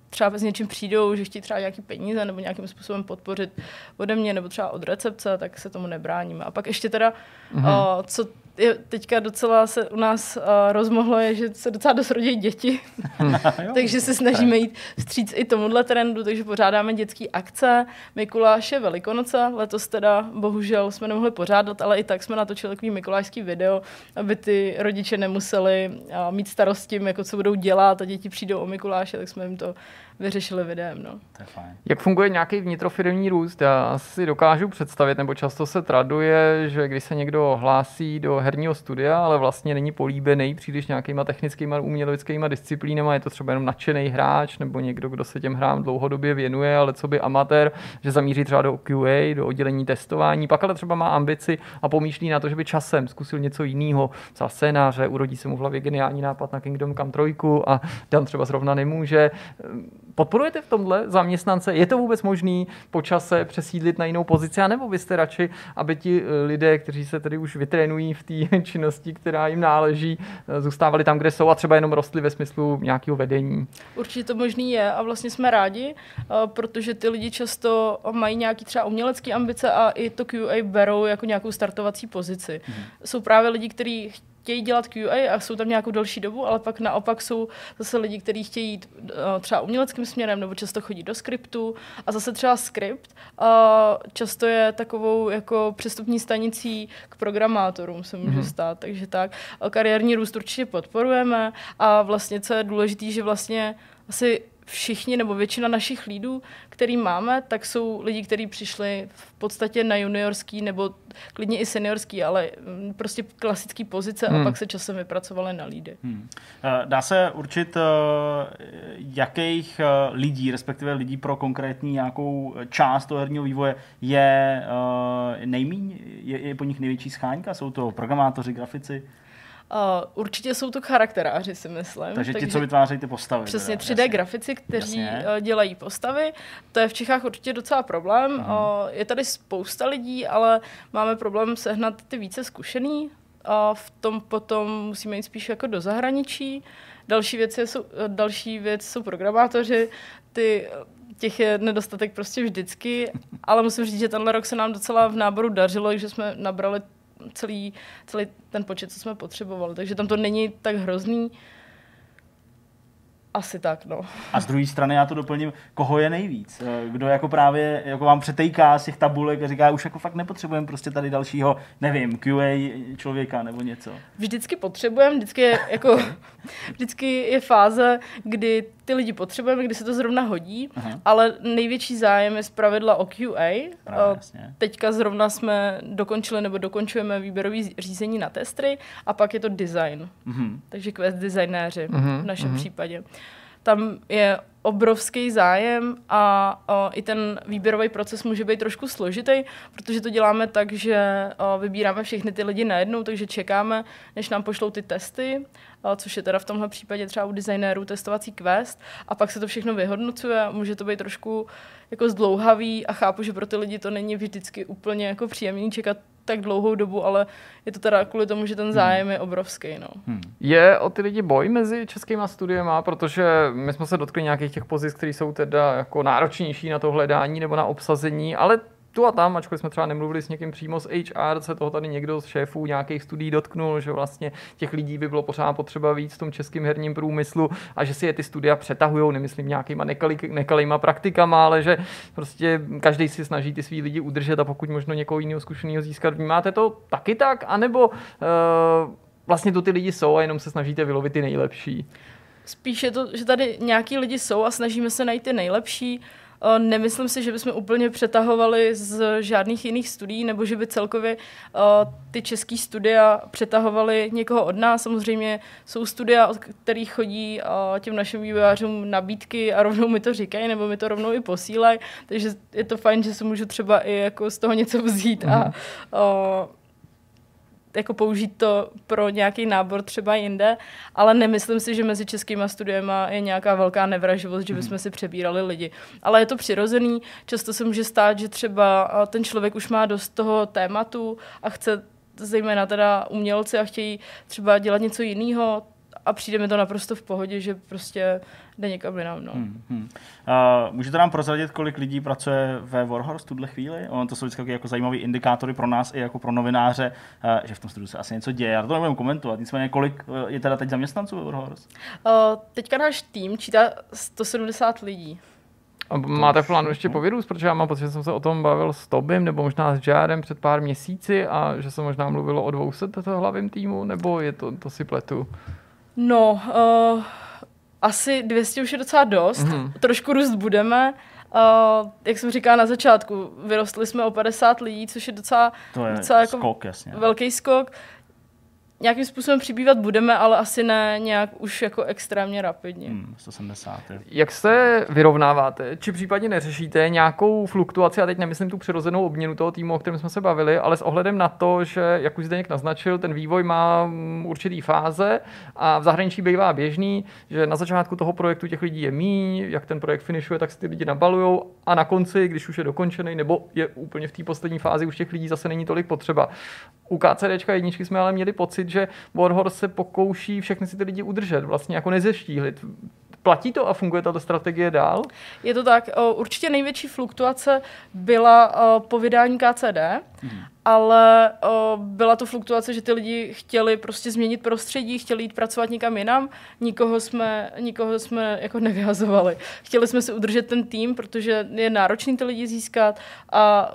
třeba s něčím přijdou, že chtějí třeba nějaký peníze nebo nějakým způsobem podpořit ode mě nebo třeba od recepce, tak se tomu nebráníme. A pak ještě teda, mm-hmm. uh, co je teďka docela se u nás uh, rozmohlo, je, že se docela dost rodí děti. takže se snažíme jít vstříc i tomuhle trendu, takže pořádáme dětské akce, Mikuláše, Velikonoce. Letos teda bohužel jsme nemohli pořádat, ale i tak jsme natočili takový mikulášský video, aby ty rodiče nemuseli uh, mít starosti, jako co budou dělat a děti přijdou o Mikuláše, tak jsme jim to vyřešili videem. No. To je fajn. Jak funguje nějaký vnitrofirmní růst? Já si dokážu představit, nebo často se traduje, že když se někdo hlásí do herního studia, ale vlastně není políbený příliš nějakýma technickýma uměleckýma disciplínama, je to třeba jenom nadšený hráč nebo někdo, kdo se těm hrám dlouhodobě věnuje, ale co by amatér, že zamíří třeba do QA, do oddělení testování, pak ale třeba má ambici a pomýšlí na to, že by časem zkusil něco jiného, za scénáře, urodí se mu v hlavě geniální nápad na Kingdom Come 3 a Dan třeba zrovna nemůže Podporujete v tomhle zaměstnance? Je to vůbec možný po čase přesídlit na jinou pozici, anebo byste radši, aby ti eh, lidé, kteří se tedy už vytrénují v té činnosti, která jim náleží, eh, zůstávali tam, kde jsou a třeba jenom rostli ve smyslu nějakého vedení? Určitě to možný je a vlastně jsme rádi, eh, protože ty lidi často mají nějaký třeba umělecké ambice a i to QA berou jako nějakou startovací pozici. Mm. Jsou právě lidi, kteří chtějí dělat QA a jsou tam nějakou delší dobu, ale pak naopak jsou zase lidi, kteří chtějí jít uh, třeba uměleckým směrem nebo často chodí do skriptu a zase třeba skript uh, často je takovou jako přestupní stanicí k programátorům se může mm-hmm. stát, takže tak. Kariérní růst určitě podporujeme a vlastně co je důležité, že vlastně asi všichni nebo většina našich lídů, který máme, tak jsou lidi, kteří přišli v podstatě na juniorský nebo klidně i seniorský, ale mm, prostě klasický pozice hmm. a pak se časem vypracovali na lídy. Hmm. Eh, dá se určit, eh, jakých eh, lidí, respektive lidí pro konkrétní nějakou část toho herního vývoje je nejmíň, je, je po nich největší scháňka? Jsou to programátoři, grafici? Uh, určitě jsou to charakteráři, si myslím. Takže ti, co vytvářejí ty postavy. Přesně, 3D jasně. grafici, kteří jasně. Uh, dělají postavy. To je v Čechách určitě docela problém. Uh, je tady spousta lidí, ale máme problém sehnat ty více zkušený. A v tom potom musíme jít spíš jako do zahraničí. Další věc, je, jsou, další věc jsou programátoři. Ty, těch je nedostatek prostě vždycky, ale musím říct, že tenhle rok se nám docela v náboru dařilo, že jsme nabrali celý, celý ten počet, co jsme potřebovali. Takže tam to není tak hrozný. Asi tak, no. A z druhé strany já to doplním, koho je nejvíc? Eh, Kdo jako právě jako vám přetejká z těch tabulek a říká, už jako fakt nepotřebujeme prostě tady dalšího, nevím, QA člověka nebo něco. Vždycky potřebujeme, vždycky je, jako, vždycky je fáze, kdy ty lidi potřebujeme, kdy se to zrovna hodí, Aha. ale největší zájem je z pravidla o QA. Právě, jasně. Teďka zrovna jsme dokončili nebo dokončujeme výběrový řízení na testry a pak je to design. Mhm. takže quest designéři Mhm, v našem mhm. případě. Tam je obrovský zájem a o, i ten výběrový proces může být trošku složitý, protože to děláme tak, že vybíráme všechny ty lidi najednou, takže čekáme, než nám pošlou ty testy, o, což je teda v tomhle případě třeba u designérů testovací quest a pak se to všechno vyhodnocuje a může to být trošku jako zdlouhavý a chápu, že pro ty lidi to není vždycky úplně jako příjemný čekat tak dlouhou dobu, ale je to teda kvůli tomu, že ten zájem je obrovský. No. Hmm. Je o ty lidi boj mezi českýma studiema, protože my jsme se dotkli nějakých těch pozic, které jsou teda jako náročnější na to hledání nebo na obsazení, ale tu a tam, ačkoliv jsme třeba nemluvili s někým přímo z HR, se toho tady někdo z šéfů nějakých studií dotknul, že vlastně těch lidí by bylo pořád potřeba víc v tom českém herním průmyslu a že si je ty studia přetahují, nemyslím nějakýma nekalý, nekalýma praktikama, ale že prostě každý si snaží ty svý lidi udržet a pokud možno někoho jiného zkušeného získat. Vnímáte to taky tak? A nebo uh, vlastně tu ty lidi jsou a jenom se snažíte vylovit ty nejlepší? Spíš je to, že tady nějaký lidi jsou a snažíme se najít ty nejlepší. Eh, Nemyslím si, že bychom úplně přetahovali z žádných jiných studií, nebo že by celkově ty český studia přetahovaly někoho od nás. Samozřejmě jsou studia, od kterých chodí těm našim vývojářům nabídky a rovnou mi to říkají, nebo mi to rovnou i posílají. Takže je to fajn, že si můžu třeba i jako z toho něco vzít a eh, jako použít to pro nějaký nábor třeba jinde, ale nemyslím si, že mezi českýma studiema je nějaká velká nevraživost, že bychom si přebírali lidi. Ale je to přirozený, často se může stát, že třeba ten člověk už má dost toho tématu a chce zejména teda umělci a chtějí třeba dělat něco jiného a přijde mi to naprosto v pohodě, že prostě jde někam jinam. No. Hmm, hmm. Uh, můžete nám prozradit, kolik lidí pracuje ve Warhorse v tuhle chvíli? On to jsou vždycky jako zajímavé indikátory pro nás i jako pro novináře, uh, že v tom studiu se asi něco děje. Já to nebudeme komentovat. Nicméně, kolik uh, je teda teď zaměstnanců ve Warhorse? Uh, teďka náš tým čítá 170 lidí. A máte v plánu ještě povírus, protože já mám pocit, že jsem se o tom bavil s Tobim nebo možná s Jadem před pár měsíci a že se možná mluvilo o 200 toho hlavním týmu, nebo je to, to si pletu? No, uh, asi 200 už je docela dost. Mhm. Mm-hmm. Trošku růst budeme. Uh, jak jsem říkala na začátku, vyrostli jsme o 50 lidí, což je docela, To je docela jako skok, jasně. velký skok. Nějakým způsobem přibývat budeme, ale asi ne nějak už jako extrémně rapidně. Hmm, 170. je. Jak se vyrovnáváte, či případně neřešíte nějakou fluktuaci, a teď nemyslím tu přirozenou obměnu toho týmu, o kterém jsme se bavili, ale s ohledem na to, že, jak už Zdeněk naznačil, ten vývoj má mm, určitý fáze a v zahraničí bývá běžný, že na začátku toho projektu těch lidí je míň, jak ten projekt finišuje, tak si ty lidi nabalujou a na konci, když už je dokončený, nebo je úplně v té poslední fázi, už těch lidí zase není tolik potřeba. U KCDčka jedničky jsme ale měli pocit, že Warhorse se pokouší všechny si ty lidi udržet, vlastně jako nezeštíhlit. Platí to a funguje tato strategie dál? Je to tak. O, určitě největší fluktuace byla o, po vydání KCD, Mhm. ale o, byla to fluktuace, že ty lidi chtěli prostě změnit prostředí, chtěli jít pracovat někam jinam. Nikoho jsme, nikoho jsme jako nevyhazovali. Chtěli jsme si udržet ten tým, protože je náročný ty lidi získat a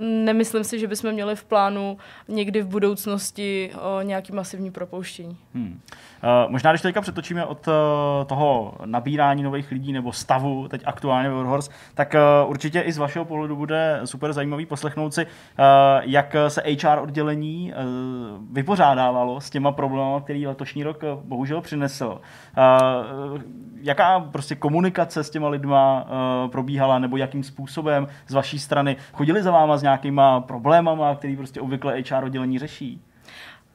nemyslím si, že bychom měli v plánu někdy v budoucnosti o, nějaký masivní propouštění. Hmm. Uh, možná, když teďka přetočíme od uh, toho nabírání nových lidí nebo stavu teď aktuálně Warhorse, tak uh, určitě i z vašeho pohledu bude super zajímavý poslechnout si, jak se HR oddělení vypořádávalo s těma problémy, který letošní rok bohužel přinesl. Jaká prostě komunikace s těma lidma probíhala, nebo jakým způsobem z vaší strany chodili za váma s nějakýma problémama, který prostě obvykle HR oddělení řeší?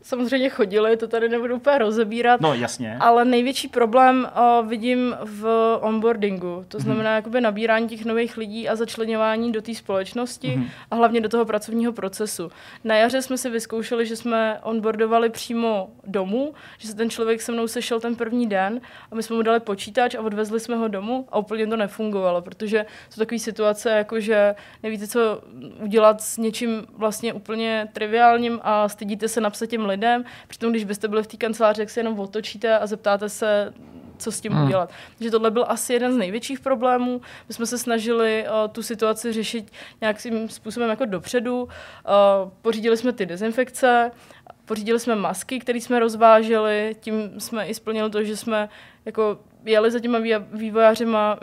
Samozřejmě chodili, to tady nebudu úplně rozebírat. No jasně. Ale největší problém uh, vidím v onboardingu, to znamená mm-hmm. jakoby nabírání těch nových lidí a začlenování do té společnosti mm-hmm. a hlavně do toho pracovního procesu. Na jaře jsme si vyzkoušeli, že jsme onboardovali přímo domů, že se ten člověk se mnou sešel ten první den a my jsme mu dali počítač a odvezli jsme ho domů a úplně to nefungovalo, protože jsou takové situace, jako že nevíte, co udělat s něčím vlastně úplně triviálním a stydíte se napsat těm lidem. Přitom, když byste byli v té kanceláři, tak se jenom otočíte a zeptáte se, co s tím hmm. udělat. Takže tohle byl asi jeden z největších problémů. My jsme se snažili uh, tu situaci řešit nějakým způsobem jako dopředu. Uh, pořídili jsme ty dezinfekce, pořídili jsme masky, které jsme rozváželi, tím jsme i splnili to, že jsme jako jeli za těma vývojářima,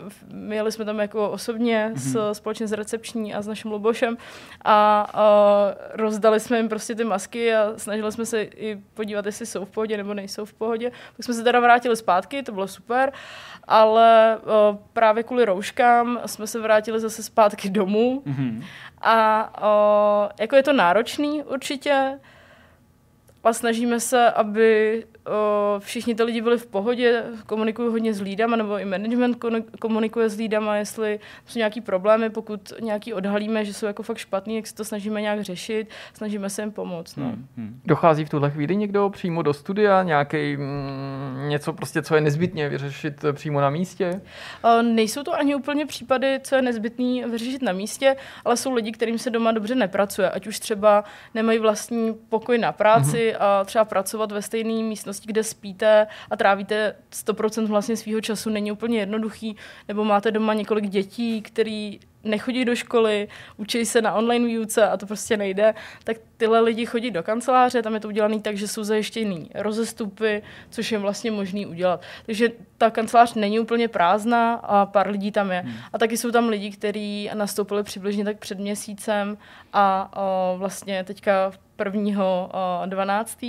jeli jsme tam jako osobně mm-hmm. s, společně s recepční a s naším Lubošem a, a rozdali jsme jim prostě ty masky a snažili jsme se i podívat, jestli jsou v pohodě nebo nejsou v pohodě. Pak jsme se teda vrátili zpátky, to bylo super, ale a, právě kvůli rouškám jsme se vrátili zase zpátky domů mm-hmm. a a, jako je to náročný určitě, a snažíme se, aby o, všichni ty lidi byli v pohodě, komunikují hodně s lídama, nebo i management komunikuje s lídama, jestli jsou nějaký problémy, pokud nějaký odhalíme, že jsou jako fakt špatný, jak se to snažíme nějak řešit, snažíme se jim pomoct. No. Hmm, hmm. Dochází v tuhle chvíli někdo přímo do studia, nějaký mm, něco prostě, co je nezbytně vyřešit přímo na místě? O, nejsou to ani úplně případy, co je nezbytný vyřešit na místě, ale jsou lidi, kterým se doma dobře nepracuje, ať už třeba nemají vlastní pokoj na práci hmm. A třeba pracovat ve stejné místnosti kde spíte a trávíte 100% vlastně svého času, není úplně jednoduchý, nebo máte doma několik dětí, který nechodí do školy, učí se na online výuce a to prostě nejde, tak tyhle lidi chodí do kanceláře, tam je to udělané tak, že jsou zajištěný rozestupy, což je vlastně možný udělat. Takže ta kancelář není úplně prázdná a pár lidí tam je. Hmm. A taky jsou tam lidi, kteří nastoupili přibližně tak před měsícem a o, vlastně teďka prvního uh, 12.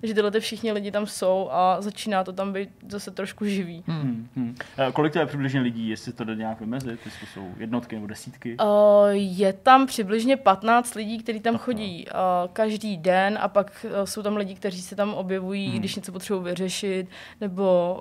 Takže tyhle ty všichni lidi tam jsou a začíná to tam být zase trošku živý. Hmm. Hmm. hmm. kolik to je přibližně lidí, jestli to jde nějak vymezit, jestli to jsou jednotky nebo desítky? Uh, je tam přibližně 15 lidí, kteří tam chodí uh, každý den a pak uh, jsou tam lidi, kteří se tam objevují, hmm. když něco potřebují vyřešit, nebo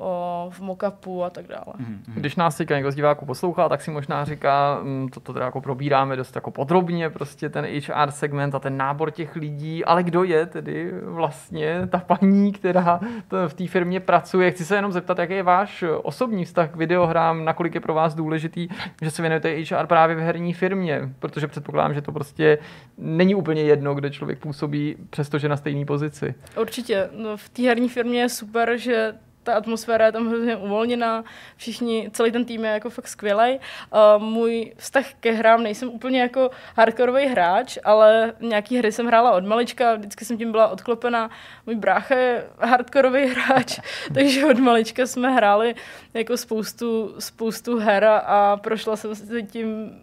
uh, v mockupu a tak dále. Hmm. Hmm. Když nás teďka někdo z diváků poslouchá, tak si možná říká, toto teda jako probíráme dost jako podrobně, prostě ten HR segment a ten nábor těch lidí, ale kdo je tedy vlastně ta paní, která v té firmě pracuje? Chci se jenom zeptat, jaký je váš osobní vztah k videohrám, nakolik je pro vás důležitý, že se věnujete HR právě v herní firmě, protože předpokládám, že to prostě není úplně jedno, kde člověk působí, přestože na stejné pozici. Určitě. No, v té herní firmě je super, že ta atmosféra je tam hrozně uvolněná, všichni, celý ten tým je jako fakt skvělý. Uh, můj vztah ke hrám, nejsem úplně jako hardkorový hráč, ale nějaký hry jsem hrála od malička, vždycky jsem tím byla odklopená. Můj brácha je hardkorový hráč, takže od malička jsme hráli jako spoustu, spoustu her a prošla jsem se tím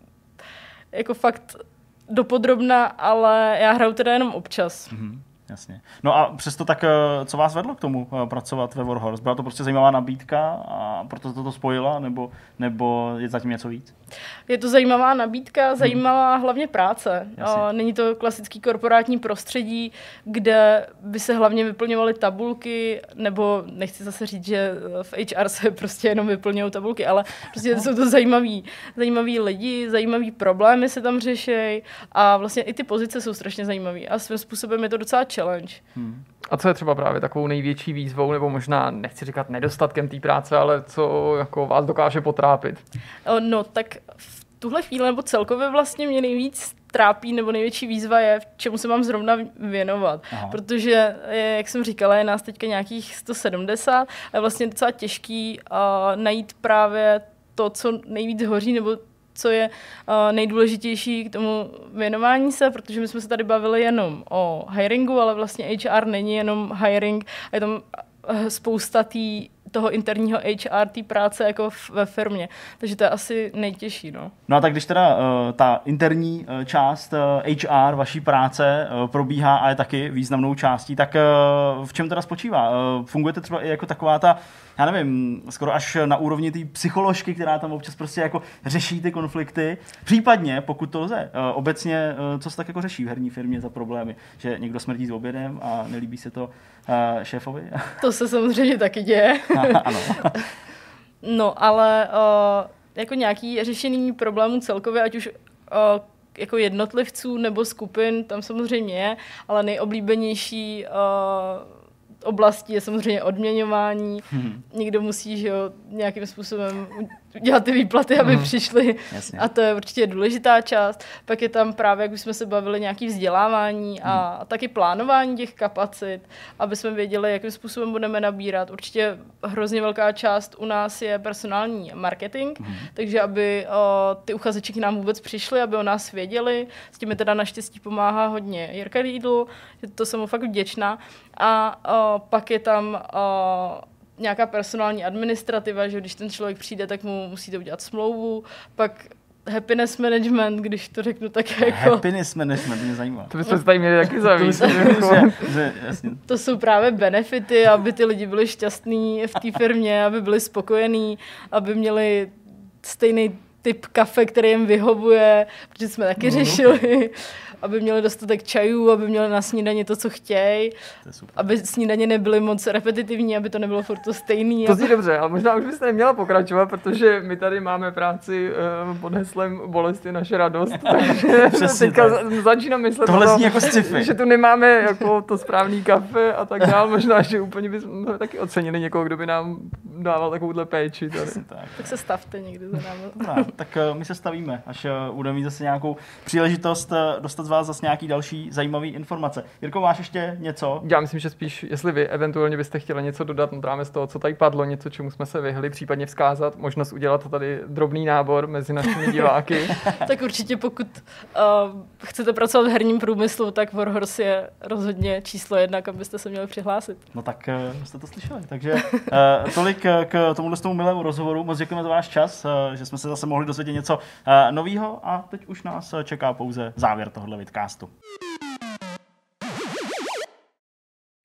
jako fakt dopodrobna, ale já hraju teda jenom občas. Mm-hmm. Jasně. No a přesto tak, eh, co vás vedlo k tomu eh, pracovat ve Warhorse? Byla to prostě zajímavá nabídka a proto to, to spojila, nebo, nebo je zatím něco víc? Je to zajímavá nabídka, hmm. zajímavá hmm. hlavně práce. Jasně. Není to klasický korporátní prostředí, kde by se hlavně vyplňovaly tabulky, nebo nechci zase říct, že v HR se prostě jenom vyplňují tabulky, ale prostě jsou to zajímaví, zajímaví lidi, zajímaví problémy se tam řeší a vlastně i ty pozice jsou strašně zajímavé a svým způsobem je to docela challenge. Hmm. A co je třeba právě takovou největší výzvou, nebo možná nechci říkat nedostatkem té práce, ale co jako vás dokáže potrápit? No tak v tuhle chvíli, nebo celkově vlastně mě nejvíc trápí, nebo největší výzva je, v čemu se mám zrovna věnovat. Aha. Protože, jak jsem říkala, je nás teďka nějakých 170 a je vlastně docela těžký uh, najít právě to, co nejvíc hoří, nebo co je uh, nejdůležitější k tomu věnování se, protože my jsme se tady bavili jenom o hiringu, ale vlastně HR není jenom hiring, je tam spousta té toho interního HR, té práce jako v, ve firmě. Takže to je asi nejtěžší. No. No a tak když teda uh, ta interní uh, část uh, HR vaší práce uh, probíhá a je taky významnou částí, tak uh, v čem teda spočívá? Uh, fungujete třeba i jako taková ta já nevím, skoro až na úrovni té psycholožky, která tam občas prostě jako řeší ty konflikty. Případně, pokud to lze, obecně, co se tak jako řeší v herní firmě za problémy, že někdo smrdí s obědem a nelíbí se to šéfovi? To se samozřejmě taky děje. ano. no, ale uh, jako nějaký řešení problémů celkově, ať už uh, jako jednotlivců nebo skupin, tam samozřejmě je, ale nejoblíbenější uh, oblastí je samozřejmě odměňování. Hmm. Někdo musí že jo, nějakým způsobem dělat ty výplaty, aby hmm. přišli. Jasně. A to je určitě důležitá část. Pak je tam právě, jak už jsme se bavili, nějaký vzdělávání a, a taky plánování těch kapacit, aby jsme věděli, jakým způsobem budeme nabírat. Určitě hrozně velká část u nás je personální marketing, hmm. takže aby o, ty uchazeči k nám vůbec přišli, aby o nás věděli. S tím mi teda naštěstí pomáhá hodně Jirka Riedl, to jsem mu fakt vděčná. A o, pak je tam o, nějaká personální administrativa, že když ten člověk přijde, tak mu musíte udělat smlouvu, pak happiness management, když to řeknu tak jako... Happiness management, mě zajímá. To bychom tady měli taky zavít. to jsou právě benefity, aby ty lidi byli šťastní v té firmě, aby byli spokojení, aby měli stejný typ kafe, který jim vyhovuje, protože jsme taky mm. řešili aby měli dostatek čajů, aby měli na snídaně to, co chtějí, aby snídaně nebyly moc repetitivní, aby to nebylo furt to stejný. To zní dobře, ale možná už byste neměla pokračovat, protože my tady máme práci uh, pod heslem bolest je naše radost, takže teďka tak. začínám myslet, Tohle to, jako že tu nemáme jako to správný kafe a tak dál, možná, že úplně bychom taky ocenili někoho, kdo by nám dával takovouhle péči. Tady. tak. tak se stavte někdy za námi. No, tak uh, my se stavíme, až uh, budeme mít zase nějakou příležitost uh, dostat vás zase nějaký další zajímavý informace. Jirko, máš ještě něco? Já myslím, že spíš, jestli vy eventuálně byste chtěli něco dodat nad rámec toho, co tady padlo, něco, čemu jsme se vyhli, případně vzkázat, možnost udělat tady drobný nábor mezi našimi diváky. tak určitě, pokud uh, chcete pracovat v herním průmyslu, tak Warhorse je rozhodně číslo jedna, kam byste se měli přihlásit. No tak uh, jste to slyšeli. Takže uh, tolik k tomuhle tomu milému rozhovoru. Moc děkujeme za váš čas, uh, že jsme se zase mohli dozvědět něco uh, nového a teď už nás čeká pouze závěr tohohle vidcastu.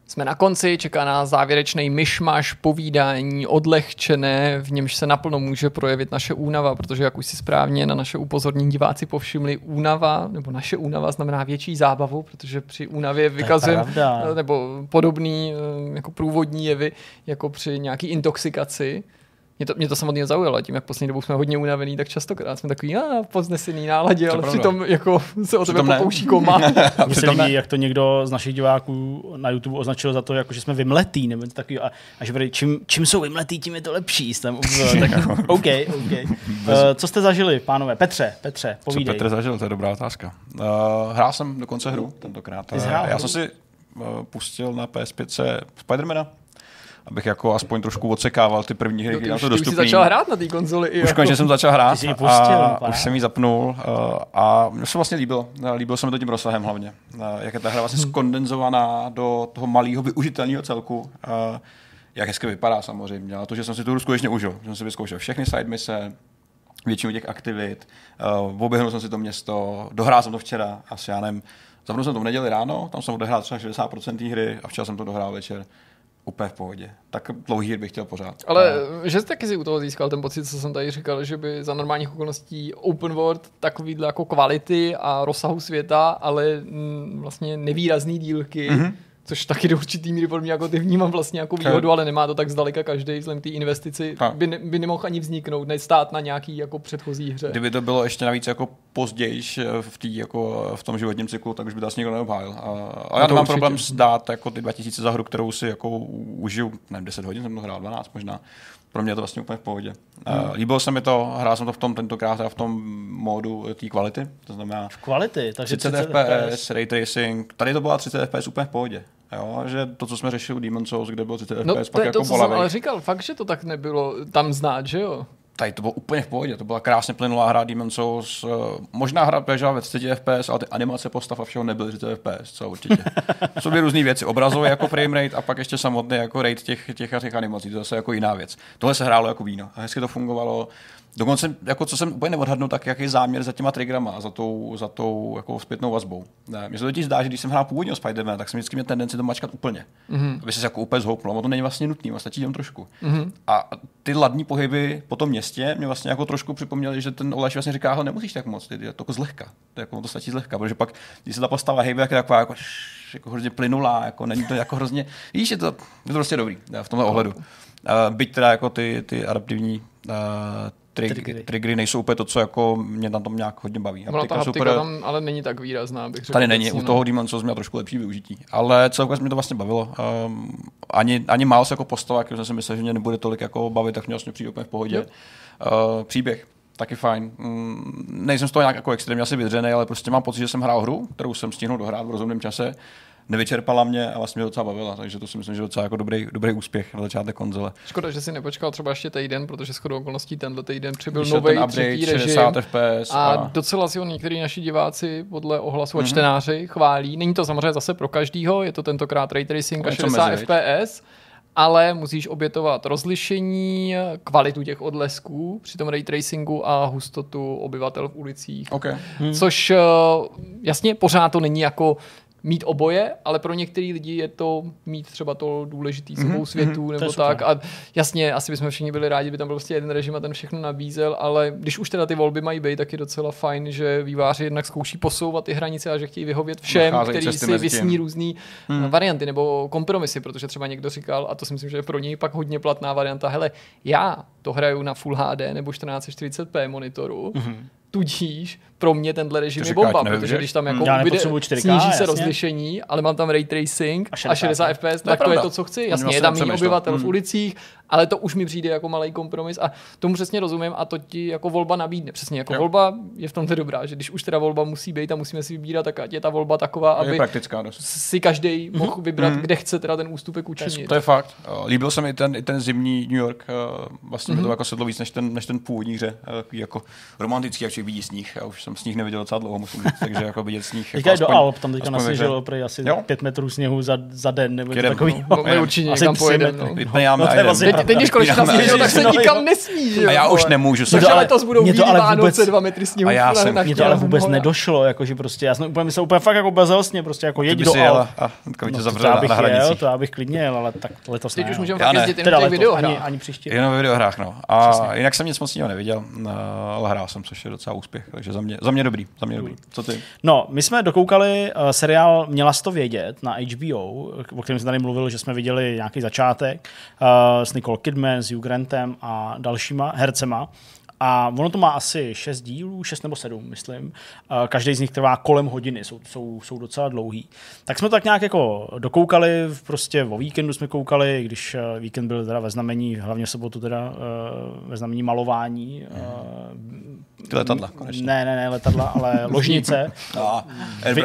Jsme na konci, čeká nás závěrečný myšmaš, povídání, odlehčené, v němž se naplno může projevit naše únava, protože jak už si správně na naše upozornění diváci povšimli, únava, nebo naše únava znamená větší zábavu, protože při únavě vykazujeme, nebo podobný eh, jako průvodní jevy, jako při nějaký intoxikaci. Mě to, mě to samotně zaujalo, tím jak poslední dobou jsme hodně unavený, tak častokrát jsme takový a poznesený náladě, ale přitom jako se o tebe pokouší koma. Mně se líbí, jak to někdo z našich diváků na YouTube označil za to, jako, že jsme vymletý, nebo takový, a, a že čím, čím jsou vymletý, tím je to lepší. Jsem, tak, OK, OK. Uh, co jste zažili, pánové? Petře, Petře, povídej. Co Petr zažil, to je dobrá otázka. Uh, hrál jsem dokonce hru tentokrát. Uh, já jsem si uh, pustil na PS5 Spidermana, abych jako aspoň trošku odsekával ty první hry, které to dostupný. Už jsi začal hrát na té konzoli. Už jako... konečně jsem začal hrát jsi pustil, a už jsem ji zapnul uh, a mně se vlastně líbilo. Líbilo se mi to tím rozsahem hlavně. Uh, jak je ta hra vlastně hmm. skondenzovaná do toho malého využitelného celku. Jak hezky vypadá samozřejmě. A to, že jsem si tu hru skutečně užil. Že jsem si vyzkoušel všechny side mise, většinu těch aktivit, uh, oběhnul jsem si to město, dohrál jsem to včera, asi já nevím, Zapnul jsem to v neděli ráno, tam jsem odehrál třeba 60% té hry a včera jsem to dohrál večer úplně v pohodě. Tak dlouhý bych chtěl pořád. Ale a... že jsi taky si u toho získal ten pocit, co jsem tady říkal, že by za normálních okolností open world takovýhle jako kvality a rozsahu světa, ale mm, vlastně nevýrazný dílky, mm-hmm což taky do určitý míry podle mě jako ty vnímám vlastně jako výhodu, ale nemá to tak zdaleka každý, vzhledem té investici by, ne, by nemohl ani vzniknout, nestát na nějaký jako předchozí hře. Kdyby to bylo ještě navíc jako později v, tý, jako v tom životním cyklu, tak už by to asi nikdo neobhájil. A, a já no nemám určitě. problém zdát jako ty 2000 za hru, kterou si jako užiju, nevím, 10 hodin jsem to hrál, 12 možná. Pro mě je to vlastně úplně v pohodě. Hmm. líbilo se mi to, hrál jsem to v tom tentokrát v tom módu té kvality, to znamená v kvality, takže 30, 30 FPS, ray tracing, tady to byla 30 FPS úplně v pohodě. Jo, že to, co jsme řešili u Demon Souls, kde bylo 30 no, FPS, pak to, jako to, co jsem ale říkal, fakt, že to tak nebylo tam znát, že jo? tady to bylo úplně v pohodě, to byla krásně plynulá hra Demon's Souls, uh, možná hra běžela ve 30 FPS, ale ty animace postav a všeho nebyly 30 FPS, co určitě. Jsou dvě různé věci, obrazově jako frame rate a pak ještě samotný jako rate těch, těch, těch animací, to je zase jako jiná věc. Tohle se hrálo jako víno a hezky to fungovalo. Dokonce, jako co jsem úplně neodhadnul, tak jaký záměr za těma triggerama a za tou, za tou jako zpětnou vazbou. Mně se totiž zdá, že když jsem hrál původně o spider tak jsem vždycky měl tendenci to mačkat úplně. Mm-hmm. Aby se jako úplně zhoupnul, a to není vlastně nutný, vlastně stačí jenom trošku. Mm-hmm. A ty ladní pohyby po tom městě mě vlastně jako trošku připomněly, že ten Oleš vlastně říká, nemusíš tak moc, ty, to jako zlehka, to, jako, to stačí zlehka, protože pak, když se ta postava hejbe, tak je taková jako, jako hrozně plynulá, jako není to jako hrozně, víš, je to, je to prostě dobrý v tomhle ohledu. Uh, byť teda jako ty, ty adaptivní uh, trig, triggery. triggery nejsou úplně to, co jako mě na tom nějak hodně baví. Ta haptika super, tam ale není tak výrazná, bych řekl. Tady není, u toho Demon Souls měl trošku lepší využití. Ale celkově mě to vlastně bavilo. Um, ani, ani Miles jako postava, jak jsem si myslel, že mě nebude tolik jako bavit, tak mě vlastně přijde úplně v pohodě. Uh, příběh, taky fajn. Mm, nejsem z toho nějak jako extrémně asi vydřený, ale prostě mám pocit, že jsem hrál hru, kterou jsem stihnul dohrát v rozumném čase nevyčerpala mě a vlastně mě docela bavila, takže to si myslím, že je docela jako dobrý, dobrý úspěch na začátek konzole. Škoda, že si nepočkal třeba ještě týden, protože shodou okolností tenhle týden přibyl nový třetí režim FPS a, a, docela si ho některý naši diváci podle ohlasu mm-hmm. a mhm. čtenáři chválí. Není to samozřejmě zase pro každýho, je to tentokrát ray tracing a 60 mezi, FPS, ale musíš obětovat rozlišení, kvalitu těch odlesků při tom ray tracingu a hustotu obyvatel v ulicích. Okay. Hmm. Což eh, jasně pořád to není jako mít oboje, ale pro některý lidi je to mít třeba to důležitý mm-hmm, obou světů mm-hmm, nebo tak. A jasně, asi bychom všichni byli rádi, by tam byl prostě jeden režim a ten všechno nabízel, ale když už teda ty volby mají být, tak je docela fajn, že výváři jednak zkouší posouvat ty hranice a že chtějí vyhovět všem, kteří si vysní různý hmm. varianty nebo kompromisy, protože třeba někdo říkal, a to si myslím, že je pro něj pak hodně platná varianta, hele, já to hraju na Full HD nebo 1440p monitoru, mm-hmm tudíž pro mě tenhle režim je bomba, nevím, protože když tam jako ubyde, sníží se jasně. rozlišení, ale mám tam ray tracing a 60, a 60 FPS, tak to je to, co chci. Jasně, je tam méně obyvatel v hmm. ulicích, ale to už mi přijde jako malý kompromis a tomu přesně rozumím a to ti jako volba nabídne. Přesně jako jo. volba je v tom dobrá, že když už teda volba musí být a musíme si vybírat, tak ať je ta volba taková, aby si každý mhm. mohl vybrat, mm-hmm. kde chce teda ten ústupek učinit. To je fakt. Líbil se mi ten, i ten zimní New York, eh, vlastně mm-hmm. mi to mhm. jako sedlo víc než ten, než ten původní hře, eh, jako romantický, jak člověk vidí sníh. Já už jsem sníh neviděl docela dlouho, musím říct, takže jako vidět sníh. Jako aspoň, do Alp, tam teďka nasněžilo prý asi jo? pět metrů sněhu za, za den, nebo něco takový. No, my určitě někam pojedeme. No. No, teď, když konečně nasněžilo, tak se nikam nesmí, že A já už nemůžu. Takže letos budou být Vánoce dva metry sněhu. A já jsem, mě to ale vůbec nedošlo, jakože prostě, já jsem úplně myslel úplně fakt jako bezelsně, prostě jako jeď do Alp. A tě zavřel na hranicích. To abych klidně jel, ale tak letos Teď už můžeme fakt jezdit jenom v videohrách. Ani příště. Jenom ve videohrách, no. A jinak jsem nic moc neviděl, ale hrál jsem, což je docela úspěch, takže za mě, za mě dobrý, za mě dobrý. Co ty? No, my jsme dokoukali uh, seriál Měla to vědět na HBO, o kterém jsme tady mluvili, že jsme viděli nějaký začátek uh, s Nicole Kidman, s Hugh Grantem a dalšíma hercema. A ono to má asi 6 dílů, 6 nebo 7, myslím. Každý z nich trvá kolem hodiny, jsou, jsou, jsou docela dlouhý. Tak jsme to tak nějak jako dokoukali, prostě o víkendu jsme koukali, když eh, víkend byl teda ve znamení, hlavně sobotu teda eh, ve znamení malování. Hmm. Ty letadla, konečně. Ne, ne, ne, letadla, ale ložnice. no, Vy,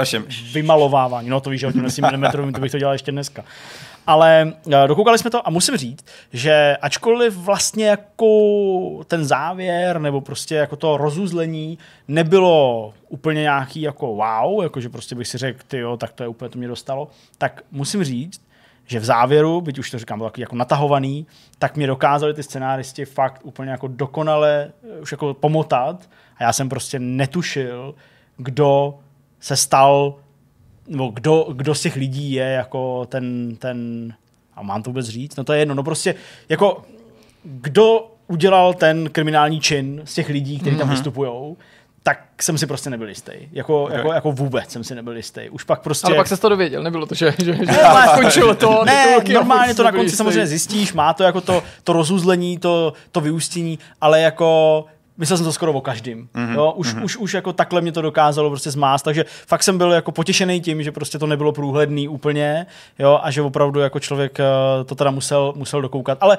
vymalovávání, no to víš, že o tím mm, to bych to dělal ještě dneska. Ale eh, dokoukali jsme to a musím říct, že ačkoliv vlastně jako ten závěr nebo prostě jako to rozuzlení nebylo úplně nějaký jako wow, jakože prostě bych si řekl, ty jo, tak to je úplně to mě dostalo, tak musím říct, že v závěru, byť už to říkám, byl takový jako natahovaný, tak mě dokázali ty scenáristi fakt úplně jako dokonale eh, už jako pomotat a já jsem prostě netušil, kdo se stal nebo kdo, kdo z těch lidí je jako ten, ten, a mám to vůbec říct, no to je jedno, no prostě jako kdo udělal ten kriminální čin z těch lidí, kteří tam mm-hmm. vystupují, tak jsem si prostě nebyl jistý. Jako, okay. jako, jako vůbec jsem si nebyl jistý. Už pak prostě... Ale pak se to dověděl, nebylo to, že, že, že ne, skončilo to. Ne, normálně to na konci samozřejmě zjistíš, má to jako to, to rozuzlení, to, to vyústění, ale jako Myslel jsem to skoro o každým. Mm-hmm. Jo, už, mm-hmm. už, už jako takhle mě to dokázalo prostě zmást, takže fakt jsem byl jako potěšený tím, že prostě to nebylo průhledný úplně, jo, a že opravdu jako člověk uh, to teda musel, musel dokoukat. Ale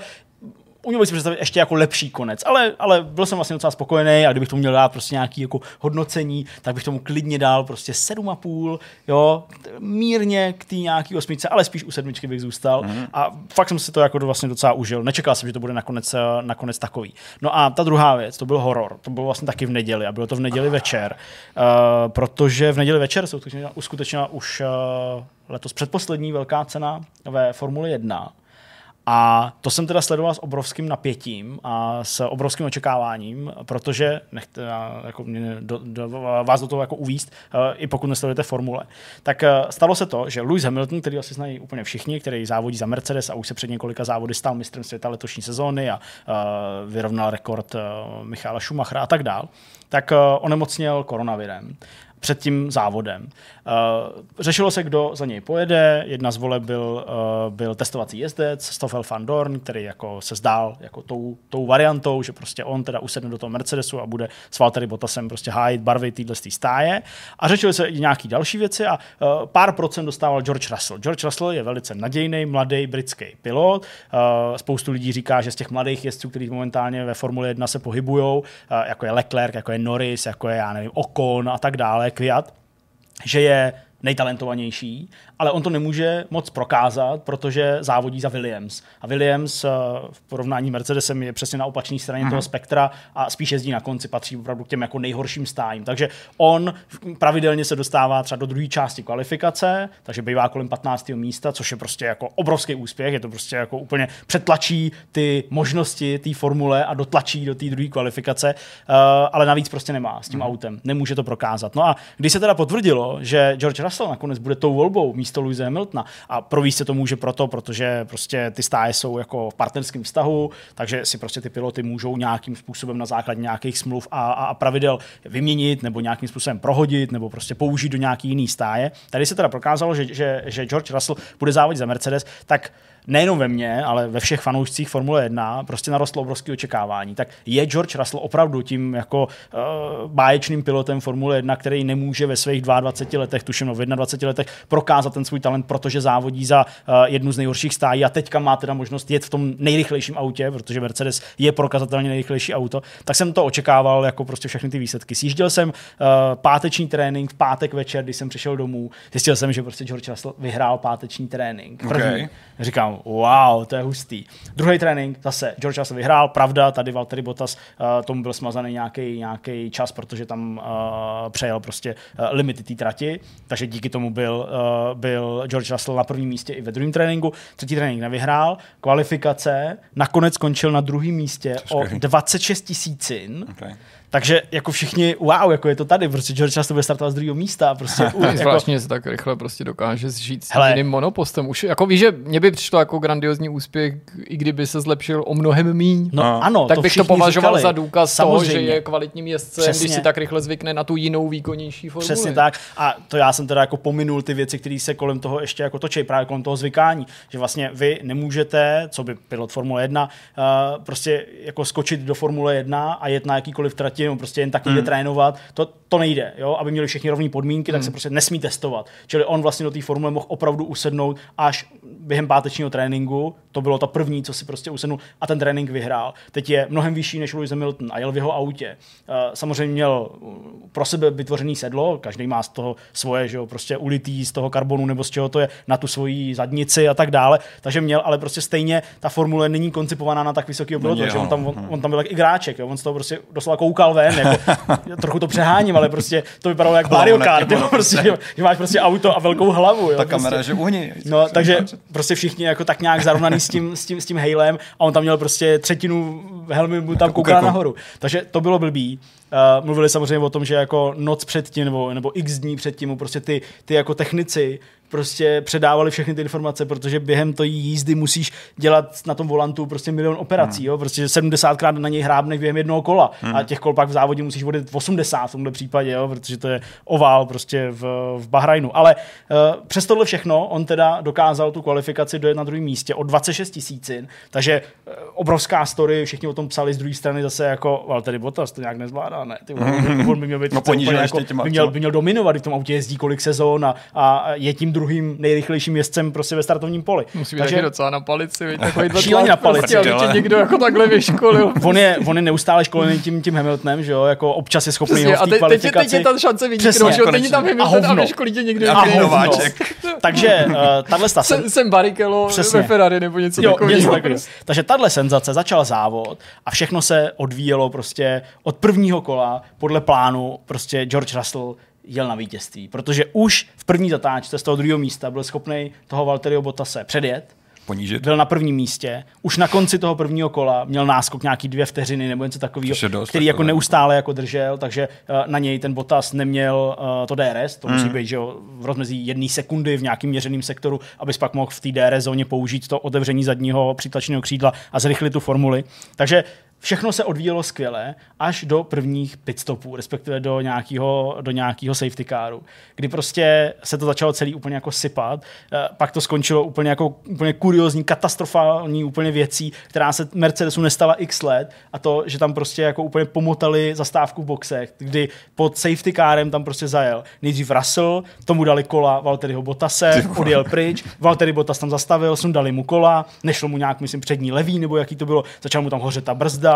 uměl bych si představit ještě jako lepší konec, ale, ale byl jsem vlastně docela spokojený a kdybych to měl dát prostě nějaký jako hodnocení, tak bych tomu klidně dal prostě 7,5, jo, mírně k té nějaký osmičce, ale spíš u sedmičky bych zůstal mm. a fakt jsem si to jako vlastně docela užil. Nečekal jsem, že to bude nakonec, eh, nakonec takový. No a ta druhá věc, to byl horor, to bylo vlastně taky v neděli a bylo to v neděli večer, uh, protože v neděli večer se uskutečnila už uh, letos předposlední velká cena ve Formuli 1 a to jsem teda sledoval s obrovským napětím a s obrovským očekáváním, protože nechte jako mě do, do, vás do toho jako uvíst, uh, i pokud nesledujete formule. Tak uh, stalo se to, že Lewis Hamilton, který asi znají úplně všichni, který závodí za Mercedes a už se před několika závody stal mistrem světa letošní sezóny a uh, vyrovnal rekord Michala Schumachera a tak dál, tak onemocněl koronavirem před tím závodem. Uh, řešilo se, kdo za něj pojede. Jedna z voleb byl, uh, byl testovací jezdec Stoffel van Dorn, který jako se zdál jako tou, tou variantou, že prostě on teda usedne do toho Mercedesu a bude s Valtteri Bottasem prostě hájit barvy téhle stáje. A řešilo se i nějaký další věci a uh, pár procent dostával George Russell. George Russell je velice nadějný, mladý britský pilot. Spoustu lidí říká, že z těch mladých jezdců, kteří momentálně ve Formule 1 se pohybují, jako je Leclerc, jako je Norris, jako je, já nevím, Ocon a tak dále, Kviat, že je nejtalentovanější, ale on to nemůže moc prokázat, protože závodí za Williams. A Williams eh, v porovnání Mercedesem je přesně na opačné straně mm-hmm. toho spektra a spíš jezdí na konci, patří opravdu k těm jako nejhorším stájím. Takže on pravidelně se dostává třeba do druhé části kvalifikace, takže bývá kolem 15. místa, což je prostě jako obrovský úspěch, je to prostě jako úplně přetlačí ty možnosti té formule a dotlačí do té druhé kvalifikace, uh, ale navíc prostě nemá s tím mm-hmm. autem, nemůže to prokázat. No a když se teda potvrdilo, že George Russell nakonec bude tou volbou místo Louise Hamiltona. A províst se to může proto, protože prostě ty stáje jsou jako v partnerském vztahu, takže si prostě ty piloty můžou nějakým způsobem na základě nějakých smluv a, a, a pravidel vyměnit nebo nějakým způsobem prohodit nebo prostě použít do nějaký jiný stáje. Tady se teda prokázalo, že, že, že George Russell bude závodit za Mercedes, tak nejenom ve mně, ale ve všech fanoušcích Formule 1 prostě narostlo obrovské očekávání. Tak je George Russell opravdu tím jako uh, báječným pilotem Formule 1, který nemůže ve svých 22 letech, tuším no, v 21 letech, prokázat ten svůj talent, protože závodí za uh, jednu z nejhorších stájí a teďka má teda možnost jet v tom nejrychlejším autě, protože Mercedes je prokazatelně nejrychlejší auto, tak jsem to očekával jako prostě všechny ty výsledky. Sjížděl jsem uh, páteční trénink v pátek večer, když jsem přišel domů, zjistil jsem, že prostě George Russell vyhrál páteční trénink. První. Okay. Říkám, wow, to je hustý. Druhý trénink, zase George Russell vyhrál, pravda, tady Valtteri Bottas, uh, tomu byl smazaný nějaký, nějaký čas, protože tam uh, přejel prostě uh, limity té trati, takže díky tomu byl, uh, byl George Russell na prvním místě i ve druhém tréninku. Třetí trénink nevyhrál, kvalifikace, nakonec skončil na druhém místě o 26 tisícin. Okay. Takže jako všichni, wow, jako je to tady, prostě George často bude startovat z druhého místa. Prostě, uh, jako... Zvláštně se tak rychle prostě dokáže zžít s tím jiným monopostem. Už, jako víš, že mě by přišlo jako grandiozní úspěch, i kdyby se zlepšil o mnohem míň. No, no ano, tak to bych to považoval říkali. za důkaz Samozřejmě. toho, že je kvalitním jezdcem, Přesně. když si tak rychle zvykne na tu jinou výkonnější formu. Přesně tak. A to já jsem teda jako pominul ty věci, které se kolem toho ještě jako točí, právě kolem toho zvykání, že vlastně vy nemůžete, co by pilot Formule 1, uh, prostě jako skočit do Formule 1 a jet na jakýkoliv trati, prostě jen tak hmm. trénovat, to, to nejde, jo? aby měli všichni rovné podmínky, hmm. tak se prostě nesmí testovat. Čili on vlastně do té formule mohl opravdu usednout až během pátečního tréninku, to bylo to první, co si prostě usednul a ten trénink vyhrál. Teď je mnohem vyšší než Lewis Hamilton a jel v jeho autě. Eh, samozřejmě měl pro sebe vytvořený sedlo, každý má z toho svoje, že jo, prostě ulitý z toho karbonu nebo z čeho to je na tu svoji zadnici a tak dále. Takže měl, ale prostě stejně ta formule není koncipovaná na tak vysoký pilota, že on tam, on, on tam byl jak igráček, jo, on z toho prostě doslova koukal ven, jako, trochu to přeháním, ale prostě to vypadalo jak Mario Kart, jo, prostě, že, že, máš prostě auto a velkou hlavu. Jo, ta prostě. kamera, že uhni. No, takže prostě všichni jako tak nějak zarovnaný s tím, s tím, s tím Halem a on tam měl prostě třetinu helmy mu tam koukal nahoru. Takže to bylo blbý. Uh, mluvili samozřejmě o tom, že jako noc předtím nebo, nebo x dní předtím prostě ty, ty jako technici prostě předávali všechny ty informace, protože během té jízdy musíš dělat na tom volantu prostě milion operací, hmm. jo? prostě 70krát na něj hrábneš během jednoho kola hmm. a těch kol pak v závodě musíš vodit 80 v tomhle případě, jo? protože to je ovál prostě v, v Bahrajnu. Ale uh, přes tohle všechno on teda dokázal tu kvalifikaci dojet na druhém místě o 26 tisícin, takže uh, obrovská story, všichni o tom psali z druhé strany zase jako Valtteri Bottas to nějak nezvládá, ne? Ty, on, by měl být no, jako, by měl, by měl dominovat, v tom autě jezdí kolik sezón a, a je tím druhým druhým nejrychlejším jezdcem prostě ve startovním poli. Musí být taky docela na palici, viď? takový Šíleně na palici. Prostě, tě někdo jako takhle vyškolil. On je, on je neustále školený tím, tím Hamiltonem, že jo, jako občas je schopný Přesně, ho a v té teď, teď, je- kvalifikaci. teď je ta šance vyniknout, že jo, není tam konečně. A Hamilton a hovno. vyškolí tě někdo A nováček. Takže uh, tahle Jsem, jsem Barrichello Přesně. ve Ferrari nebo něco Jo, takového. něco takového. Takže tahle senzace začal závod a všechno se odvíjelo prostě od prvního kola podle plánu prostě George Russell jel na vítězství, protože už v první zatáčce z toho druhého místa byl schopný toho Valtteriho Bottase předjet, Ponížit. byl na prvním místě, už na konci toho prvního kola měl náskok nějaký dvě vteřiny nebo něco takového, který jako jako ne. neustále jako držel, takže eh, na něj ten Bottas neměl uh, to DRS, to Hmm. musí být že jo, v rozmezí jedné sekundy v nějakým měřeném sektoru, abys pak mohl v té DRS zóně použít to otevření zadního přítlačného křídla a zrychlit tu formuli. Takže všechno se odvíjelo skvěle až do prvních pitstopů, respektive do nějakého, do nějakého safety caru, kdy prostě se to začalo celý úplně jako sypat. Eh, Pak to skončilo úplně jako úplně kuriozní, katastrofální úplně věcí, která se Mercedesu nestala x let a to, že tam prostě jako úplně pomotali zastávku v boxech, kdy pod safety carem tam prostě zajel. Nejdřív Russell, tomu dali kola Valtteriho Bottase, odjel pryč, Valtteri Bottas tam zastavil, sundali mu kola, nešlo mu nějak, myslím, přední levý, nebo jaký to bylo, začal mu tam hořet ta brzda,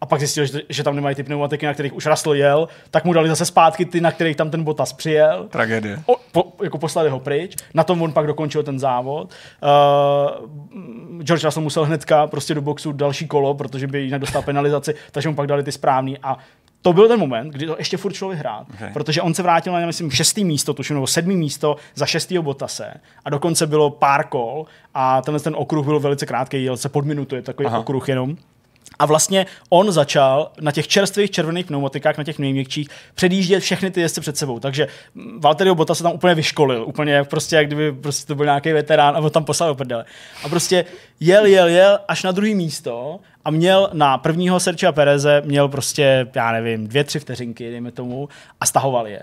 a pak zjistil, že, že tam nemají ty pneumatiky, na kterých už Russell jel, tak mu dali zase zpátky ty, na kterých tam ten Bottas přijel. Tragédie. O, po, jako poslali ho pryč, na tom on pak dokončil ten závod. Uh, George Russell musel hnedka prostě do boxu další kolo, protože by jinak dostal penalizaci, takže mu pak dali ty správný a to byl ten moment, kdy to ještě furt šlo vyhrát, Okay. protože on se vrátil na, myslím, šestý místo, tuším, nebo sedmý místo za šestýho Bottase a dokonce bylo pár kol a tenhle ten okruh byl velice krátký, jel se pod minutu, je takový. Aha. okruh jenom. A vlastně on začal na těch čerstvých červených pneumatikách, na těch nejměkčích, předjíždět všechny ty jezdce před sebou. Takže Valtteriho Botta se tam úplně vyškolil. Úplně prostě, jak kdyby prostě to byl nějaký veterán a tam poslal do prdele. A prostě jel, jel, jel až na druhý místo a měl na prvního Sergio Pereze měl prostě, já nevím, dvě, tři vteřinky, dejme tomu, a stahoval je.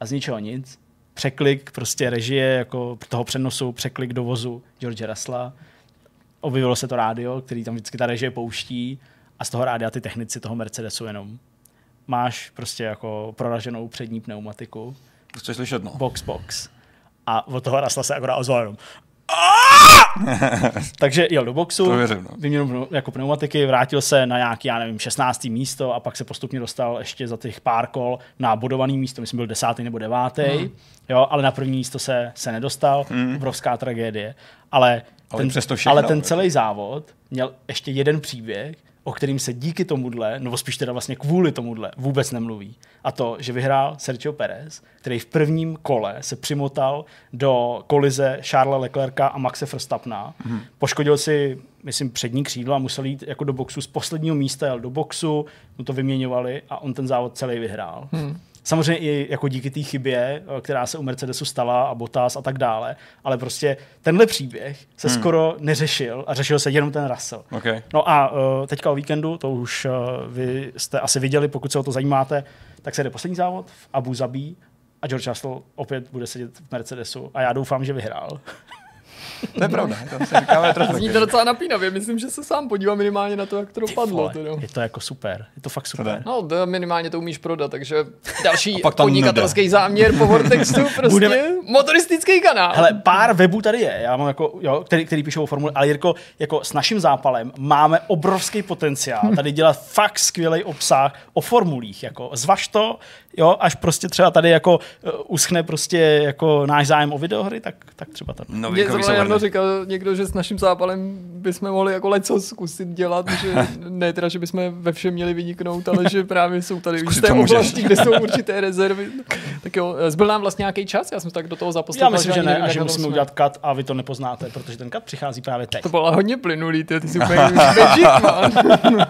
A z ničeho nic. Překlik prostě režie jako toho přenosu, překlik do vozu George Russella objevilo se to rádio, který tam vždycky ta režie pouští a z toho rádia ty technici toho Mercedesu jenom. Máš prostě jako proraženou přední pneumatiku, chceš slyšet, no. box, box. A od toho Rasla se akorát ozval jenom! Takže jel do boxu, věřím, no. vyměnil jako pneumatiky, vrátil se na nějaký, já nevím, 16. místo a pak se postupně dostal ještě za těch pár kol na bodovaný místo, myslím, byl desátý nebo devátý, Hmm. jo, ale na první místo se, se nedostal, obrovská tragédie. Ale, Ale ten, přesto všechno, ale ten jako. celý závod měl ještě jeden příběh, o kterým se díky tomuhle, nebo spíš teda vlastně kvůli tomuhle, vůbec nemluví. A to, že vyhrál Sergio Perez, který v prvním kole se přimotal do kolize Charlesa Leclerca a Maxe Verstappena. Mm. Poškodil si, myslím, přední křídlo a musel jít jako do boxu z posledního místa, jel do boxu, mu to vyměňovali a on ten závod celý vyhrál. Mm. Samozřejmě i jako díky té chybě, eh, která se u Mercedesu stala a Bottas a tak dále, ale prostě tenhle příběh se hmm. skoro neřešil a řešil se jenom ten Russell. Okay. No a uh, teďka o víkendu, to už uh, vy jste asi viděli, pokud se o to zajímáte, tak se jde poslední závod v Abu Zabi a George Russell opět bude sedět v Mercedesu a já doufám, že vyhrál. To je pravda, to si říkáme trochu. Zní to docela napínavě, myslím, že se sám podívám minimálně na to, jak to dopadlo. Je to jako super, je to fakt super. No, to minimálně to umíš prodat, takže další tam podnikatelský záměr po Vortextu, prostě Budeme- motoristický kanál. Hele, pár webů tady je, já mám jako, jo, který, který píšou o formuli, ale Jirko, jako s naším zápalem máme obrovský potenciál tady dělat fakt skvělý obsah o formulích, jako zvaž to, jo, až prostě třeba tady jako uh, uschne prostě jako náš zájem o videohry, tak, tak třeba tam. No, Mě zrovna říkal někdo, že s naším zápalem bychom mohli jako leco zkusit dělat, že ne teda, že bychom ve všem měli vyniknout, ale že právě jsou tady můžeš. oblasti, kde jsou určité rezervy. Tak jo, zbyl nám vlastně nějaký čas, já jsem tak do toho zaposlal. Já myslím, že ne a že musíme udělat cut a vy to nepoznáte, protože ten cut přichází právě teď. To bylo hodně plynulý, ty, ty jsi úplně man.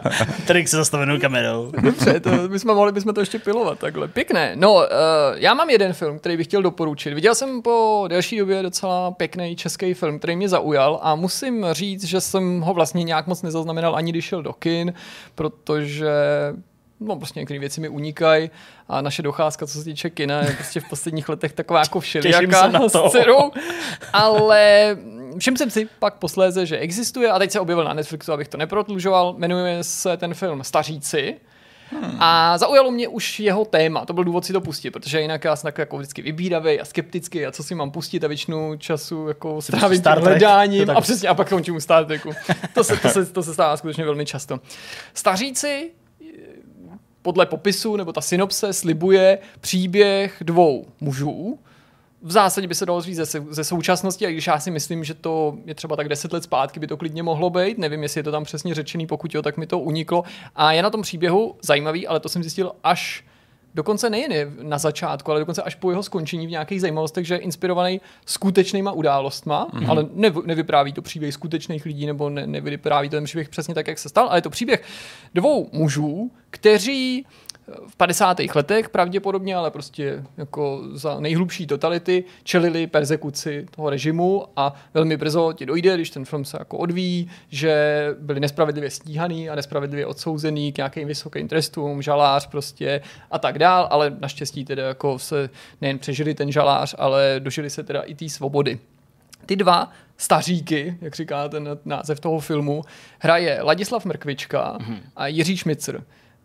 Trik se zastavenou kamerou. Dobře, to bychom mohli bychom to ještě pilovat takhle. Pěkné. No, uh, já mám jeden film, který bych chtěl doporučit. Viděl jsem po delší době docela pěkný český film, který mě zaujal a musím říct, že jsem ho vlastně nějak moc nezaznamenal ani když šel do kin, protože no prostě některé věci mi unikají a naše docházka, co se týče kina, je prostě v posledních letech taková jako všelijaká se na to. s dcerou. ale všiml jsem si pak posléze, že existuje a teď se objevil na Netflixu, abych to neprotlužoval, jmenuje se ten film Staříci Hmm. A zaujalo mě už jeho téma, to byl důvod si to pustit, protože jinak já jsem takový jako vždycky vybíravý a skeptický a co si mám pustit a většinu času jako strávím tím hledáním a přesně a pak končím u Star Treku. To se, to, se, to se stává skutečně velmi často. Staříci podle popisu nebo ta synopse slibuje příběh dvou mužů, v zásadě by se dalo říct ze, ze současnosti, a když já si myslím, že to je třeba tak deset let zpátky, by to klidně mohlo být. Nevím, jestli je to tam přesně řečený, pokud jo, tak mi to uniklo. A je na tom příběhu zajímavý, ale to jsem zjistil až dokonce nejen na začátku, ale dokonce až po jeho skončení v nějakých zajímavostech, že je inspirovaný skutečnýma událostma, mm-hmm. ale ne, nevypráví to příběh skutečných lidí, nebo ne, nevypráví to ten příběh přesně tak, jak se stal, ale je to příběh dvou mužů, kteří v 50. letech pravděpodobně, ale prostě jako za nejhlubší totality čelili persekuci toho režimu a velmi brzo ti dojde, když ten film se jako odvíjí, že byli nespravedlivě stíhaný a nespravedlivě odsouzený k nějakým vysokým trestům, žalář prostě a tak dál, ale naštěstí teda jako se nejen přežili ten žalář, ale dožili se teda i té svobody. Ty dva staříky, jak říká ten název toho filmu, hraje Ladislav Mrkvička mm-hmm. a Jiří Šmicr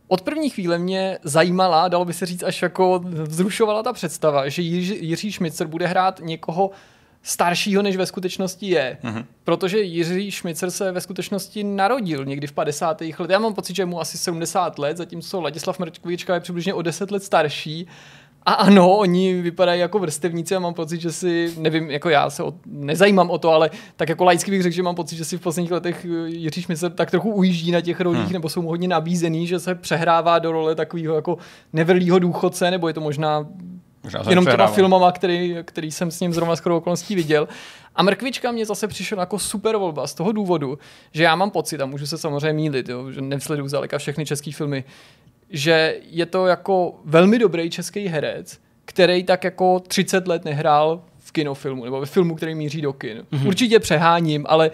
od první chvíle mě zajímala, dalo by se říct, až jako vzrušovala ta představa, že Jiří, Jiří Šmicer bude hrát někoho staršího, než ve skutečnosti je. Mm-hmm. Protože Jiří Šmicer se ve skutečnosti narodil někdy v 50. letech. Já mám pocit, že je mu asi 70 let, zatímco Ladislav Mrčkovička je přibližně o 10 let starší a ano, oni vypadají jako vrstevníci a mám pocit, že si, nevím, jako já se o, nezajímám o to, ale tak jako laicky bych řekl, že mám pocit, že si v posledních letech eh, Jiří se tak trochu ujíždí na těch rolích, hmm. nebo jsou mu hodně nabízený, že se přehrává do role takového jako nevrlýho důchodce, nebo je to možná Možná jenom těma filmama, který, který jsem s ním zrovna skoro okolností viděl. A Mrkvička mě zase přišel jako super volba z toho důvodu, že já mám pocit, a můžu se samozřejmě mýlit, jo, že nevsleduju zdaleka všechny české filmy, že je to jako velmi dobrý český herec, který tak jako 30 let nehrál v kinofilmu, nebo ve filmu, který míří do kin. Mm-hmm. Určitě přeháním, ale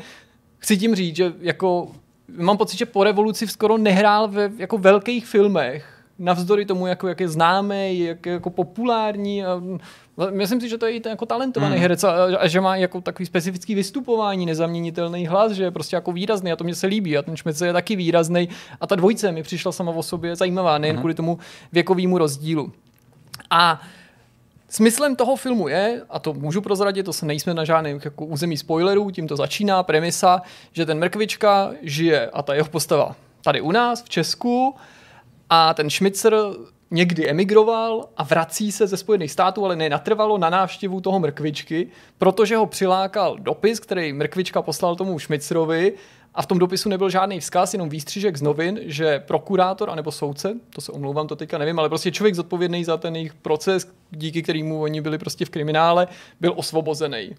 chci tím říct, že jako mám pocit, že po revoluci skoro nehrál ve jako velkých filmech, navzdory tomu, jako, jak je známý, jak je jako populární. A, myslím si, že to je i ten jako talentovaný hmm. herec a, a, že má jako takový specifický vystupování, nezaměnitelný hlas, že je prostě jako výrazný a to mě se líbí a ten Šmec je taky výrazný a ta dvojice mi přišla sama o sobě zajímavá, nejen hmm. kvůli tomu věkovému rozdílu. A Smyslem toho filmu je, a to můžu prozradit, to se nejsme na žádném jako území spoilerů, tím to začíná, premisa, že ten Mrkvička žije a ta jeho postava tady u nás v Česku a ten Schmitzer někdy emigroval a vrací se ze Spojených států, ale nenatrvalo na návštěvu toho Mrkvičky, protože ho přilákal dopis, který Mrkvička poslal tomu Schmitzerovi a v tom dopisu nebyl žádný vzkaz, jenom výstřižek z novin, že prokurátor anebo soudce, to se omlouvám, to teďka nevím, ale prostě člověk zodpovědný za ten jejich proces, díky kterému oni byli prostě v kriminále, byl osvobozený.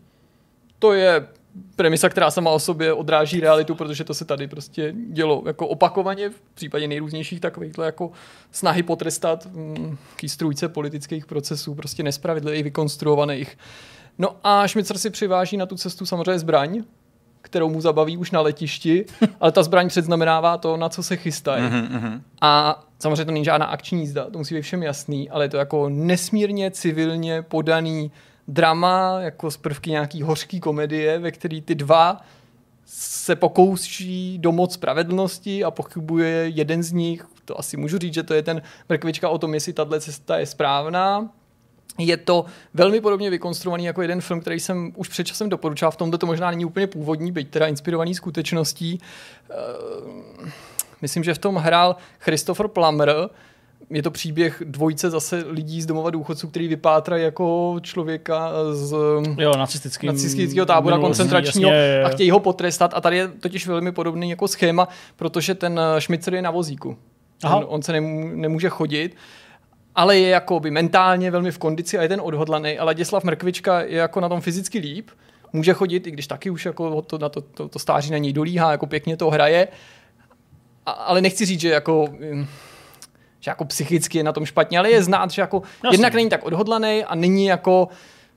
To je premisa, která sama o sobě odráží realitu, protože to se tady prostě dělo jako opakovaně v případě nejrůznějších takovýchhle jako snahy potrestat mm, strůjce politických procesů, prostě nespravedlivých, vykonstruovaných. No a Šmicer si přiváží na tu cestu samozřejmě zbraň, kterou mu zabaví už na letišti, ale ta zbraň předznamenává to, na co se chystají. Mm-hmm. A samozřejmě to není žádná akční jízda, to musí být všem jasný, ale je to jako nesmírně civilně podaný drama, jako z prvky nějaký hořký komedie, ve který ty dva se pokouší domoc spravedlnosti a pochybuje jeden z nich, to asi můžu říct, že to je ten mrkvička o tom, jestli tahle cesta je správná. Je to velmi podobně vykonstruovaný jako jeden film, který jsem už před časem doporučoval. V tomto to možná není úplně původní, byť teda inspirovaný skutečností. Uh, myslím, že v tom hrál Christopher Plummer, je to příběh dvojice zase lidí z domova důchodců, který vypátrají jako člověka z jo, nacistický, nacistického tábora minulostí, koncentračního jasně, a chtějí ho potrestat. A tady je totiž velmi podobný jako schéma, protože ten Šmicer je na vozíku. On, on se nemů, nemůže chodit ale je jako by mentálně velmi v kondici a je ten odhodlaný. A Ladislav Mrkvička je jako na tom fyzicky líp, může chodit, i když taky už jako to, na to, to, to stáří na něj dolíhá, jako pěkně to hraje. A, ale nechci říct, že jako že jako psychicky je na tom špatně, ale je znát, že jako Jasně. jednak není tak odhodlaný a není jako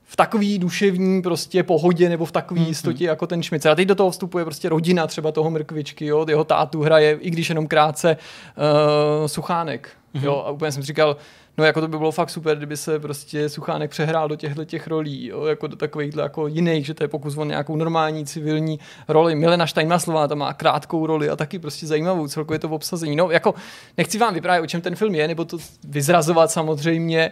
v takový duševní prostě pohodě nebo v takový mm-hmm. jistotě jako ten Šmicer. A teď do toho vstupuje prostě rodina třeba toho Mrkvičky, jo, jeho tátu hraje, i když jenom krátce, uh, Suchánek. Mm-hmm. Jo, a úplně jsem říkal, No jako to by bylo fakt super, kdyby se prostě Suchánek přehrál do těchto těch rolí, jo, jako do takových jako jiných, že to je pokus o nějakou normální civilní roli. Milena Steinmaslová tam má krátkou roli a taky prostě zajímavou, celkově to v obsazení. No jako nechci vám vyprávět, o čem ten film je, nebo to vyzrazovat samozřejmě,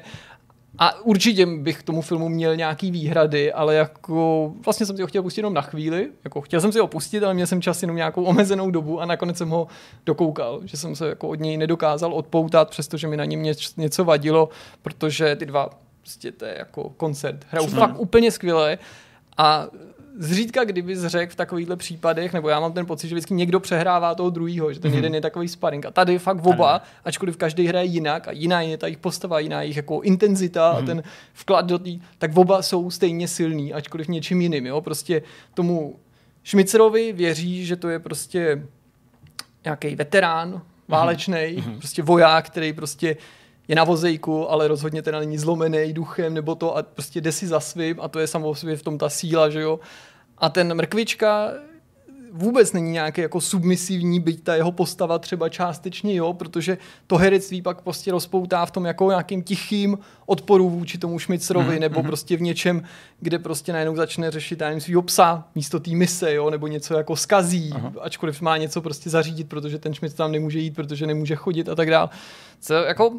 a určitě bych k tomu filmu měl nějaký výhrady, ale jako vlastně jsem si ho chtěl pustit jenom na chvíli. Jako chtěl jsem si ho pustit, ale měl jsem čas jenom nějakou omezenou dobu a nakonec jsem ho dokoukal, že jsem se jako od něj nedokázal odpoutat, přestože mi na něm něco vadilo, protože ty dva prostě to je jako koncert. Hrajou fakt úplně skvěle a zřídka kdyby řekl v takovýchhle případech, nebo já mám ten pocit, že vždycky někdo přehrává toho druhého, že ten mm-hmm. jeden je takový sparring. A tady fakt oba, ačkoliv každý hraje jinak a jiná je ta jejich postava, jiná je jejich jako intenzita mm-hmm. a mhm. ten vklad do té, tak oba jsou stejně silní, ačkoliv něčím jiným. Jo? Prostě tomu Šmicerovi věří, že to je prostě nějaký veterán mhm. válečný, mm-hmm. prostě voják, který prostě je na vozejku, ale rozhodně teda není zlomený duchem nebo to a prostě jde si za svým a to je samozřejmě v tom ta síla, že jo. A ten mrkvička vůbec není nějaký jako submisivní, byť ta jeho postava třeba částečně jo, protože to herectví pak prostě rozpoutá v tom jako nějakým tichým odporu vůči tomu Šmicrovi, mm, nebo mm. prostě v něčem, kde prostě najednou začne řešit nevím, svýho psa místo té mise, jo, nebo něco jako skazí, Aha. ačkoliv má něco prostě zařídit, protože ten Šmic tam nemůže jít, protože nemůže chodit a tak dále. Co jako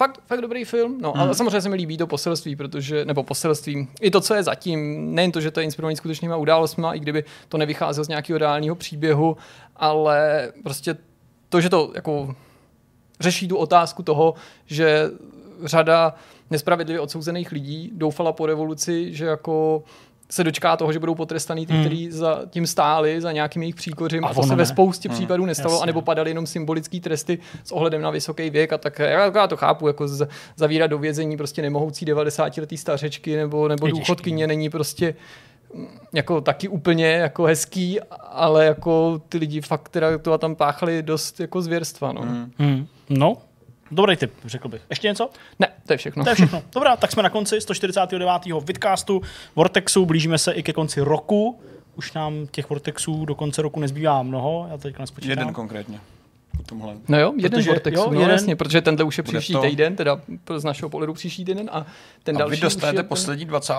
fakt, fakt dobrý film. No, hmm. ale samozřejmě se mi líbí to poselství, protože, nebo poselství, i to, co je zatím, nejen to, že to je inspirovaný skutečnýma událostmi, i kdyby to nevycházelo z nějakého reálného příběhu, ale prostě to, že to jako řeší tu otázku toho, že řada nespravedlivě odsouzených lidí doufala po revoluci, že jako se dočká toho, že budou potrestaný ty, hmm. kteří za tím stáli, za nějakým jejich příkořím a, a to se ve spoustě hmm. případů nestalo, Jasně. anebo padaly jenom symbolické tresty s ohledem na vysoký věk a tak já, já to chápu, jako z, zavírat do vězení prostě nemohoucí 90 letý stařečky nebo, nebo důchodkyně není prostě mm, jako taky úplně jako hezký, ale jako ty lidi fakt teda to tam páchali dost jako zvěrstva. No. Hmm. Hmm. no, Dobrý tip, řekl bych. Ještě něco? Ne, to je všechno. To je všechno. Dobrá, tak jsme na konci 149. Vidcastu Vortexu, blížíme se i ke konci roku. Už nám těch Vortexů do konce roku nezbývá mnoho, já teďka nespočítám. Jeden konkrétně. Tomhle. No jo, jeden protože, Vortex, jo, no jeden, jasně, protože tenhle už je příští to... týden, teda z našeho pohledu příští týden a ten a další vy dostanete poslední 20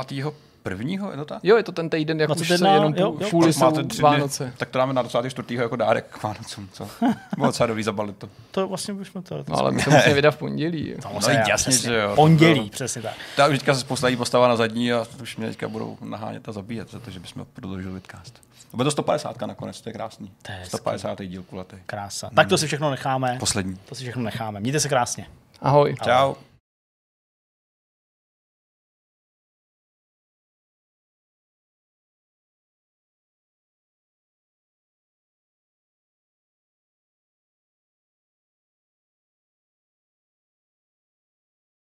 prvního, je to tak? Jo, je to ten týden, jako už se jenom jo, jo. máte tři Vánoce. Dny, tak to dáme na 24. jako dárek k Vánocům, co? Bylo docela dobrý zabalit to. To vlastně bychom to... No, ale my to musíme vydat v pondělí. No, no jasně, že jo. Pondělí, přesně tak. Ta už teďka se postaví postava na zadní a už mě teďka budou nahánět a zabíjet, protože bychom prodloužili vidcast. Bude to 150 nakonec, to je krásný. To je 150. díl kulatý. Krása. Tak to si všechno necháme. Poslední. To si všechno necháme. Mějte se krásně. Ahoj. Čau.